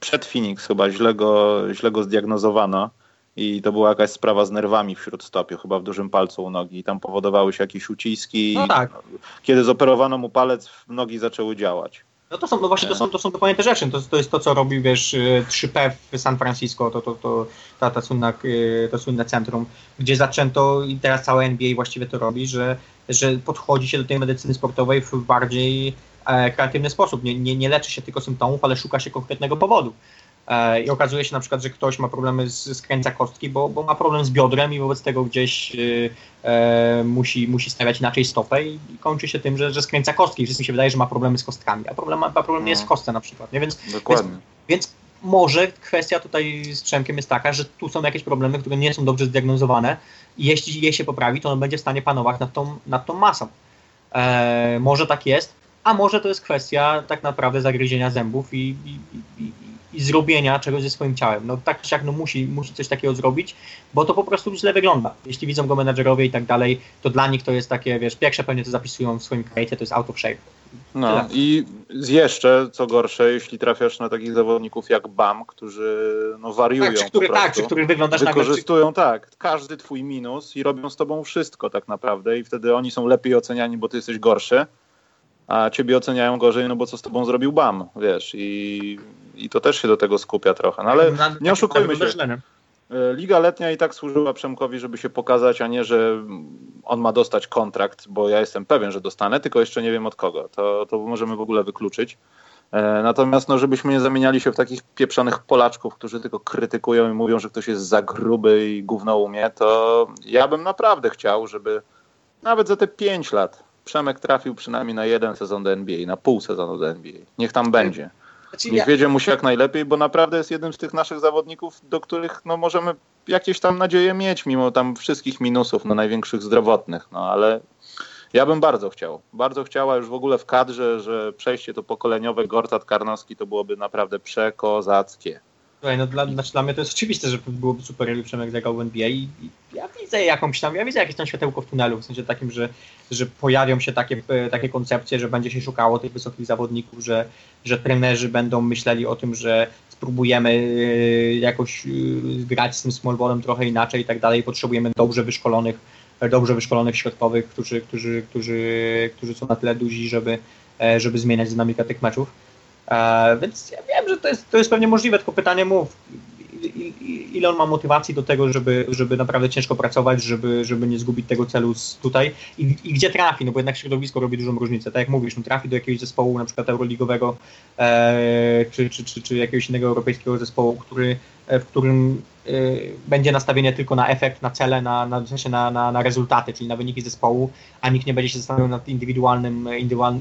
B: przed Phoenix chyba źle go, źle go zdiagnozowano i to była jakaś sprawa z nerwami w śródstopie, chyba w dużym palcu u nogi i tam powodowały się jakieś uciski.
C: No tak.
B: Kiedy zoperowano mu palec, nogi zaczęły działać.
C: No to są, no właśnie to są, to są dokładnie te rzeczy. To, to jest to, co robi, wiesz, y, 3P w San Francisco, to, to, to ta, ta słynna, y, to słynne centrum, gdzie zaczęto i teraz całe NBA właściwie to robi, że, że podchodzi się do tej medycyny sportowej w bardziej e, kreatywny sposób. Nie, nie, nie leczy się tylko symptomów, ale szuka się konkretnego powodu. E, I okazuje się na przykład, że ktoś ma problemy z skręca kostki, bo, bo ma problem z biodrem i wobec tego gdzieś y, e, musi, musi stawiać inaczej stopę i, i kończy się tym, że, że skręca kostki. Wszystkim się wydaje, że ma problemy z kostkami, a problem, a problem nie jest w kostce na przykład. Nie? Więc,
B: Dokładnie.
C: więc może kwestia tutaj z Przemkiem jest taka, że tu są jakieś problemy, które nie są dobrze zdiagnozowane i jeśli je się poprawi, to on będzie w stanie panować nad tą, nad tą masą. E, może tak jest, a może to jest kwestia tak naprawdę zagryzienia zębów i, i, i, i zrobienia czegoś ze swoim ciałem. No tak czy jak no musi, musi coś takiego zrobić, bo to po prostu źle wygląda. Jeśli widzą go menadżerowie i tak dalej, to dla nich to jest takie, wiesz, pierwsze pewnie to zapisują w swoim krajecie, to jest out of shape.
B: No
C: Tyle.
B: i jeszcze, co gorsze, jeśli trafiasz na takich zawodników jak BAM, którzy no, wariują
C: Tak, przy których, tak, przy których wyglądasz nagle...
B: Wykorzystują tak, każdy twój minus i robią z tobą wszystko tak naprawdę i wtedy oni są lepiej oceniani, bo ty jesteś gorszy, a ciebie oceniają gorzej, no bo co z tobą zrobił BAM, wiesz, i, i to też się do tego skupia trochę, no ale nie oszukujmy się. E, Liga letnia i tak służyła Przemkowi, żeby się pokazać, a nie, że on ma dostać kontrakt, bo ja jestem pewien, że dostanę, tylko jeszcze nie wiem od kogo. To, to możemy w ogóle wykluczyć. E, Natomiast, no, żebyśmy nie zamieniali się w takich pieprzonych Polaczków, którzy tylko krytykują i mówią, że ktoś jest za gruby i gówno umie, to ja bym naprawdę chciał, żeby nawet za te 5 lat Przemek trafił przynajmniej na jeden sezon do NBA, na pół sezonu do NBA. Niech tam będzie.
C: Znaczy,
B: Niech wiedzie mu się jak najlepiej, bo naprawdę jest jednym z tych naszych zawodników, do których no, możemy jakieś tam nadzieje mieć, mimo tam wszystkich minusów, no, największych zdrowotnych. No ale ja bym bardzo chciał. Bardzo chciała już w ogóle w kadrze, że przejście to pokoleniowe Gortat Karnowski to byłoby naprawdę przekozackie.
C: Słuchaj, no dla, znaczy dla mnie to jest oczywiste, że byłoby super, jakby Przemek zagrał w NBA i, i ja widzę jakąś tam, ja widzę jakieś tam światełko w tunelu, w sensie takim, że, że pojawią się takie, e, takie koncepcje, że będzie się szukało tych wysokich zawodników, że, że trenerzy będą myśleli o tym, że spróbujemy e, jakoś e, grać z tym small ballem trochę inaczej i tak dalej, potrzebujemy dobrze wyszkolonych, dobrze wyszkolonych środkowych, którzy, którzy, którzy, którzy są na tyle duzi, żeby, żeby zmieniać dynamikę tych meczów. E, więc ja wiem, że to jest, to jest pewnie możliwe, tylko pytanie mu, ile on ma motywacji do tego, żeby, żeby naprawdę ciężko pracować, żeby, żeby nie zgubić tego celu tutaj I, i gdzie trafi, no bo jednak środowisko robi dużą różnicę. Tak jak mówisz, no trafi do jakiegoś zespołu na przykład euroligowego e, czy, czy, czy, czy jakiegoś innego europejskiego zespołu, który, e, w którym e, będzie nastawienie tylko na efekt, na cele, na, na, na, na, na rezultaty, czyli na wyniki zespołu, a nikt nie będzie się zastanawiał nad indywidualnym,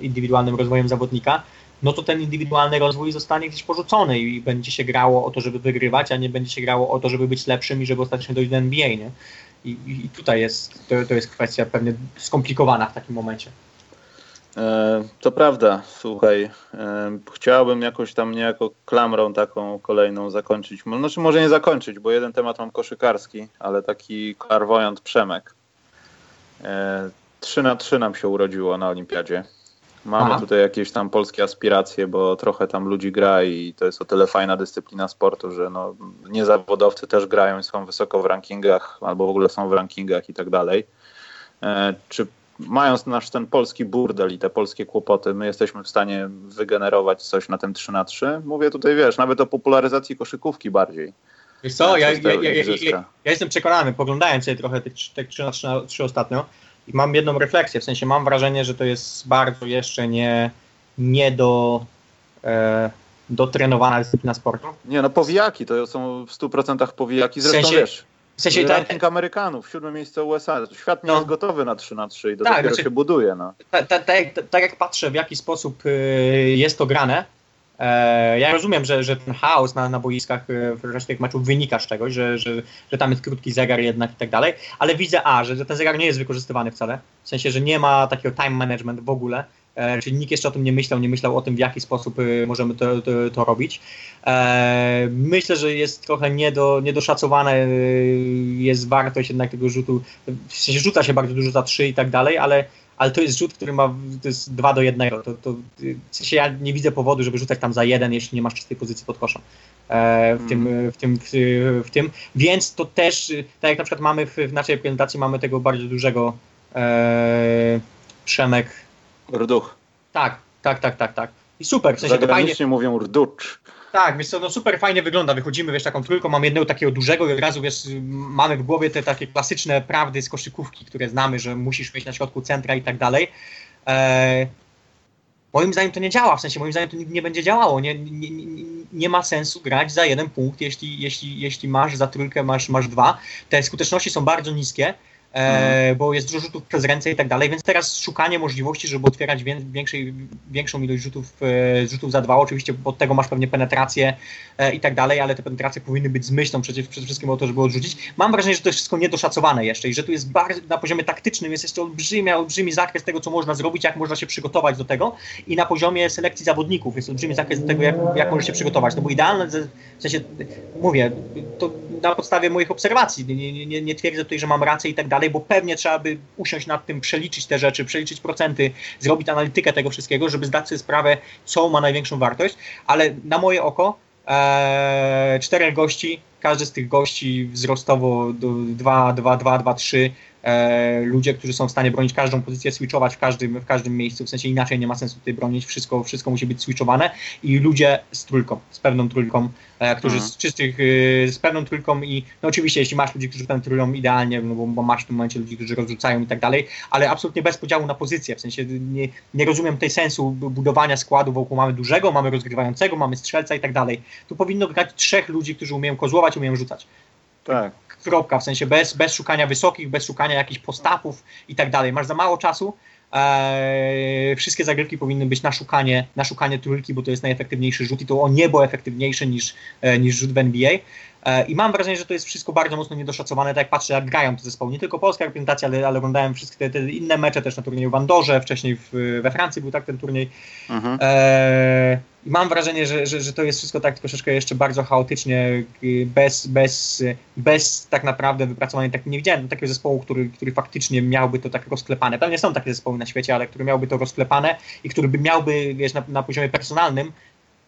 C: indywidualnym rozwojem zawodnika, no to ten indywidualny rozwój zostanie gdzieś porzucony i będzie się grało o to, żeby wygrywać, a nie będzie się grało o to, żeby być lepszym i żeby ostatecznie dojść do NBA, nie? I, i tutaj jest, to, to jest kwestia pewnie skomplikowana w takim momencie.
B: E, To prawda, słuchaj, e, chciałbym jakoś tam niejako klamrą taką kolejną zakończyć. Znaczy może nie zakończyć, bo jeden temat mam koszykarski, ale taki klarwojant Przemek. E, 3 na 3 nam się urodziło na olimpiadzie. Mamy
C: Aha.
B: tutaj jakieś tam polskie aspiracje, bo trochę tam ludzi gra i to jest o tyle fajna dyscyplina sportu, że no, niezawodowcy też grają i są wysoko w rankingach, albo w ogóle są w rankingach i tak dalej. E, Czy mając nasz ten polski burdel i te polskie kłopoty, my jesteśmy w stanie wygenerować coś na tym 3 na 3 Mówię tutaj, wiesz, nawet o popularyzacji koszykówki bardziej.
C: Wiesz co, ja,
B: Przez
C: ja, ja, ja, jestem przekonany, poglądałem sobie trochę tych, tych 3 na 3, na 3 ostatnio i mam jedną refleksję, w sensie mam wrażenie, że to jest bardzo jeszcze nie, nie do, e, dotrenowana dyscyplina sportu.
B: Nie, no powijaki, to są w 100% powijaki.
C: W
B: Zresztą
C: sensie-
B: wiesz,
C: W sensie tak,
B: ranking Amerykanów, siódme miejsce USA. Świat nie
C: No.
B: jest gotowy na 3 na 3 i to
C: Tak,
B: dopiero
C: znaczy-
B: się buduje. No.
C: tak, tak, tak, jak- tak patrzę, w jaki sposób y, jest to grane, ja rozumiem, że, że ten chaos na, na boiskach y, w reszcie tych meczów wynika z czegoś, że, że, że tam jest krótki zegar jednak i tak dalej, ale widzę, a, że, że ten zegar nie jest wykorzystywany wcale, w sensie, że nie ma takiego time management w ogóle, e, czyli nikt jeszcze o tym nie myślał, nie myślał o tym, w jaki sposób możemy to, to, to robić. E, myślę, że jest trochę niedo, niedoszacowane, jest wartość jednak tego rzutu, w sensie rzuca się bardzo dużo za trzy i tak dalej, ale ale to jest rzut, który ma, to jest 2 do 1. To, to, w sensie ja nie widzę powodu, żeby rzucać tam za jeden, jeśli nie masz czystej pozycji pod koszem. E, w, tym, w, tym, w, w tym, więc to też, tak jak na przykład mamy w, w naszej prezentacji, mamy tego bardzo dużego e, Przemek.
B: Rduch.
C: Tak, tak, tak, tak, tak. I super, w sensie to fajnie,
B: Zagranicznie mówią rducz.
C: Tak, wiesz co, no super fajnie wygląda, wychodzimy, wiesz, taką trójką, mamy jednego takiego dużego i od razu, wiesz, mamy w głowie te takie klasyczne prawdy z koszykówki, które znamy, że musisz mieć na środku centra i tak dalej. E, Moim zdaniem to nie działa, w sensie moim zdaniem to nigdy nie będzie działało. Nie, nie, nie, nie ma sensu grać za jeden punkt, jeśli, jeśli, jeśli masz za trójkę, masz, masz dwa. Te skuteczności są bardzo niskie. E, bo jest dużo rzutów przez ręce i tak dalej, więc teraz szukanie możliwości, żeby otwierać wię, większej, większą ilość rzutów, e, rzutów za dwa, oczywiście od tego masz pewnie penetrację e, i tak dalej, ale te penetracje powinny być z myślą przecież przede wszystkim o to, żeby odrzucić. Mam wrażenie, że to jest wszystko niedoszacowane jeszcze i że tu jest bardzo, na poziomie taktycznym jest jeszcze olbrzymi, olbrzymi zakres tego, co można zrobić, jak można się przygotować do tego i na poziomie selekcji zawodników jest olbrzymi zakres tego, jak, jak możesz się przygotować, no bo idealne, w sensie, mówię, to na podstawie moich obserwacji, nie, nie, nie twierdzę tutaj, że mam rację i tak dalej, bo pewnie trzeba by usiąść nad tym, przeliczyć te rzeczy, przeliczyć procenty, zrobić analitykę tego wszystkiego, żeby zdać sobie sprawę, co ma największą wartość, ale na moje oko e, czterech gości, każdy z tych gości wzrostowo 2, 2, 2, 2, 3 e, ludzie, którzy są w stanie bronić każdą pozycję, switchować w każdym, w każdym miejscu, w sensie inaczej nie ma sensu tutaj bronić, wszystko, wszystko musi być switchowane i ludzie z trójką, z pewną trójką, e, którzy mhm. z czystych, e, z pewną trójką i no oczywiście jeśli masz ludzi, którzy penetrują idealnie, no bo, bo, masz w tym momencie ludzi, którzy rozrzucają i tak dalej, ale absolutnie bez podziału na pozycję, w sensie nie, nie rozumiem tej sensu budowania składu wokół mamy dużego, mamy rozgrywającego, mamy strzelca i tak dalej. Tu powinno grać trzech ludzi, którzy umieją kozłować, umieją rzucać.
B: Tak
C: kropka, w sensie bez, bez szukania wysokich, bez szukania jakichś postawów i tak dalej. Masz za mało czasu, Eee, wszystkie zagrywki powinny być na szukanie, na szukanie trójki, bo to jest najefektywniejszy rzut i to o niebo efektywniejszy niż, e, niż rzut w NBA. E, I mam wrażenie, że to jest wszystko bardzo mocno niedoszacowane, tak jak patrzę, jak grają te zespoły. Nie tylko polska reprezentacja, ale, ale oglądałem wszystkie te, te, inne mecze też na turnieju w Andorze, wcześniej w, we Francji był tak ten turniej. Mhm. E, i mam wrażenie, że, że, że to jest wszystko tak troszeczkę jeszcze bardzo chaotycznie, bez, bez, bez tak naprawdę wypracowania. Tak, nie widziałem takiego zespołu, który, który faktycznie miałby to tak rozklepane. Pewnie są takie zespoły na świecie, ale który miałby to rozklepane i który by miałby, wiesz, na, na poziomie personalnym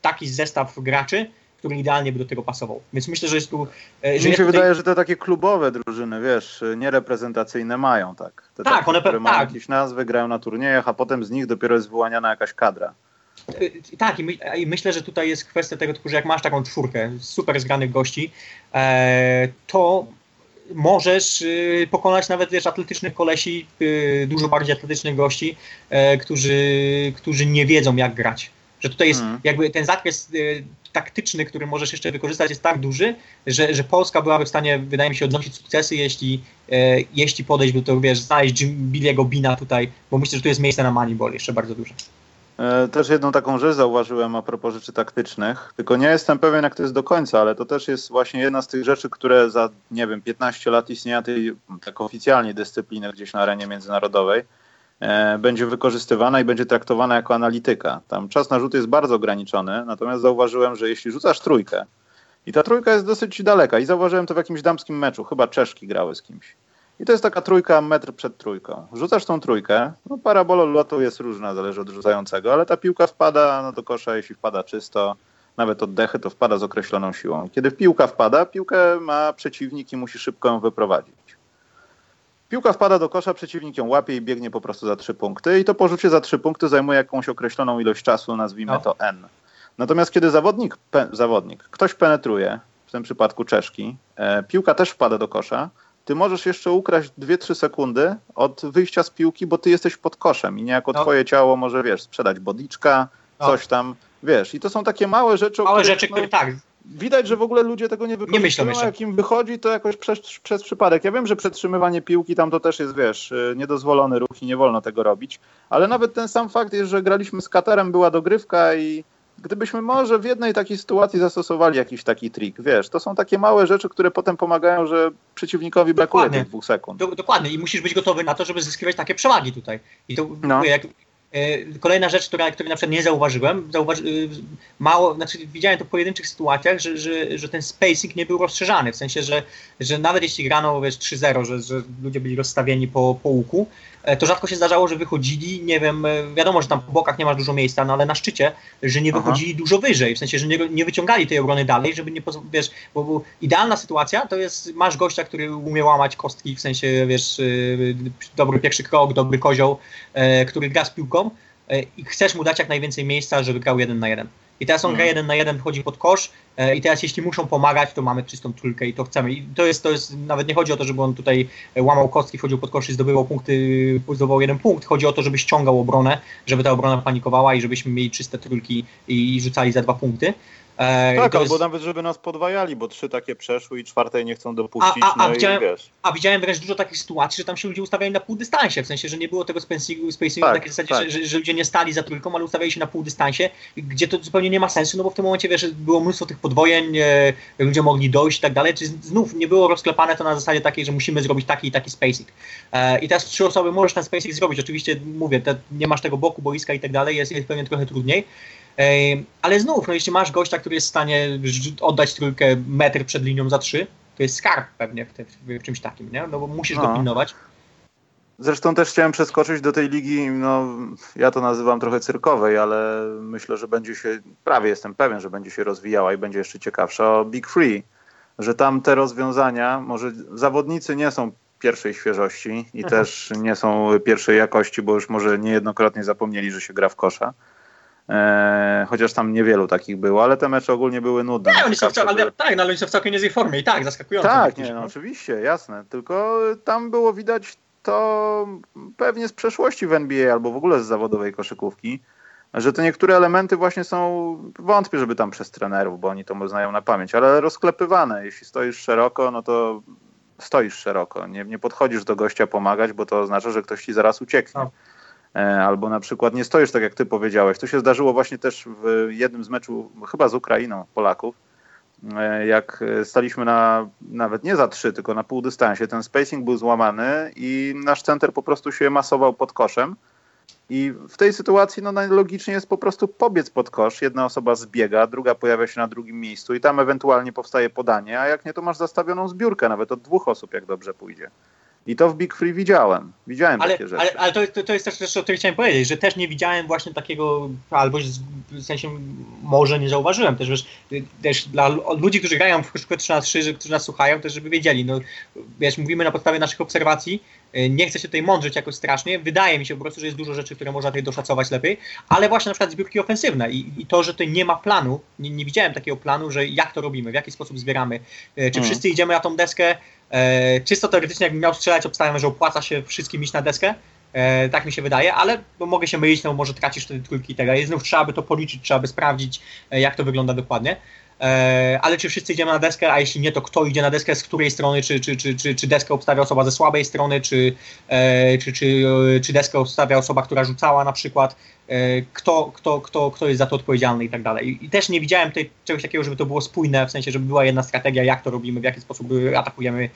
C: taki zestaw graczy, który idealnie by do tego pasował. Więc myślę, że jest tu.
B: E, że Mi się tutaj... wydaje, że te takie klubowe drużyny, wiesz, niereprezentacyjne mają tak. Te
C: tak, takie, one
B: które
C: pe-
B: mają
C: tak.
B: jakieś nazwy, grają na turniejach, a potem z nich dopiero jest wyłaniana jakaś kadra.
C: Y, tak, i, my, i, myślę, że tutaj jest kwestia tego że jak masz taką czwórkę super zgranych gości, e, to możesz y, pokonać nawet wiesz, atletycznych kolesi, y, dużo bardziej atletycznych gości, e, którzy, którzy nie wiedzą jak grać. Że tutaj jest hmm. jakby ten zakres taktyczny, który możesz jeszcze wykorzystać jest tak duży, że, że Polska byłaby w stanie, wydaje mi się, odnosić sukcesy, jeśli, e, jeśli podejść do tego, wiesz, znaleźć Billiego Bina tutaj, bo myślę, że tu jest miejsce na Moneyball jeszcze bardzo duże.
B: E, też jedną taką rzecz zauważyłem a propos rzeczy taktycznych, tylko nie jestem pewien, jak to jest do końca, ale to też jest właśnie jedna z tych rzeczy, które za, nie wiem, 15 lat istnienia tej tak oficjalnie dyscypliny gdzieś na arenie międzynarodowej e, będzie wykorzystywana i będzie traktowana jako analityka. Tam czas na rzut jest bardzo ograniczony, natomiast zauważyłem, że jeśli rzucasz trójkę i ta trójka jest dosyć daleka i zauważyłem to w jakimś damskim meczu, chyba Czeszki grały z kimś i to jest taka trójka metr przed trójką. Rzucasz tą trójkę, no parabola lotu jest różna, zależy od rzucającego, ale ta piłka wpada no, do kosza, jeśli wpada czysto, nawet oddechy, to wpada z określoną siłą. Kiedy piłka wpada, piłkę ma przeciwnik i musi szybko ją wyprowadzić. Piłka wpada do kosza, przeciwnik ją łapie i biegnie po prostu za trzy punkty i to porzucie za trzy punkty zajmuje jakąś określoną ilość czasu, nazwijmy no. to n. Natomiast kiedy zawodnik, pe, zawodnik, ktoś penetruje, w tym przypadku Czeszki, e, piłka też wpada do kosza, ty możesz jeszcze ukraść 2-3 sekundy od wyjścia z piłki, bo ty jesteś pod koszem i niejako no. twoje ciało może, wiesz, sprzedać bodiczka, no. coś tam, wiesz. I to są takie małe rzeczy,
C: Małe rzeczy, no, które tak.
B: Widać, że w ogóle ludzie tego nie wykorzystują, nie a jak im wychodzi, to jakoś przez, przez przypadek. Ja wiem, że przetrzymywanie piłki tam to też jest, wiesz, y, niedozwolony ruch i nie wolno tego robić, ale nawet ten sam fakt jest, że graliśmy z Katarem, była dogrywka i gdybyśmy może w jednej takiej sytuacji zastosowali jakiś taki trik, wiesz, to są takie małe rzeczy, które potem pomagają, że przeciwnikowi brakuje tych dwóch sekund.
C: Do, dokładnie i musisz być gotowy na to, żeby zyskiwać takie przewagi tutaj. I to no. jak, e, Kolejna rzecz, która, której na przykład nie zauważyłem, zauważy, e, mało, znaczy widziałem to w pojedynczych sytuacjach, że, że, że ten spacing nie był rozszerzany, w sensie, że, że nawet jeśli grano wiesz, 3-0, że, że ludzie byli rozstawieni po, po łuku, to rzadko się zdarzało, że wychodzili, nie wiem, e, wiadomo, że tam po bokach nie masz dużo miejsca, no ale na szczycie, że nie wychodzili Aha. dużo wyżej, w sensie, że nie, nie, wyciągali tej obrony dalej, żeby nie, wiesz, bo, bo, idealna sytuacja to jest, masz gościa, który umie łamać kostki, w sensie, wiesz, e, dobry pierwszy krok, dobry kozioł, który gra z piłką i chcesz mu dać jak najwięcej miejsca, żeby grał jeden na jeden i teraz on gra
B: Mhm.
C: jeden na jeden, wchodzi pod kosz e, i teraz jeśli muszą pomagać, to mamy czystą trójkę i to chcemy. I to jest, to jest, nawet nie chodzi o to, żeby on tutaj e, łamał kostki, wchodził pod kosz i zdobywał punkty, zdobywał jeden punkt, chodzi o to, żeby ściągał obronę, żeby ta obrona panikowała i żebyśmy mieli czyste trójki i, i rzucali za dwa punkty.
B: Tak, albo
C: jest-
B: nawet, żeby nas podwajali, bo trzy takie przeszły i czwartej nie chcą dopuścić,
C: A- a- a
B: no
C: widziałem-
B: i wiesz.
C: A widziałem wręcz dużo takich sytuacji, że tam się ludzie ustawiali na pół dystansie, w sensie, że nie było tego spacingu, spacingu
B: Tak,
C: na takiej zasadzie,
B: tak.
C: że, że, ludzie nie stali za trójką, ale ustawiali się na pół dystansie, gdzie to zupełnie nie ma sensu, no bo w tym momencie, wiesz, było mnóstwo tych podwojeń, e, ludzie mogli dojść i tak dalej, czy znów nie było rozklepane to na zasadzie takiej, że musimy zrobić taki i taki spacing. E, I teraz trzy osoby możesz ten spacing zrobić, oczywiście mówię, te, nie masz tego boku, boiska i tak dalej, jest, jest pewnie trochę trudniej, ale znów, no jeśli masz gościa, który jest w stanie oddać trójkę metr przed linią za trzy, to jest skarb pewnie w, te, w czymś takim, nie? No bo musisz go
B: No.
C: pilnować.
B: Zresztą też chciałem przeskoczyć do tej ligi, no ja to nazywam trochę cyrkowej, ale myślę, że będzie się, prawie jestem pewien, że będzie się rozwijała i będzie jeszcze ciekawsza o Big Free, że tam te rozwiązania, może zawodnicy nie są pierwszej świeżości i
C: Mhm.
B: też nie są pierwszej jakości, bo już może niejednokrotnie zapomnieli, że się gra w kosza. E, chociaż tam niewielu takich było, ale te mecze ogólnie były nudne.
C: Nie, oni są w, ale, tak, no, ale oni są w całkiem niezłej formie i tak, zaskakująco.
B: Tak, nie, no. oczywiście, jasne. Tylko tam było widać to pewnie z przeszłości w NBA albo w ogóle z zawodowej koszykówki, że te niektóre elementy właśnie są, wątpię, żeby tam przez trenerów, bo oni to znają na pamięć, ale rozklepywane. Jeśli stoisz szeroko, no to stoisz szeroko. Nie, nie podchodzisz do gościa pomagać, bo to oznacza, że ktoś ci zaraz ucieknie.
C: No.
B: E, Albo na przykład nie stoisz tak, jak ty powiedziałeś. To się zdarzyło właśnie też w jednym z meczu, chyba z Ukrainą, Polaków E, jak e, staliśmy na nawet nie za trzy, tylko na pół dystansie, ten spacing był złamany i nasz center po prostu się masował pod koszem. I w tej sytuacji no, najlogiczniej jest po prostu pobiec pod kosz. Jedna osoba zbiega, druga pojawia się na drugim miejscu i tam ewentualnie powstaje podanie, a jak nie, to masz zastawioną zbiórkę nawet od dwóch osób, jak dobrze pójdzie. I to w Big Free widziałem. Widziałem
C: Ale,
B: takie rzeczy.
C: ale, ale to, to, jest też coś, o czym chciałem powiedzieć, że też nie widziałem właśnie takiego, albo w sensie może nie zauważyłem też, wiesz, też dla lu- ludzi, którzy grają w koszykówkę 3 na 3 że- którzy nas słuchają, też żeby wiedzieli, no wiesz, mówimy na podstawie naszych obserwacji, nie chcę się tutaj mądrzyć jakoś strasznie, wydaje mi się po prostu, że jest dużo rzeczy, które można tutaj doszacować lepiej, ale właśnie na przykład zbiórki ofensywne i, i to, że tutaj nie ma planu, nie, nie widziałem takiego planu, że jak to robimy, w jaki sposób zbieramy, y, czy
B: Mhm.
C: wszyscy idziemy na tą deskę, E, czysto teoretycznie, jakbym miał strzelać, obstawiam, że opłaca się wszystkim iść na deskę. E, tak mi się wydaje, ale mogę się mylić, no może tracisz wtedy trójki i tak dalej. Znów trzeba by to policzyć, trzeba by sprawdzić, jak to wygląda dokładnie. E, ale czy wszyscy idziemy na deskę, a jeśli nie, to kto idzie na deskę, z której strony, czy, czy, czy, czy, czy deskę obstawia osoba ze słabej strony, czy, e, czy, czy, e, czy deskę obstawia osoba, która rzucała na przykład, kto, kto, kto, kto jest za to odpowiedzialny i tak dalej. I- też nie widziałem tutaj czegoś takiego, żeby to było spójne, w sensie, żeby była jedna strategia, jak to robimy, w jaki sposób e, atakujemy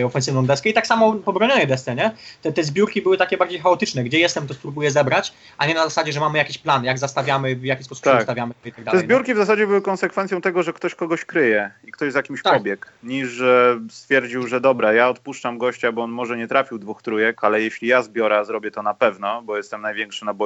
C: e, ofensywną deskę. I tak samo po bronionej desce, nie? Te, te zbiórki były takie bardziej chaotyczne, gdzie jestem, to spróbuję zebrać, a nie na zasadzie, że mamy jakiś plan, jak zastawiamy, w jaki sposób
B: Tak.
C: się ustawiamy i tak
B: Te
C: dalej.
B: zbiórki w zasadzie były konsekwencją tego, że ktoś kogoś kryje i ktoś z jakimś
C: Tak.
B: niż że stwierdził, że dobra, ja odpuszczam gościa, bo on może nie trafił dwóch trójek, ale jeśli ja zbiorę, zrobię to na pewno, bo jestem największy na boisku,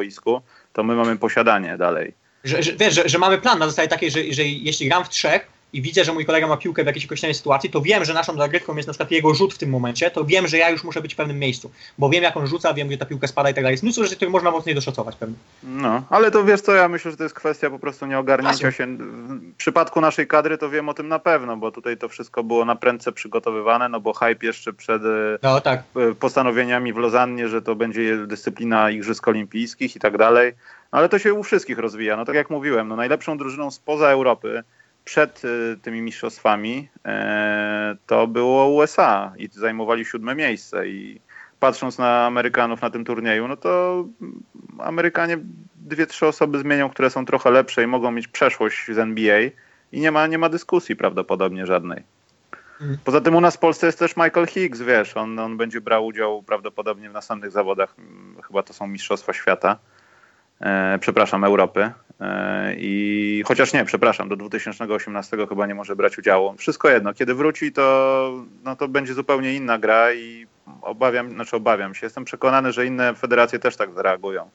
B: to my mamy posiadanie dalej.
C: Że, że, wiesz, że, że mamy plan na zasadzie takiej, że, że jeśli gram w trzech i widzę, że mój kolega ma piłkę w jakiejś określonej sytuacji, to wiem, że naszą zagrywką jest na przykład jego rzut w tym momencie, to wiem, że ja już muszę być w pewnym miejscu, bo wiem, jak on rzuca, wiem, gdzie ta piłka spada i tak dalej. Jest mnóstwo rzeczy, które można mocniej doszacować pewnie.
B: No, ale to wiesz co, ja myślę, że to jest kwestia po prostu nieogarnięcia się. W przypadku naszej kadry to wiem o tym na pewno, bo tutaj to wszystko było na prędce przygotowywane, no bo hype jeszcze przed e,
C: No tak.
B: e, postanowieniami w Lozannie, że to będzie dyscyplina Igrzysk Olimpijskich i tak dalej. No, ale to się u wszystkich rozwija. No tak jak mówiłem, no najlepszą drużyną spoza Europy przed e, tymi mistrzostwami e, to było USA i zajmowali siódme miejsce i patrząc na Amerykanów na tym turnieju, no to mm, Amerykanie dwie, trzy osoby zmienią, które są trochę lepsze i mogą mieć przeszłość z NBA i nie ma, nie ma dyskusji prawdopodobnie żadnej.
C: Mhm.
B: Poza tym u nas w Polsce jest też Michael Higgs, wiesz, on, on będzie brał udział prawdopodobnie w następnych zawodach, mm, chyba to są Mistrzostwa Świata, przepraszam, Europy. E, I chociaż nie, przepraszam, do 2018 chyba nie może brać udziału. Wszystko jedno, kiedy wróci, to, no to będzie zupełnie inna gra i obawiam, znaczy obawiam się, jestem przekonany, że inne federacje też tak zareagują.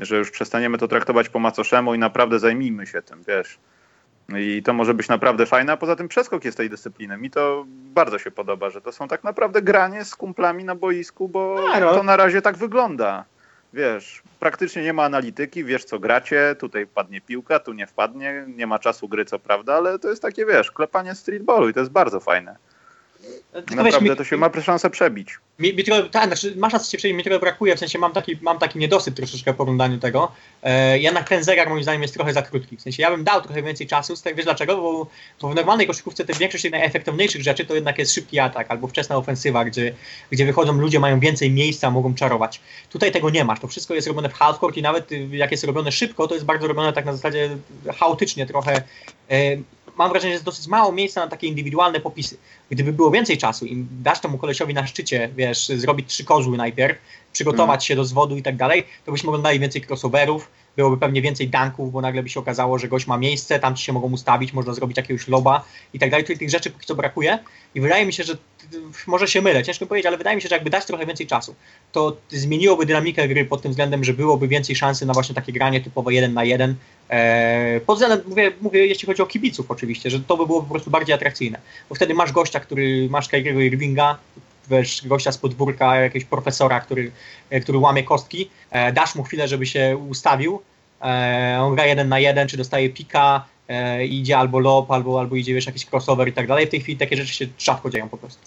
B: Że już przestaniemy to traktować po macoszemu i naprawdę zajmijmy się tym, wiesz. I to może być naprawdę fajne, a poza tym przeskok jest tej dyscypliny. Mi to bardzo się podoba, że to są tak naprawdę granie z kumplami na boisku, bo
C: no.
B: to na razie tak wygląda. Wiesz, praktycznie nie ma analityki, wiesz co gracie, tutaj wpadnie piłka, tu nie wpadnie, nie ma czasu gry, co prawda, ale to jest takie, wiesz, klepanie streetballu i to jest bardzo fajne.
C: Tylko
B: Naprawdę
C: wiesz, mi-
B: to się ma szansę przebić.
C: Mi, mi trochę, tak, znaczy, masz rację, się przejdzie, mi trochę brakuje, w sensie mam taki, mam taki niedosyt troszeczkę po oglądaniu tego. E, jednak ten zegar moim zdaniem jest trochę za krótki. W sensie ja bym dał trochę więcej czasu, wiesz dlaczego? Bo, bo w normalnej koszykówce te większość tych najefektywniejszych rzeczy to jednak jest szybki atak albo wczesna ofensywa, gdzie, gdzie wychodzą ludzie, mają więcej miejsca, mogą czarować. Tutaj tego nie masz, to wszystko jest robione w hardcore i nawet jak jest robione szybko, to jest bardzo robione tak na zasadzie chaotycznie trochę. E, mam wrażenie, że jest dosyć mało miejsca na takie indywidualne popisy. Gdyby było więcej czasu i dasz temu kolesiowi na szczycie, wiesz, zrobić trzy kozły najpierw, przygotować się do zwodu i tak dalej, to byśmy oglądali więcej crossoverów, byłoby pewnie więcej dunków, bo nagle by się okazało, że gość ma miejsce, tam ci się mogą ustawić, można zrobić jakiegoś loba i tak dalej. Tutaj tych rzeczy póki co brakuje i wydaje mi się, że może się mylę, ciężko powiedzieć, ale wydaje mi się, że jakby dać trochę więcej czasu, to zmieniłoby dynamikę gry pod tym względem, że byłoby więcej szansy na właśnie takie granie typowe jeden na jeden. Eee, pod względem, mówię, mówię, jeśli chodzi o kibiców oczywiście, że to by było po prostu bardziej atrakcyjne, bo wtedy masz gościa, który, masz Kyriego Irvinga, wiesz, gościa z podwórka, jakiegoś profesora, który, e, który łamie kostki, e, dasz mu chwilę, żeby się ustawił, e, on gra jeden na jeden, czy dostaje pika, idzie albo lob, albo, albo idzie wiesz, jakiś crossover i tak dalej. W tej chwili takie rzeczy się rzadko dzieją po prostu.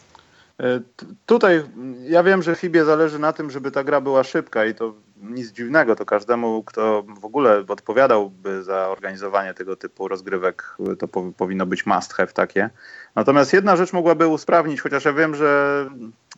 B: E, Tutaj mm, ja wiem, że Fibie zależy na tym, żeby ta gra była szybka i to nic dziwnego, to każdemu, kto w ogóle odpowiadałby za organizowanie tego typu rozgrywek, to po, powinno być must have takie. Natomiast jedna rzecz mogłaby usprawnić, chociaż ja wiem, że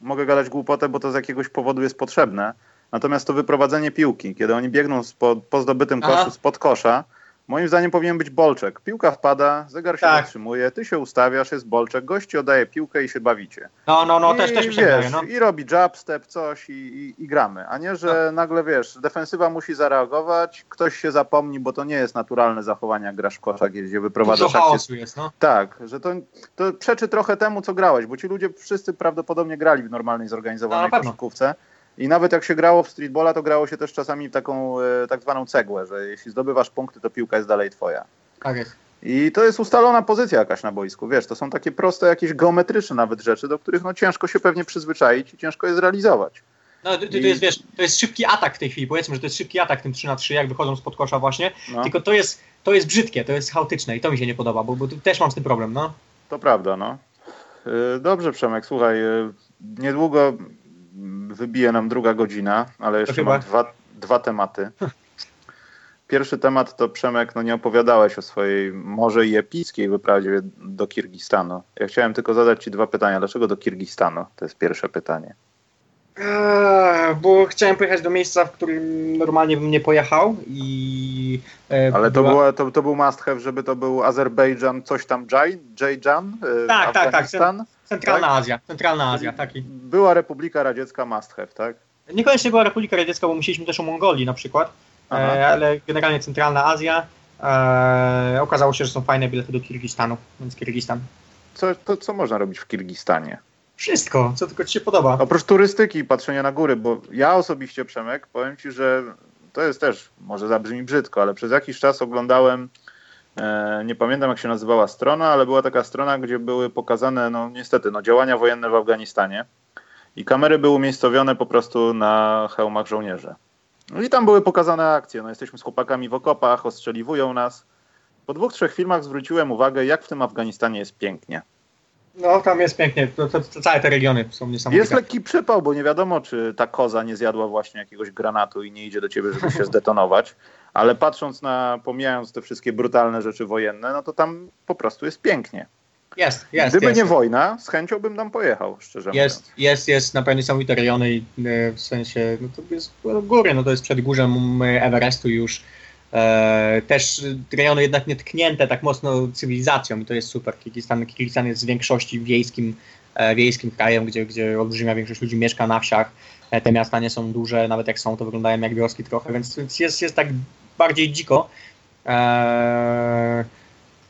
B: mogę gadać głupotę, bo to z jakiegoś powodu jest potrzebne. Natomiast to wyprowadzenie piłki, kiedy oni biegną spod, po zdobytym
C: Aha.
B: koszu spod kosza, moim zdaniem powinien być bolczek. Piłka wpada, zegar się
C: Tak.
B: zatrzymuje, ty się ustawiasz, jest bolczek, gości oddaje piłkę i się bawicie.
C: No, no, no,
B: I,
C: też, też
B: wiesz,
C: wydaje, no.
B: I robi jab, step, coś i, i, i gramy. A nie, że nagle wiesz, defensywa musi zareagować, ktoś się zapomni, bo to nie jest naturalne zachowanie, jak grasz w kosza, gdzie
C: Dużo
B: wyprowadzasz akcję.
C: jest, no.
B: Tak, że to, to przeczy trochę temu, co grałeś, bo ci ludzie wszyscy prawdopodobnie grali w normalnej,
C: No,
B: zorganizowanej
C: na pewno.
B: I nawet jak się grało w streetballa, to grało się też czasami w taką e, tak zwaną cegłę, że jeśli zdobywasz punkty, to piłka jest dalej twoja.
C: Tak jest.
B: I to jest ustalona pozycja jakaś na boisku, wiesz, to są takie proste, jakieś geometryczne nawet rzeczy, do których no ciężko się pewnie przyzwyczaić i ciężko je zrealizować.
C: No, to, to jest, wiesz, to jest szybki atak w tej chwili, powiedzmy, że to jest szybki atak tym 3 na 3 jak wychodzą spod kosza właśnie,
B: No,
C: tylko to jest, to jest brzydkie, to jest chaotyczne i to mi się nie podoba, bo, bo też mam z tym problem, no.
B: to prawda, no. Y, Dobrze, Przemek, słuchaj, y, niedługo wybije nam druga godzina, ale jeszcze
C: chyba.
B: mam dwa, dwa tematy. Pierwszy temat to Przemek, no nie opowiadałeś o swojej może i epickiej wyprawie do Kirgistanu. Ja chciałem tylko zadać Ci dwa pytania. Dlaczego do Kirgistanu? To jest pierwsze pytanie.
C: Eee, bo chciałem pojechać do miejsca, w którym normalnie bym nie pojechał i... e,
B: Ale to,
C: była-
B: była, to, to był must have, żeby to był Azerbejdżan, coś tam, Jaijan, y,
C: Tak, tak, tak. Centralna
B: tak?
C: Azja, Centralna Azja, taki.
B: Była Republika Radziecka must have, tak?
C: Niekoniecznie była Republika Radziecka, bo musieliśmy też o Mongolii na przykład,
B: Aha.
C: e, ale generalnie Centralna Azja. E, okazało się, że są fajne bilety do Kirgistanu, więc Kirgistan.
B: Co, to, co można robić w Kirgistanie?
C: Wszystko, co tylko ci się podoba.
B: Oprócz turystyki i patrzenia na góry, bo ja osobiście, Przemek, powiem Ci, że to jest też, może zabrzmi brzydko, ale przez jakiś czas oglądałem, e, nie pamiętam jak się nazywała strona, ale była taka strona, gdzie były pokazane, no niestety, no, działania wojenne w Afganistanie i kamery były umiejscowione po prostu na hełmach żołnierzy. No i tam były pokazane akcje, no jesteśmy z chłopakami w okopach, ostrzeliwują nas. Po dwóch, trzech filmach zwróciłem uwagę, jak w tym Afganistanie jest pięknie.
C: No tam jest pięknie, to, to, to całe te regiony są niesamowite.
B: Jest lekki przypał, bo nie wiadomo, czy ta koza nie zjadła właśnie jakiegoś granatu i nie idzie do ciebie, żeby się zdetonować. Ale patrząc na, pomijając te wszystkie brutalne rzeczy wojenne, no to tam po prostu jest pięknie.
C: Jest, jest,
B: Gdyby
C: jest.
B: nie wojna, z chęcią bym tam pojechał, szczerze mówiąc.
C: Jest, jest, jest naprawdę niesamowite rejony i e, w sensie, no to jest góry, no to jest przed górzem Everestu już. E, też rejony jednak nie tknięte tak mocno cywilizacją i to jest super. Kirgistan, Kirgistan jest z większości wiejskim, e, wiejskim krajem, gdzie, gdzie olbrzymia większość ludzi mieszka na wsiach. E, te miasta nie są duże, nawet jak są, to wyglądają jak wioski trochę, więc jest, jest tak bardziej dziko.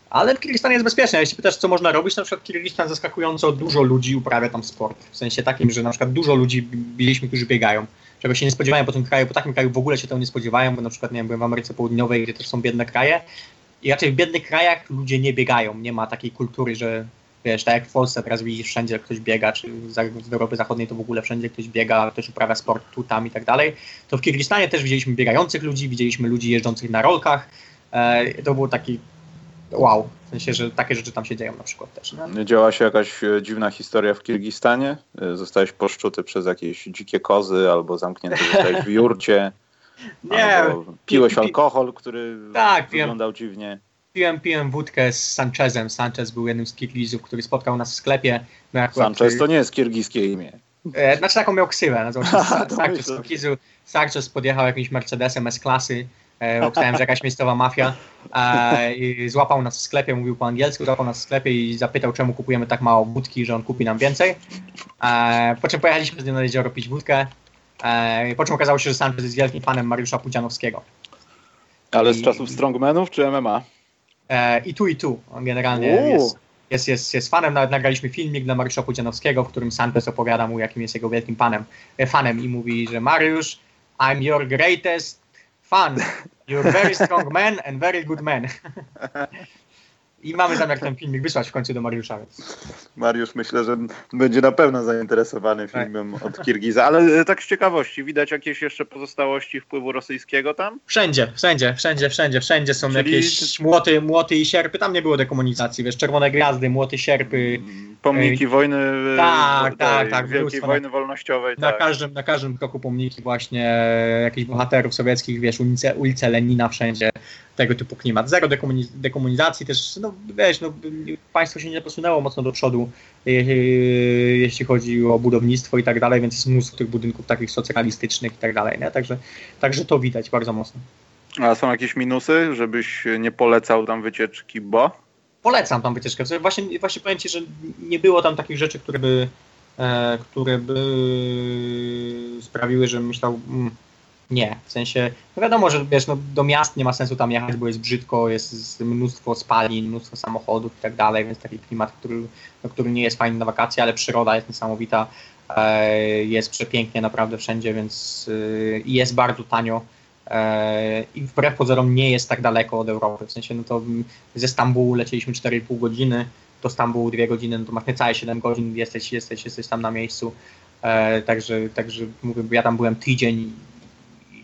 C: Ale w Kirgistanie jest bezpieczne. Jeśli pytasz, co można robić, na przykład Kirgistan zaskakująco dużo ludzi uprawia tam sport. W sensie takim, że na przykład dużo ludzi biliśmy, którzy biegają. Czego się nie spodziewają po tym kraju, po takim kraju w ogóle się tego nie spodziewają, bo na przykład nie wiem, byłem w Ameryce Południowej, gdzie też są biedne kraje. I raczej w biednych krajach ludzie nie biegają. Nie ma takiej kultury, że wiesz, tak jak w Polsce teraz widzisz wszędzie ktoś biega, czy w Europie Zachodniej to w ogóle wszędzie ktoś biega, ktoś uprawia sport tu, tam i tak dalej, to w Kirgistanie też widzieliśmy biegających ludzi, widzieliśmy ludzi jeżdżących na rolkach, e, to było taki wow, w sensie, że takie rzeczy tam się dzieją na przykład też. No.
B: Działa się jakaś e, dziwna historia w Kirgistanie? E, Zostałeś poszczuty przez jakieś dzikie kozy, albo zamknięty zostałeś w jurcie,
C: Nie,
B: albo piłeś
C: pi- pi-
B: alkohol, który
C: Tak, piłem.
B: wyglądał dziwnie.
C: piłem, piłem wódkę z Sanchezem, Sanchez był jednym z Kirgizów, który spotkał nas w sklepie. Akurat-
B: Sanchez to nie jest kirgijskie imię.
C: E, znaczy taką miał ksywę, Sanchez podjechał jakimś Mercedesem S-klasy, obstałem, że jakaś miejscowa mafia. E, i złapał nas w sklepie, mówił po angielsku, złapał nas w sklepie i zapytał, czemu kupujemy tak mało wódki, że on kupi nam więcej. E, po czym pojechaliśmy z nim na jezioro pić wódkę. E, po czym okazało się, że Sanchez jest wielkim fanem Mariusza Pudzianowskiego.
B: Ale z
C: I-
B: czasów strongmanów czy MMA?
C: E, I tu, i tu. On generalnie
B: Uuu.
C: jest, jest, jest, jest fanem. Nawet nagraliśmy filmik dla Mariusza Pudzianowskiego, w którym Sanchez opowiada mu, jakim jest jego wielkim panem, e, fanem i mówi, że Mariusz, I'm your greatest fan. You're a very strong man and very good man. I mamy zamiar ten filmik wysłać w końcu do Mariusza. Więc.
B: Mariusz myślę, że będzie na pewno zainteresowany
C: Tak.
B: filmem od Kirgiza, ale e, tak z ciekawości, widać jakieś jeszcze pozostałości wpływu rosyjskiego tam?
C: Wszędzie, wszędzie, wszędzie, wszędzie, wszędzie są
B: Czyli-
C: jakieś młoty, młoty i sierpy. Tam nie było dekomunizacji, wiesz, czerwone gwiazdy, młoty, sierpy.
B: Pomniki wojny, e,
C: Tak, tak, tak,
B: Wielkiej wojny wolnościowej.
C: Na,
B: tak.
C: każdym, na każdym kroku pomniki właśnie jakichś bohaterów sowieckich, wiesz, ulice, ulice Lenina wszędzie, tego typu klimat. Zero dekomuni- dekomunizacji też, no wiesz, no, państwo się nie posunęło mocno do przodu, je, jeśli chodzi o budownictwo i tak dalej, więc jest mnóstwo tych budynków takich socjalistycznych i tak dalej, nie? Także, także to widać bardzo mocno.
B: A są jakieś minusy, żebyś nie polecał tam wycieczki, bo?
C: Polecam tam wycieczkę. Właśnie, właśnie powiem Ci, że nie było tam takich rzeczy, które by, e, które by sprawiły, żebym myślał, mm, nie. W sensie, no wiadomo, że wiesz, no, do miast nie ma sensu tam jechać, bo jest brzydko, jest mnóstwo spalin, mnóstwo samochodów i tak dalej, więc taki klimat, który, no, który nie jest fajny na wakacje, ale przyroda jest niesamowita, e, jest przepięknie naprawdę wszędzie, więc e, jest bardzo tanio. E, I wbrew pozorom nie jest tak daleko od Europy. W sensie, no to ze Stambułu lecieliśmy 4,5 godziny, do Stambułu 2 godziny, no to masz niecałe 7 godzin, jesteś, jesteś, jesteś tam na miejscu. E, także, także mówię, ja tam byłem tydzień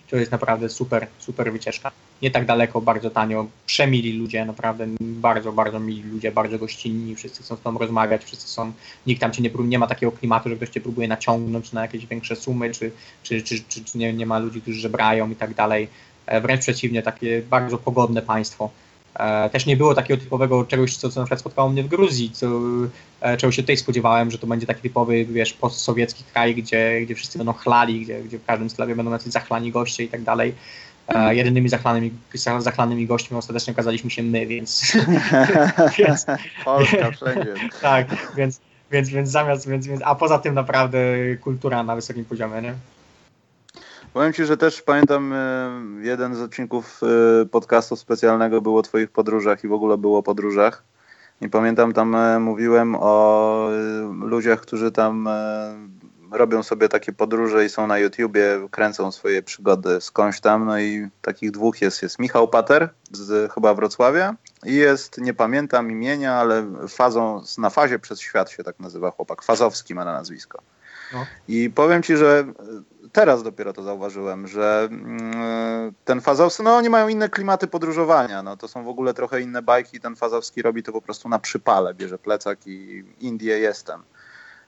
C: to jest naprawdę super, super wycieczka. Nie tak daleko, bardzo tanio, przemili ludzie, naprawdę bardzo, bardzo mili ludzie, bardzo gościnni, wszyscy chcą z tobą rozmawiać, wszyscy są, nikt tam cię nie, nie ma takiego klimatu, że ktoś cię próbuje naciągnąć na jakieś większe sumy, czy, czy, czy, czy, czy nie, nie ma ludzi, którzy żebrają i tak dalej. E, Wręcz przeciwnie, takie bardzo pogodne państwo. E, Też nie było takiego typowego czegoś, co, co na przykład spotkało mnie w Gruzji, co, e, czego się tutaj spodziewałem, że to będzie taki typowy, wiesz, postsowiecki kraj, gdzie, gdzie wszyscy będą chlali, gdzie, gdzie w każdym sklepie będą jacyś zachlani goście i tak dalej. E, Jedynymi zachlanymi, zachlanymi gośćmi ostatecznie okazaliśmy się my, więc, więc
B: Polska wszędzie.
C: tak, więc, więc, więc zamiast, więc, więc, a poza tym naprawdę kultura na wysokim poziomie, nie?
B: Powiem Ci, że też pamiętam e, jeden z odcinków e, podcastu specjalnego był o Twoich podróżach i w ogóle było o podróżach. I pamiętam tam e, mówiłem o ludziach, którzy tam robią sobie takie podróże i są na YouTubie, kręcą swoje przygody skądś tam. No i takich dwóch jest, jest Michał Pater z chyba Wrocławia i jest, nie pamiętam imienia, ale fazą, na fazie przez świat się tak nazywa chłopak. Fazowski ma na nazwisko.
C: No.
B: I powiem Ci, że teraz dopiero to zauważyłem, że mm, ten fazowski, no oni mają inne klimaty podróżowania, no to są w ogóle trochę inne bajki, ten fazowski robi to po prostu na przypale, bierze plecak i Indie jestem.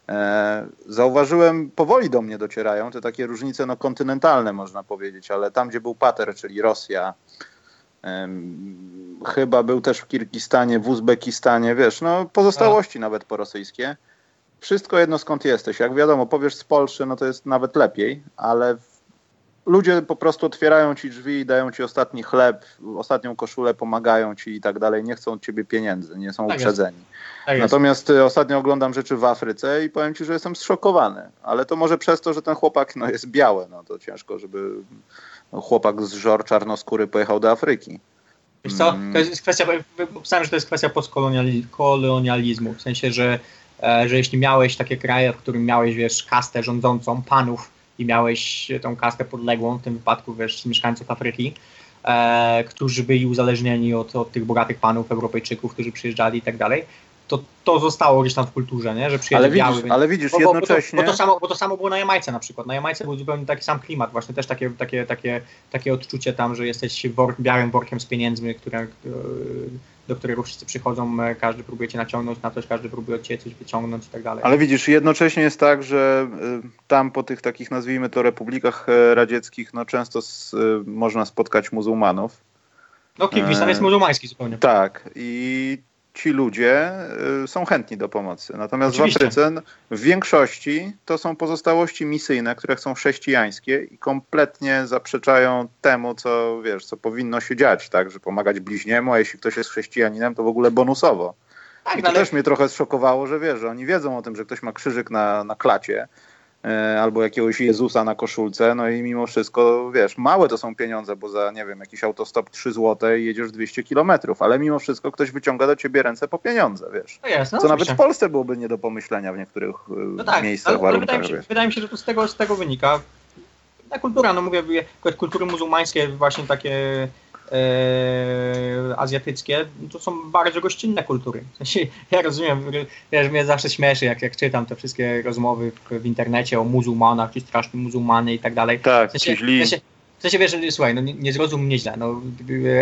B: E, zauważyłem, powoli do mnie docierają te takie różnice no, kontynentalne można powiedzieć, ale tam gdzie był Pater, czyli Rosja, chyba był też w Kirgistanie, w Uzbekistanie, wiesz, no pozostałości nawet porosyjskie. Wszystko jedno skąd jesteś. Jak wiadomo, powiesz z Polszy, no to jest nawet lepiej, ale ludzie po prostu otwierają ci drzwi, dają ci ostatni chleb, ostatnią koszulę, pomagają ci i tak dalej. Nie chcą od ciebie pieniędzy, nie są
C: Tak jest.
B: uprzedzeni.
C: Tak jest.
B: Natomiast y, ostatnio oglądam rzeczy w Afryce i powiem ci, że jestem zszokowany. Ale to może przez to, że ten chłopak no, jest biały. No to ciężko, żeby no, chłopak z żor czarnoskóry pojechał do Afryki.
C: Wiesz co,
B: Mm.
C: to jest kwestia, pisałem, że to jest kwestia postkolonializmu, w sensie, że, że jeśli miałeś takie kraje, w którym miałeś, wiesz, kastę rządzącą, panów i miałeś tą kastę podległą, w tym wypadku, wiesz, mieszkańców Afryki, e, którzy byli uzależnieni od, od tych bogatych panów, Europejczyków, którzy przyjeżdżali i tak dalej, to, to zostało gdzieś tam w kulturze, nie? że przyjedzie
B: Ale
C: biały.
B: widzisz,
C: więc-
B: ale widzisz
C: bo, bo, bo, to,
B: jednocześnie...
C: bo, to samo, bo to samo było na Jamajce na przykład. Na Jamajce był zupełnie taki sam klimat, właśnie też takie, takie, takie, takie odczucie tam, że jesteś wor, białym workiem z pieniędzmi, które, e, do którego wszyscy przychodzą, e, każdy próbuje cię naciągnąć na coś, każdy próbuje od ciebie coś wyciągnąć i tak dalej.
B: Ale widzisz, jednocześnie jest tak, że y, tam po tych takich, nazwijmy to, republikach e, radzieckich, no często y, można spotkać muzułmanów.
C: No Kirgistan
B: e,
C: jest muzułmański zupełnie.
B: Tak, i ci ludzie y, są chętni do pomocy. Natomiast
C: Oczywiście.
B: w Afryce w większości to są pozostałości misyjne, które są chrześcijańskie i kompletnie zaprzeczają temu, co wiesz, co powinno się dziać, tak, że pomagać bliźniemu, a jeśli ktoś jest chrześcijaninem, to w ogóle bonusowo.
C: Tak,
B: I
C: no
B: to
C: ale
B: też mnie trochę zszokowało, że wiesz, że oni wiedzą o tym, że ktoś ma krzyżyk na, na klacie albo jakiegoś Jezusa na koszulce, no i mimo wszystko, wiesz, małe to są pieniądze, bo za, nie wiem, jakiś autostop 3 zł i jedziesz 200 kilometrów, ale mimo wszystko ktoś wyciąga do ciebie ręce po pieniądze, wiesz.
C: to jest, no
B: Co nawet
C: oczywiście.
B: w Polsce byłoby nie do pomyślenia w niektórych e,
C: No tak,
B: miejscach,
C: ale,
B: warunkach,
C: wydaje, mi się, wydaje mi się, że to z tego, z tego wynika. Ta kultura, no mówię, kultury muzułmańskie, właśnie takie e, azjatyckie, to są bardzo gościnne kultury. W sensie, ja rozumiem, wiesz, mnie zawsze śmieszy, jak, jak czytam te wszystkie rozmowy w, w internecie o muzułmanach, ci straszni muzułmanie i tak dalej.
B: Tak,
C: W sensie,
B: ci źli.
C: w sensie, w sensie wiesz, że- słuchaj, no nie, nie zrozum mnie źle, no,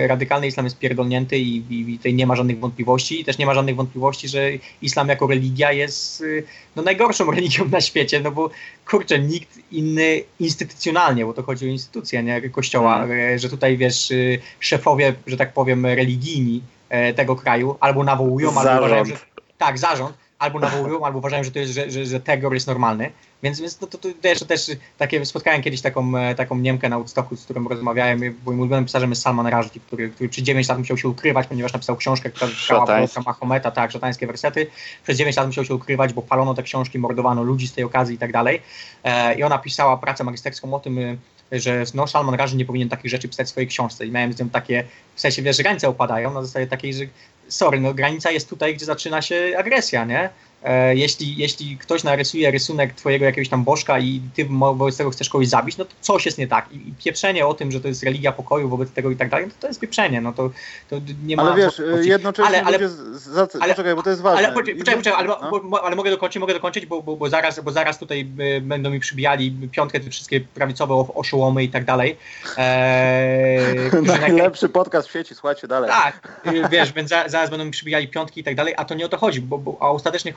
C: radykalny islam jest pierdolnięty i, i, i tutaj nie ma żadnych wątpliwości i też nie ma żadnych wątpliwości, że islam jako religia jest y, no, najgorszą religią na świecie, no bo kurczę, nikt inny instytucjonalnie, bo to chodzi o instytucję, nie, kościoła,
B: Mhm.
C: y, że tutaj wiesz, y, szefowie, że tak powiem, religijni e, tego kraju albo nawołują, albo
B: Zarząd.
C: uważają, że tak, zarząd, albo nawołują, albo uważają, że to jest, że, że, że terror jest normalny. Więc, więc to, to, to też, też takie, spotkałem kiedyś taką, e, taką Niemkę na Woodstocku, z którą rozmawiałem. Moim ulubionym pisarzem jest Salman Rushdie, który, który przez 9 lat musiał się ukrywać, ponieważ napisał książkę, która proroka Mahometa, tak, szatańskie wersety. Przez 9 lat musiał się ukrywać, bo palono te książki, mordowano ludzi z tej okazji i tak dalej. E, I ona pisała pracę magisterską o tym, e, że no, Salman Rushdie nie powinien takich rzeczy pisać w swojej książce. I miałem z nią takie, w sensie, wiesz, ręce opadają na zasadzie takiej, że sorry, no granica jest tutaj, gdzie zaczyna się agresja, nie? E, jeśli, jeśli ktoś narysuje rysunek twojego jakiegoś tam bożka i ty wobec tego chcesz kogoś zabić, no to coś jest nie tak. I, i pieprzenie o tym, że to jest religia pokoju wobec tego i tak dalej, no to, to jest pieprzenie, no to, to nie ma...
B: Ale wiesz,
C: wątpliwości.
B: jednocześnie
C: Ale- ale-
B: za,
C: ale-
B: poczekaj, bo to jest ważne.
C: Ale poczekaj, poczekaj, poczekaj ale,
B: No.
C: bo, bo, ale mogę dokończyć, mogę dokończyć, bo, bo, bo, zaraz, bo zaraz tutaj e, będą mi przybijali piątkę te wszystkie prawicowe oszołomy i tak dalej. Eee,
B: Najlepszy podcast w sieci, słuchajcie dalej.
C: tak, y, wiesz, więc za, zaraz będą mi przybijali piątki i tak dalej, a to nie o to chodzi, bo, bo a ostatecznie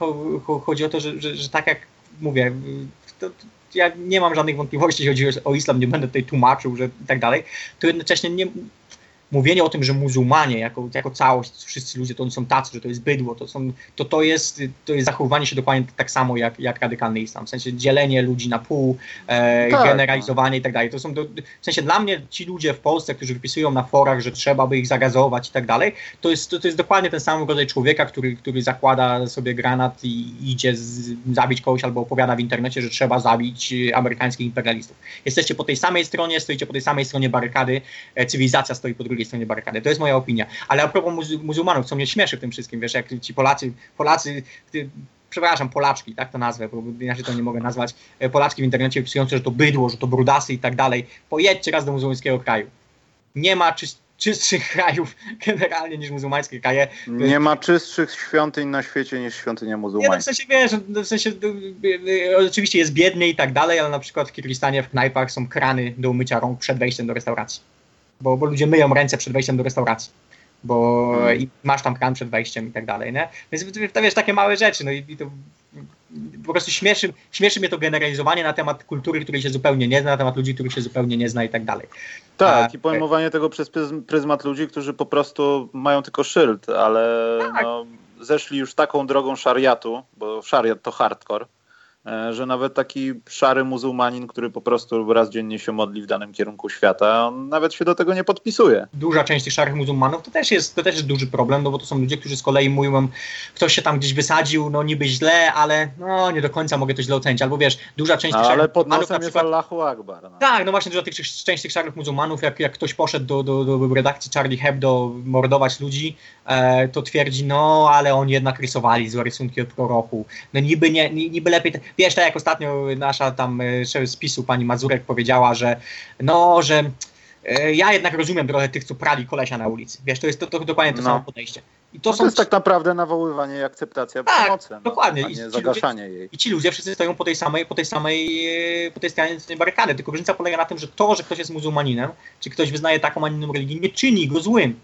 C: chodzi o to, że, że, że tak jak mówię, to ja nie mam żadnych wątpliwości, jeśli chodzi o islam, nie będę tutaj tłumaczył, że i tak dalej, to jednocześnie nie, mówienie o tym, że muzułmanie jako, jako całość, wszyscy ludzie to oni są tacy, że to jest bydło, to, są, to, to, jest, to jest zachowywanie się dokładnie tak samo jak, jak radykalny islam, w sensie dzielenie ludzi na pół, e,
B: Tak.
C: generalizowanie i tak dalej. To są, do, w sensie dla mnie ci ludzie w Polsce, którzy wypisują na forach, że trzeba by ich zagazować i tak dalej, to jest, to, to jest dokładnie ten sam rodzaj człowieka, który, który zakłada sobie granat i idzie z, zabić kogoś albo opowiada w internecie, że trzeba zabić e, amerykańskich imperialistów. Jesteście po tej samej stronie, stoicie po tej samej stronie barykady, e, cywilizacja stoi po drugiej stronie barykady. To jest moja opinia. Ale a propos muzu- muzułmanów, co mnie śmieszy w tym wszystkim, wiesz, jak ci Polacy, Polacy, ty, przepraszam, Polaczki, tak to nazwę, bo inaczej to nie mogę nazwać, e, Polaczki w internecie wypisujące, że to bydło, że to brudasy i tak dalej. Pojedźcie raz do muzułmańskiego kraju. Nie ma czyst, czystszych krajów generalnie niż muzułmańskie kraje.
B: Nie ma czystszych świątyń na świecie niż świątynia
C: Nie, no w
B: muzułmańska.
C: sensie wiesz, w sensie y, y, oczywiście jest biednie i tak dalej, ale na przykład w Kirgistanie w knajpach są krany do umycia rąk przed wejściem do restauracji. Bo, bo ludzie myją ręce przed wejściem do restauracji. Bo
B: Hmm.
C: i masz tam kran przed wejściem i tak dalej, nie? Więc to wiesz, takie małe rzeczy, no i, i to po prostu śmieszy, śmieszy mnie to generalizowanie na temat kultury, której się zupełnie nie zna, na temat ludzi, których się zupełnie nie zna i tak dalej.
B: Tak,
C: A,
B: i pojmowanie tego przez pryzm- pryzmat ludzi, którzy po prostu mają tylko szyld, ale
C: Tak.
B: no, zeszli już taką drogą szariatu, bo szariat to hardcore, e, że nawet taki szary muzułmanin, który po prostu raz dziennie się modli w danym kierunku świata, on nawet się do tego nie podpisuje.
C: duża część tych szarych muzułmanów, to też jest, to też jest duży problem, no bo to są ludzie, którzy z kolei mówią, ktoś się tam gdzieś wysadził, no niby źle, ale no nie do końca mogę to źle ocenić. Albo wiesz, duża część tych
B: No, ale
C: szarych
B: pod nosem jest
C: przykład...
B: Allahu Akbar. No.
C: Tak, no właśnie, duża tych, część tych szarych muzułmanów, jak, jak ktoś poszedł do, do, do redakcji Charlie Hebdo mordować ludzi, e, to twierdzi, no ale oni jednak rysowali złe rysunki od proroku. No niby, nie, ni- niby lepiej, wiesz, tak jak ostatnio nasza tam e, szef spisu pani Mazurek powiedziała, że no, że E, Ja jednak rozumiem trochę tych, co prali kolesia na ulicy. Wiesz, to jest to, to dokładnie to
B: No.
C: samo podejście. I to
B: To,
C: są
B: jest tak naprawdę nawoływanie i akceptacja
C: Tak,
B: przemocy. no,
C: dokładnie. I ci
B: nie
C: ludzie-
B: zagaszanie jej.
C: I ci ludzie wszyscy stoją po tej samej, po tej samej, e, po tej stronie barykady. Tylko różnica polega na tym, że to, że ktoś jest muzułmaninem, czy ktoś wyznaje taką, a inną religię, nie czyni go złym.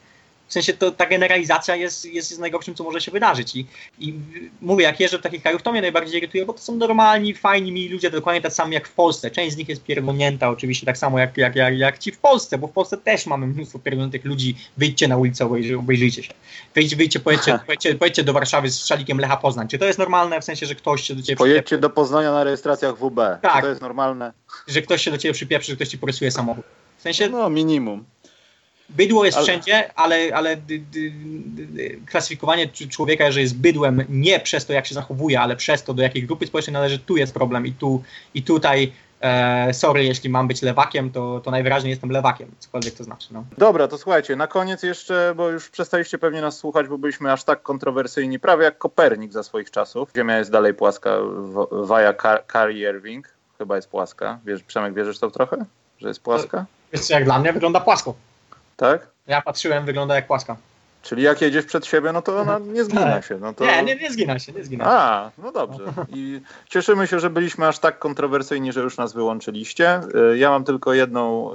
C: W sensie to, ta generalizacja jest, jest, jest najgorszym, co może się wydarzyć. I, I mówię, jak jeżdżę do takich krajów, to mnie najbardziej irytuje, bo to są normalni, fajni, mili ludzie, dokładnie tak samo jak w Polsce. Część z nich jest pierdolnięta, oczywiście tak samo jak, jak, jak, jak ci w Polsce, bo w Polsce też mamy mnóstwo pierdolniętych ludzi. Wyjdźcie na ulicę, obejrzyj, obejrzyjcie się. Wyjdź, wyjdźcie, pojedźcie, pojedźcie, pojedźcie do Warszawy z szalikiem Lecha Poznań. Czy to jest normalne, w sensie, że ktoś się do ciebie
B: Pojedźcie do Poznania na rejestracjach WB.
C: Tak.
B: Czy to jest normalne?
C: że ktoś się do ciebie przypieprzy, że ktoś ci porysuje samochód. W sensie
B: No minimum.
C: Bydło jest
B: Ale-
C: wszędzie, ale, ale dy, dy, dy, klasyfikowanie człowieka, że jest bydłem nie przez to, jak się zachowuje, ale przez to, do jakiej grupy społecznej należy, tu jest problem i tu i tutaj e, sorry, jeśli mam być lewakiem, to, to najwyraźniej jestem lewakiem, cokolwiek to znaczy. No.
B: Dobra, to słuchajcie, na koniec jeszcze, bo już przestaliście pewnie nas słuchać, bo byliśmy aż tak kontrowersyjni, prawie jak Kopernik za swoich czasów. Ziemia jest dalej płaska, via Car- Carrie Irving, chyba jest płaska. Wiesz, Przemek, wierzysz to trochę? Że jest płaska?
C: Wiesz jak dla mnie wygląda płasko.
B: Tak?
C: Ja patrzyłem, wygląda jak płaska.
B: Czyli jak jedziesz przed siebie, no to ona nie zgina
C: Tak.
B: się. No to...
C: Nie, nie, nie zgina się, nie zgina się.
B: A, no dobrze. I cieszymy się, że byliśmy aż tak kontrowersyjni, że już nas wyłączyliście. Y, Ja mam tylko jedną,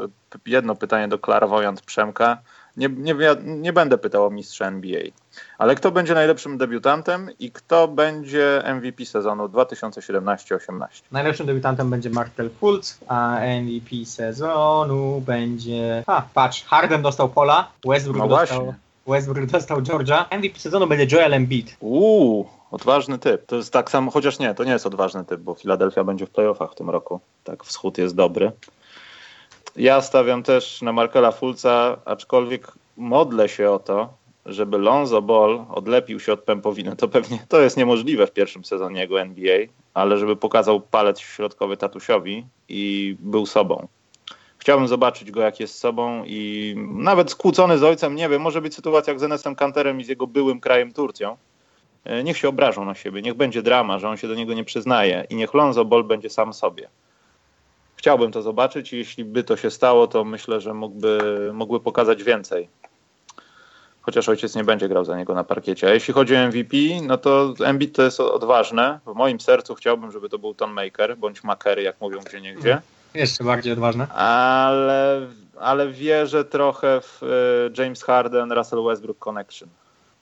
B: jedno pytanie do Clairvoyant Przemka. Nie, nie, nie będę pytał o mistrza NBA, ale kto będzie najlepszym debiutantem i kto będzie MVP sezonu 2017-18?
C: Najlepszym debiutantem będzie Markel Fultz, a MVP sezonu będzie... A, patrz, Harden dostał Pola, Westbrook,
B: No
C: dostał. Westbrook dostał Georgia. MVP sezonu będzie Joel Embiid.
B: Uuu, odważny typ. To jest tak samo, chociaż nie, to nie jest odważny typ, bo Philadelphia będzie w playoffach w tym roku. Tak, wschód jest dobry. Ja stawiam też na Markela Fulca, aczkolwiek modlę się o to, żeby Lonzo Ball odlepił się od pępowiny. To pewnie to jest niemożliwe w pierwszym sezonie jego NBA, ale żeby pokazał palec środkowy tatusiowi i był sobą. Chciałbym zobaczyć go, jak jest sobą i nawet skłócony z ojcem, nie wiem, może być sytuacja jak z Enesem Kanterem i z jego byłym krajem Turcją. E, Niech się obrażą na siebie, niech będzie drama, że on się do niego nie przyznaje i niech Lonzo Ball będzie sam sobie. Chciałbym to zobaczyć i jeśli by to się stało, to myślę, że mógłby, mógłby pokazać więcej. Chociaż ojciec nie będzie grał za niego na parkiecie. A jeśli chodzi o MVP, no to Embiid to jest odważne. W moim sercu chciałbym, żeby to był Ton Maker, bądź Makery, jak mówią gdzie niegdzie.
C: Jeszcze bardziej odważne.
B: Ale, ale wierzę trochę w e, James Harden, Russell Westbrook connection.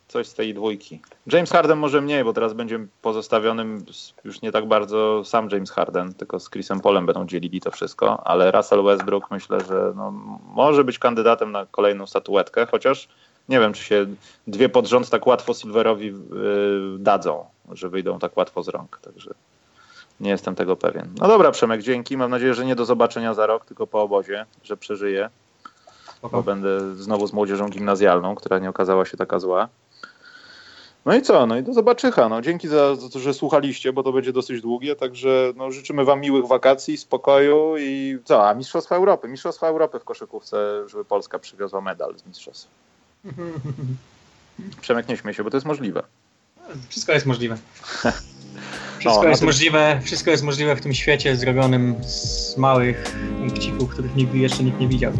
B: Coś z tej dwójki. James Harden może mniej, bo teraz będzie pozostawionym już nie tak bardzo sam James Harden, tylko z Chrisem Polem będą dzielili to wszystko, ale Russell Westbrook myślę, że no, może być kandydatem na kolejną statuetkę, chociaż nie wiem, czy się dwie pod rząd tak łatwo Silverowi y, dadzą, że wyjdą tak łatwo z rąk, także nie jestem tego pewien. No dobra, Przemek, dzięki. Mam nadzieję, że nie do zobaczenia za rok, tylko po obozie, że przeżyję, bo będę znowu z młodzieżą gimnazjalną, która nie okazała się taka zła. No i co? No i do zobaczycha. No, dzięki za, za to, że słuchaliście, bo to będzie dosyć długie, także no, życzymy wam miłych wakacji, spokoju i co? A Mistrzostwa Europy. Mistrzostwa Europy w koszykówce, żeby Polska przywiozła medal z mistrzostw. Przemek, nie śmiej się, bo to jest możliwe.
C: Wszystko jest możliwe.
B: No,
C: Wszystko
B: na
C: jest
B: tym-
C: możliwe, wszystko jest możliwe w tym świecie zrobionym z małych punkcików, których nigdy jeszcze nikt nie widział.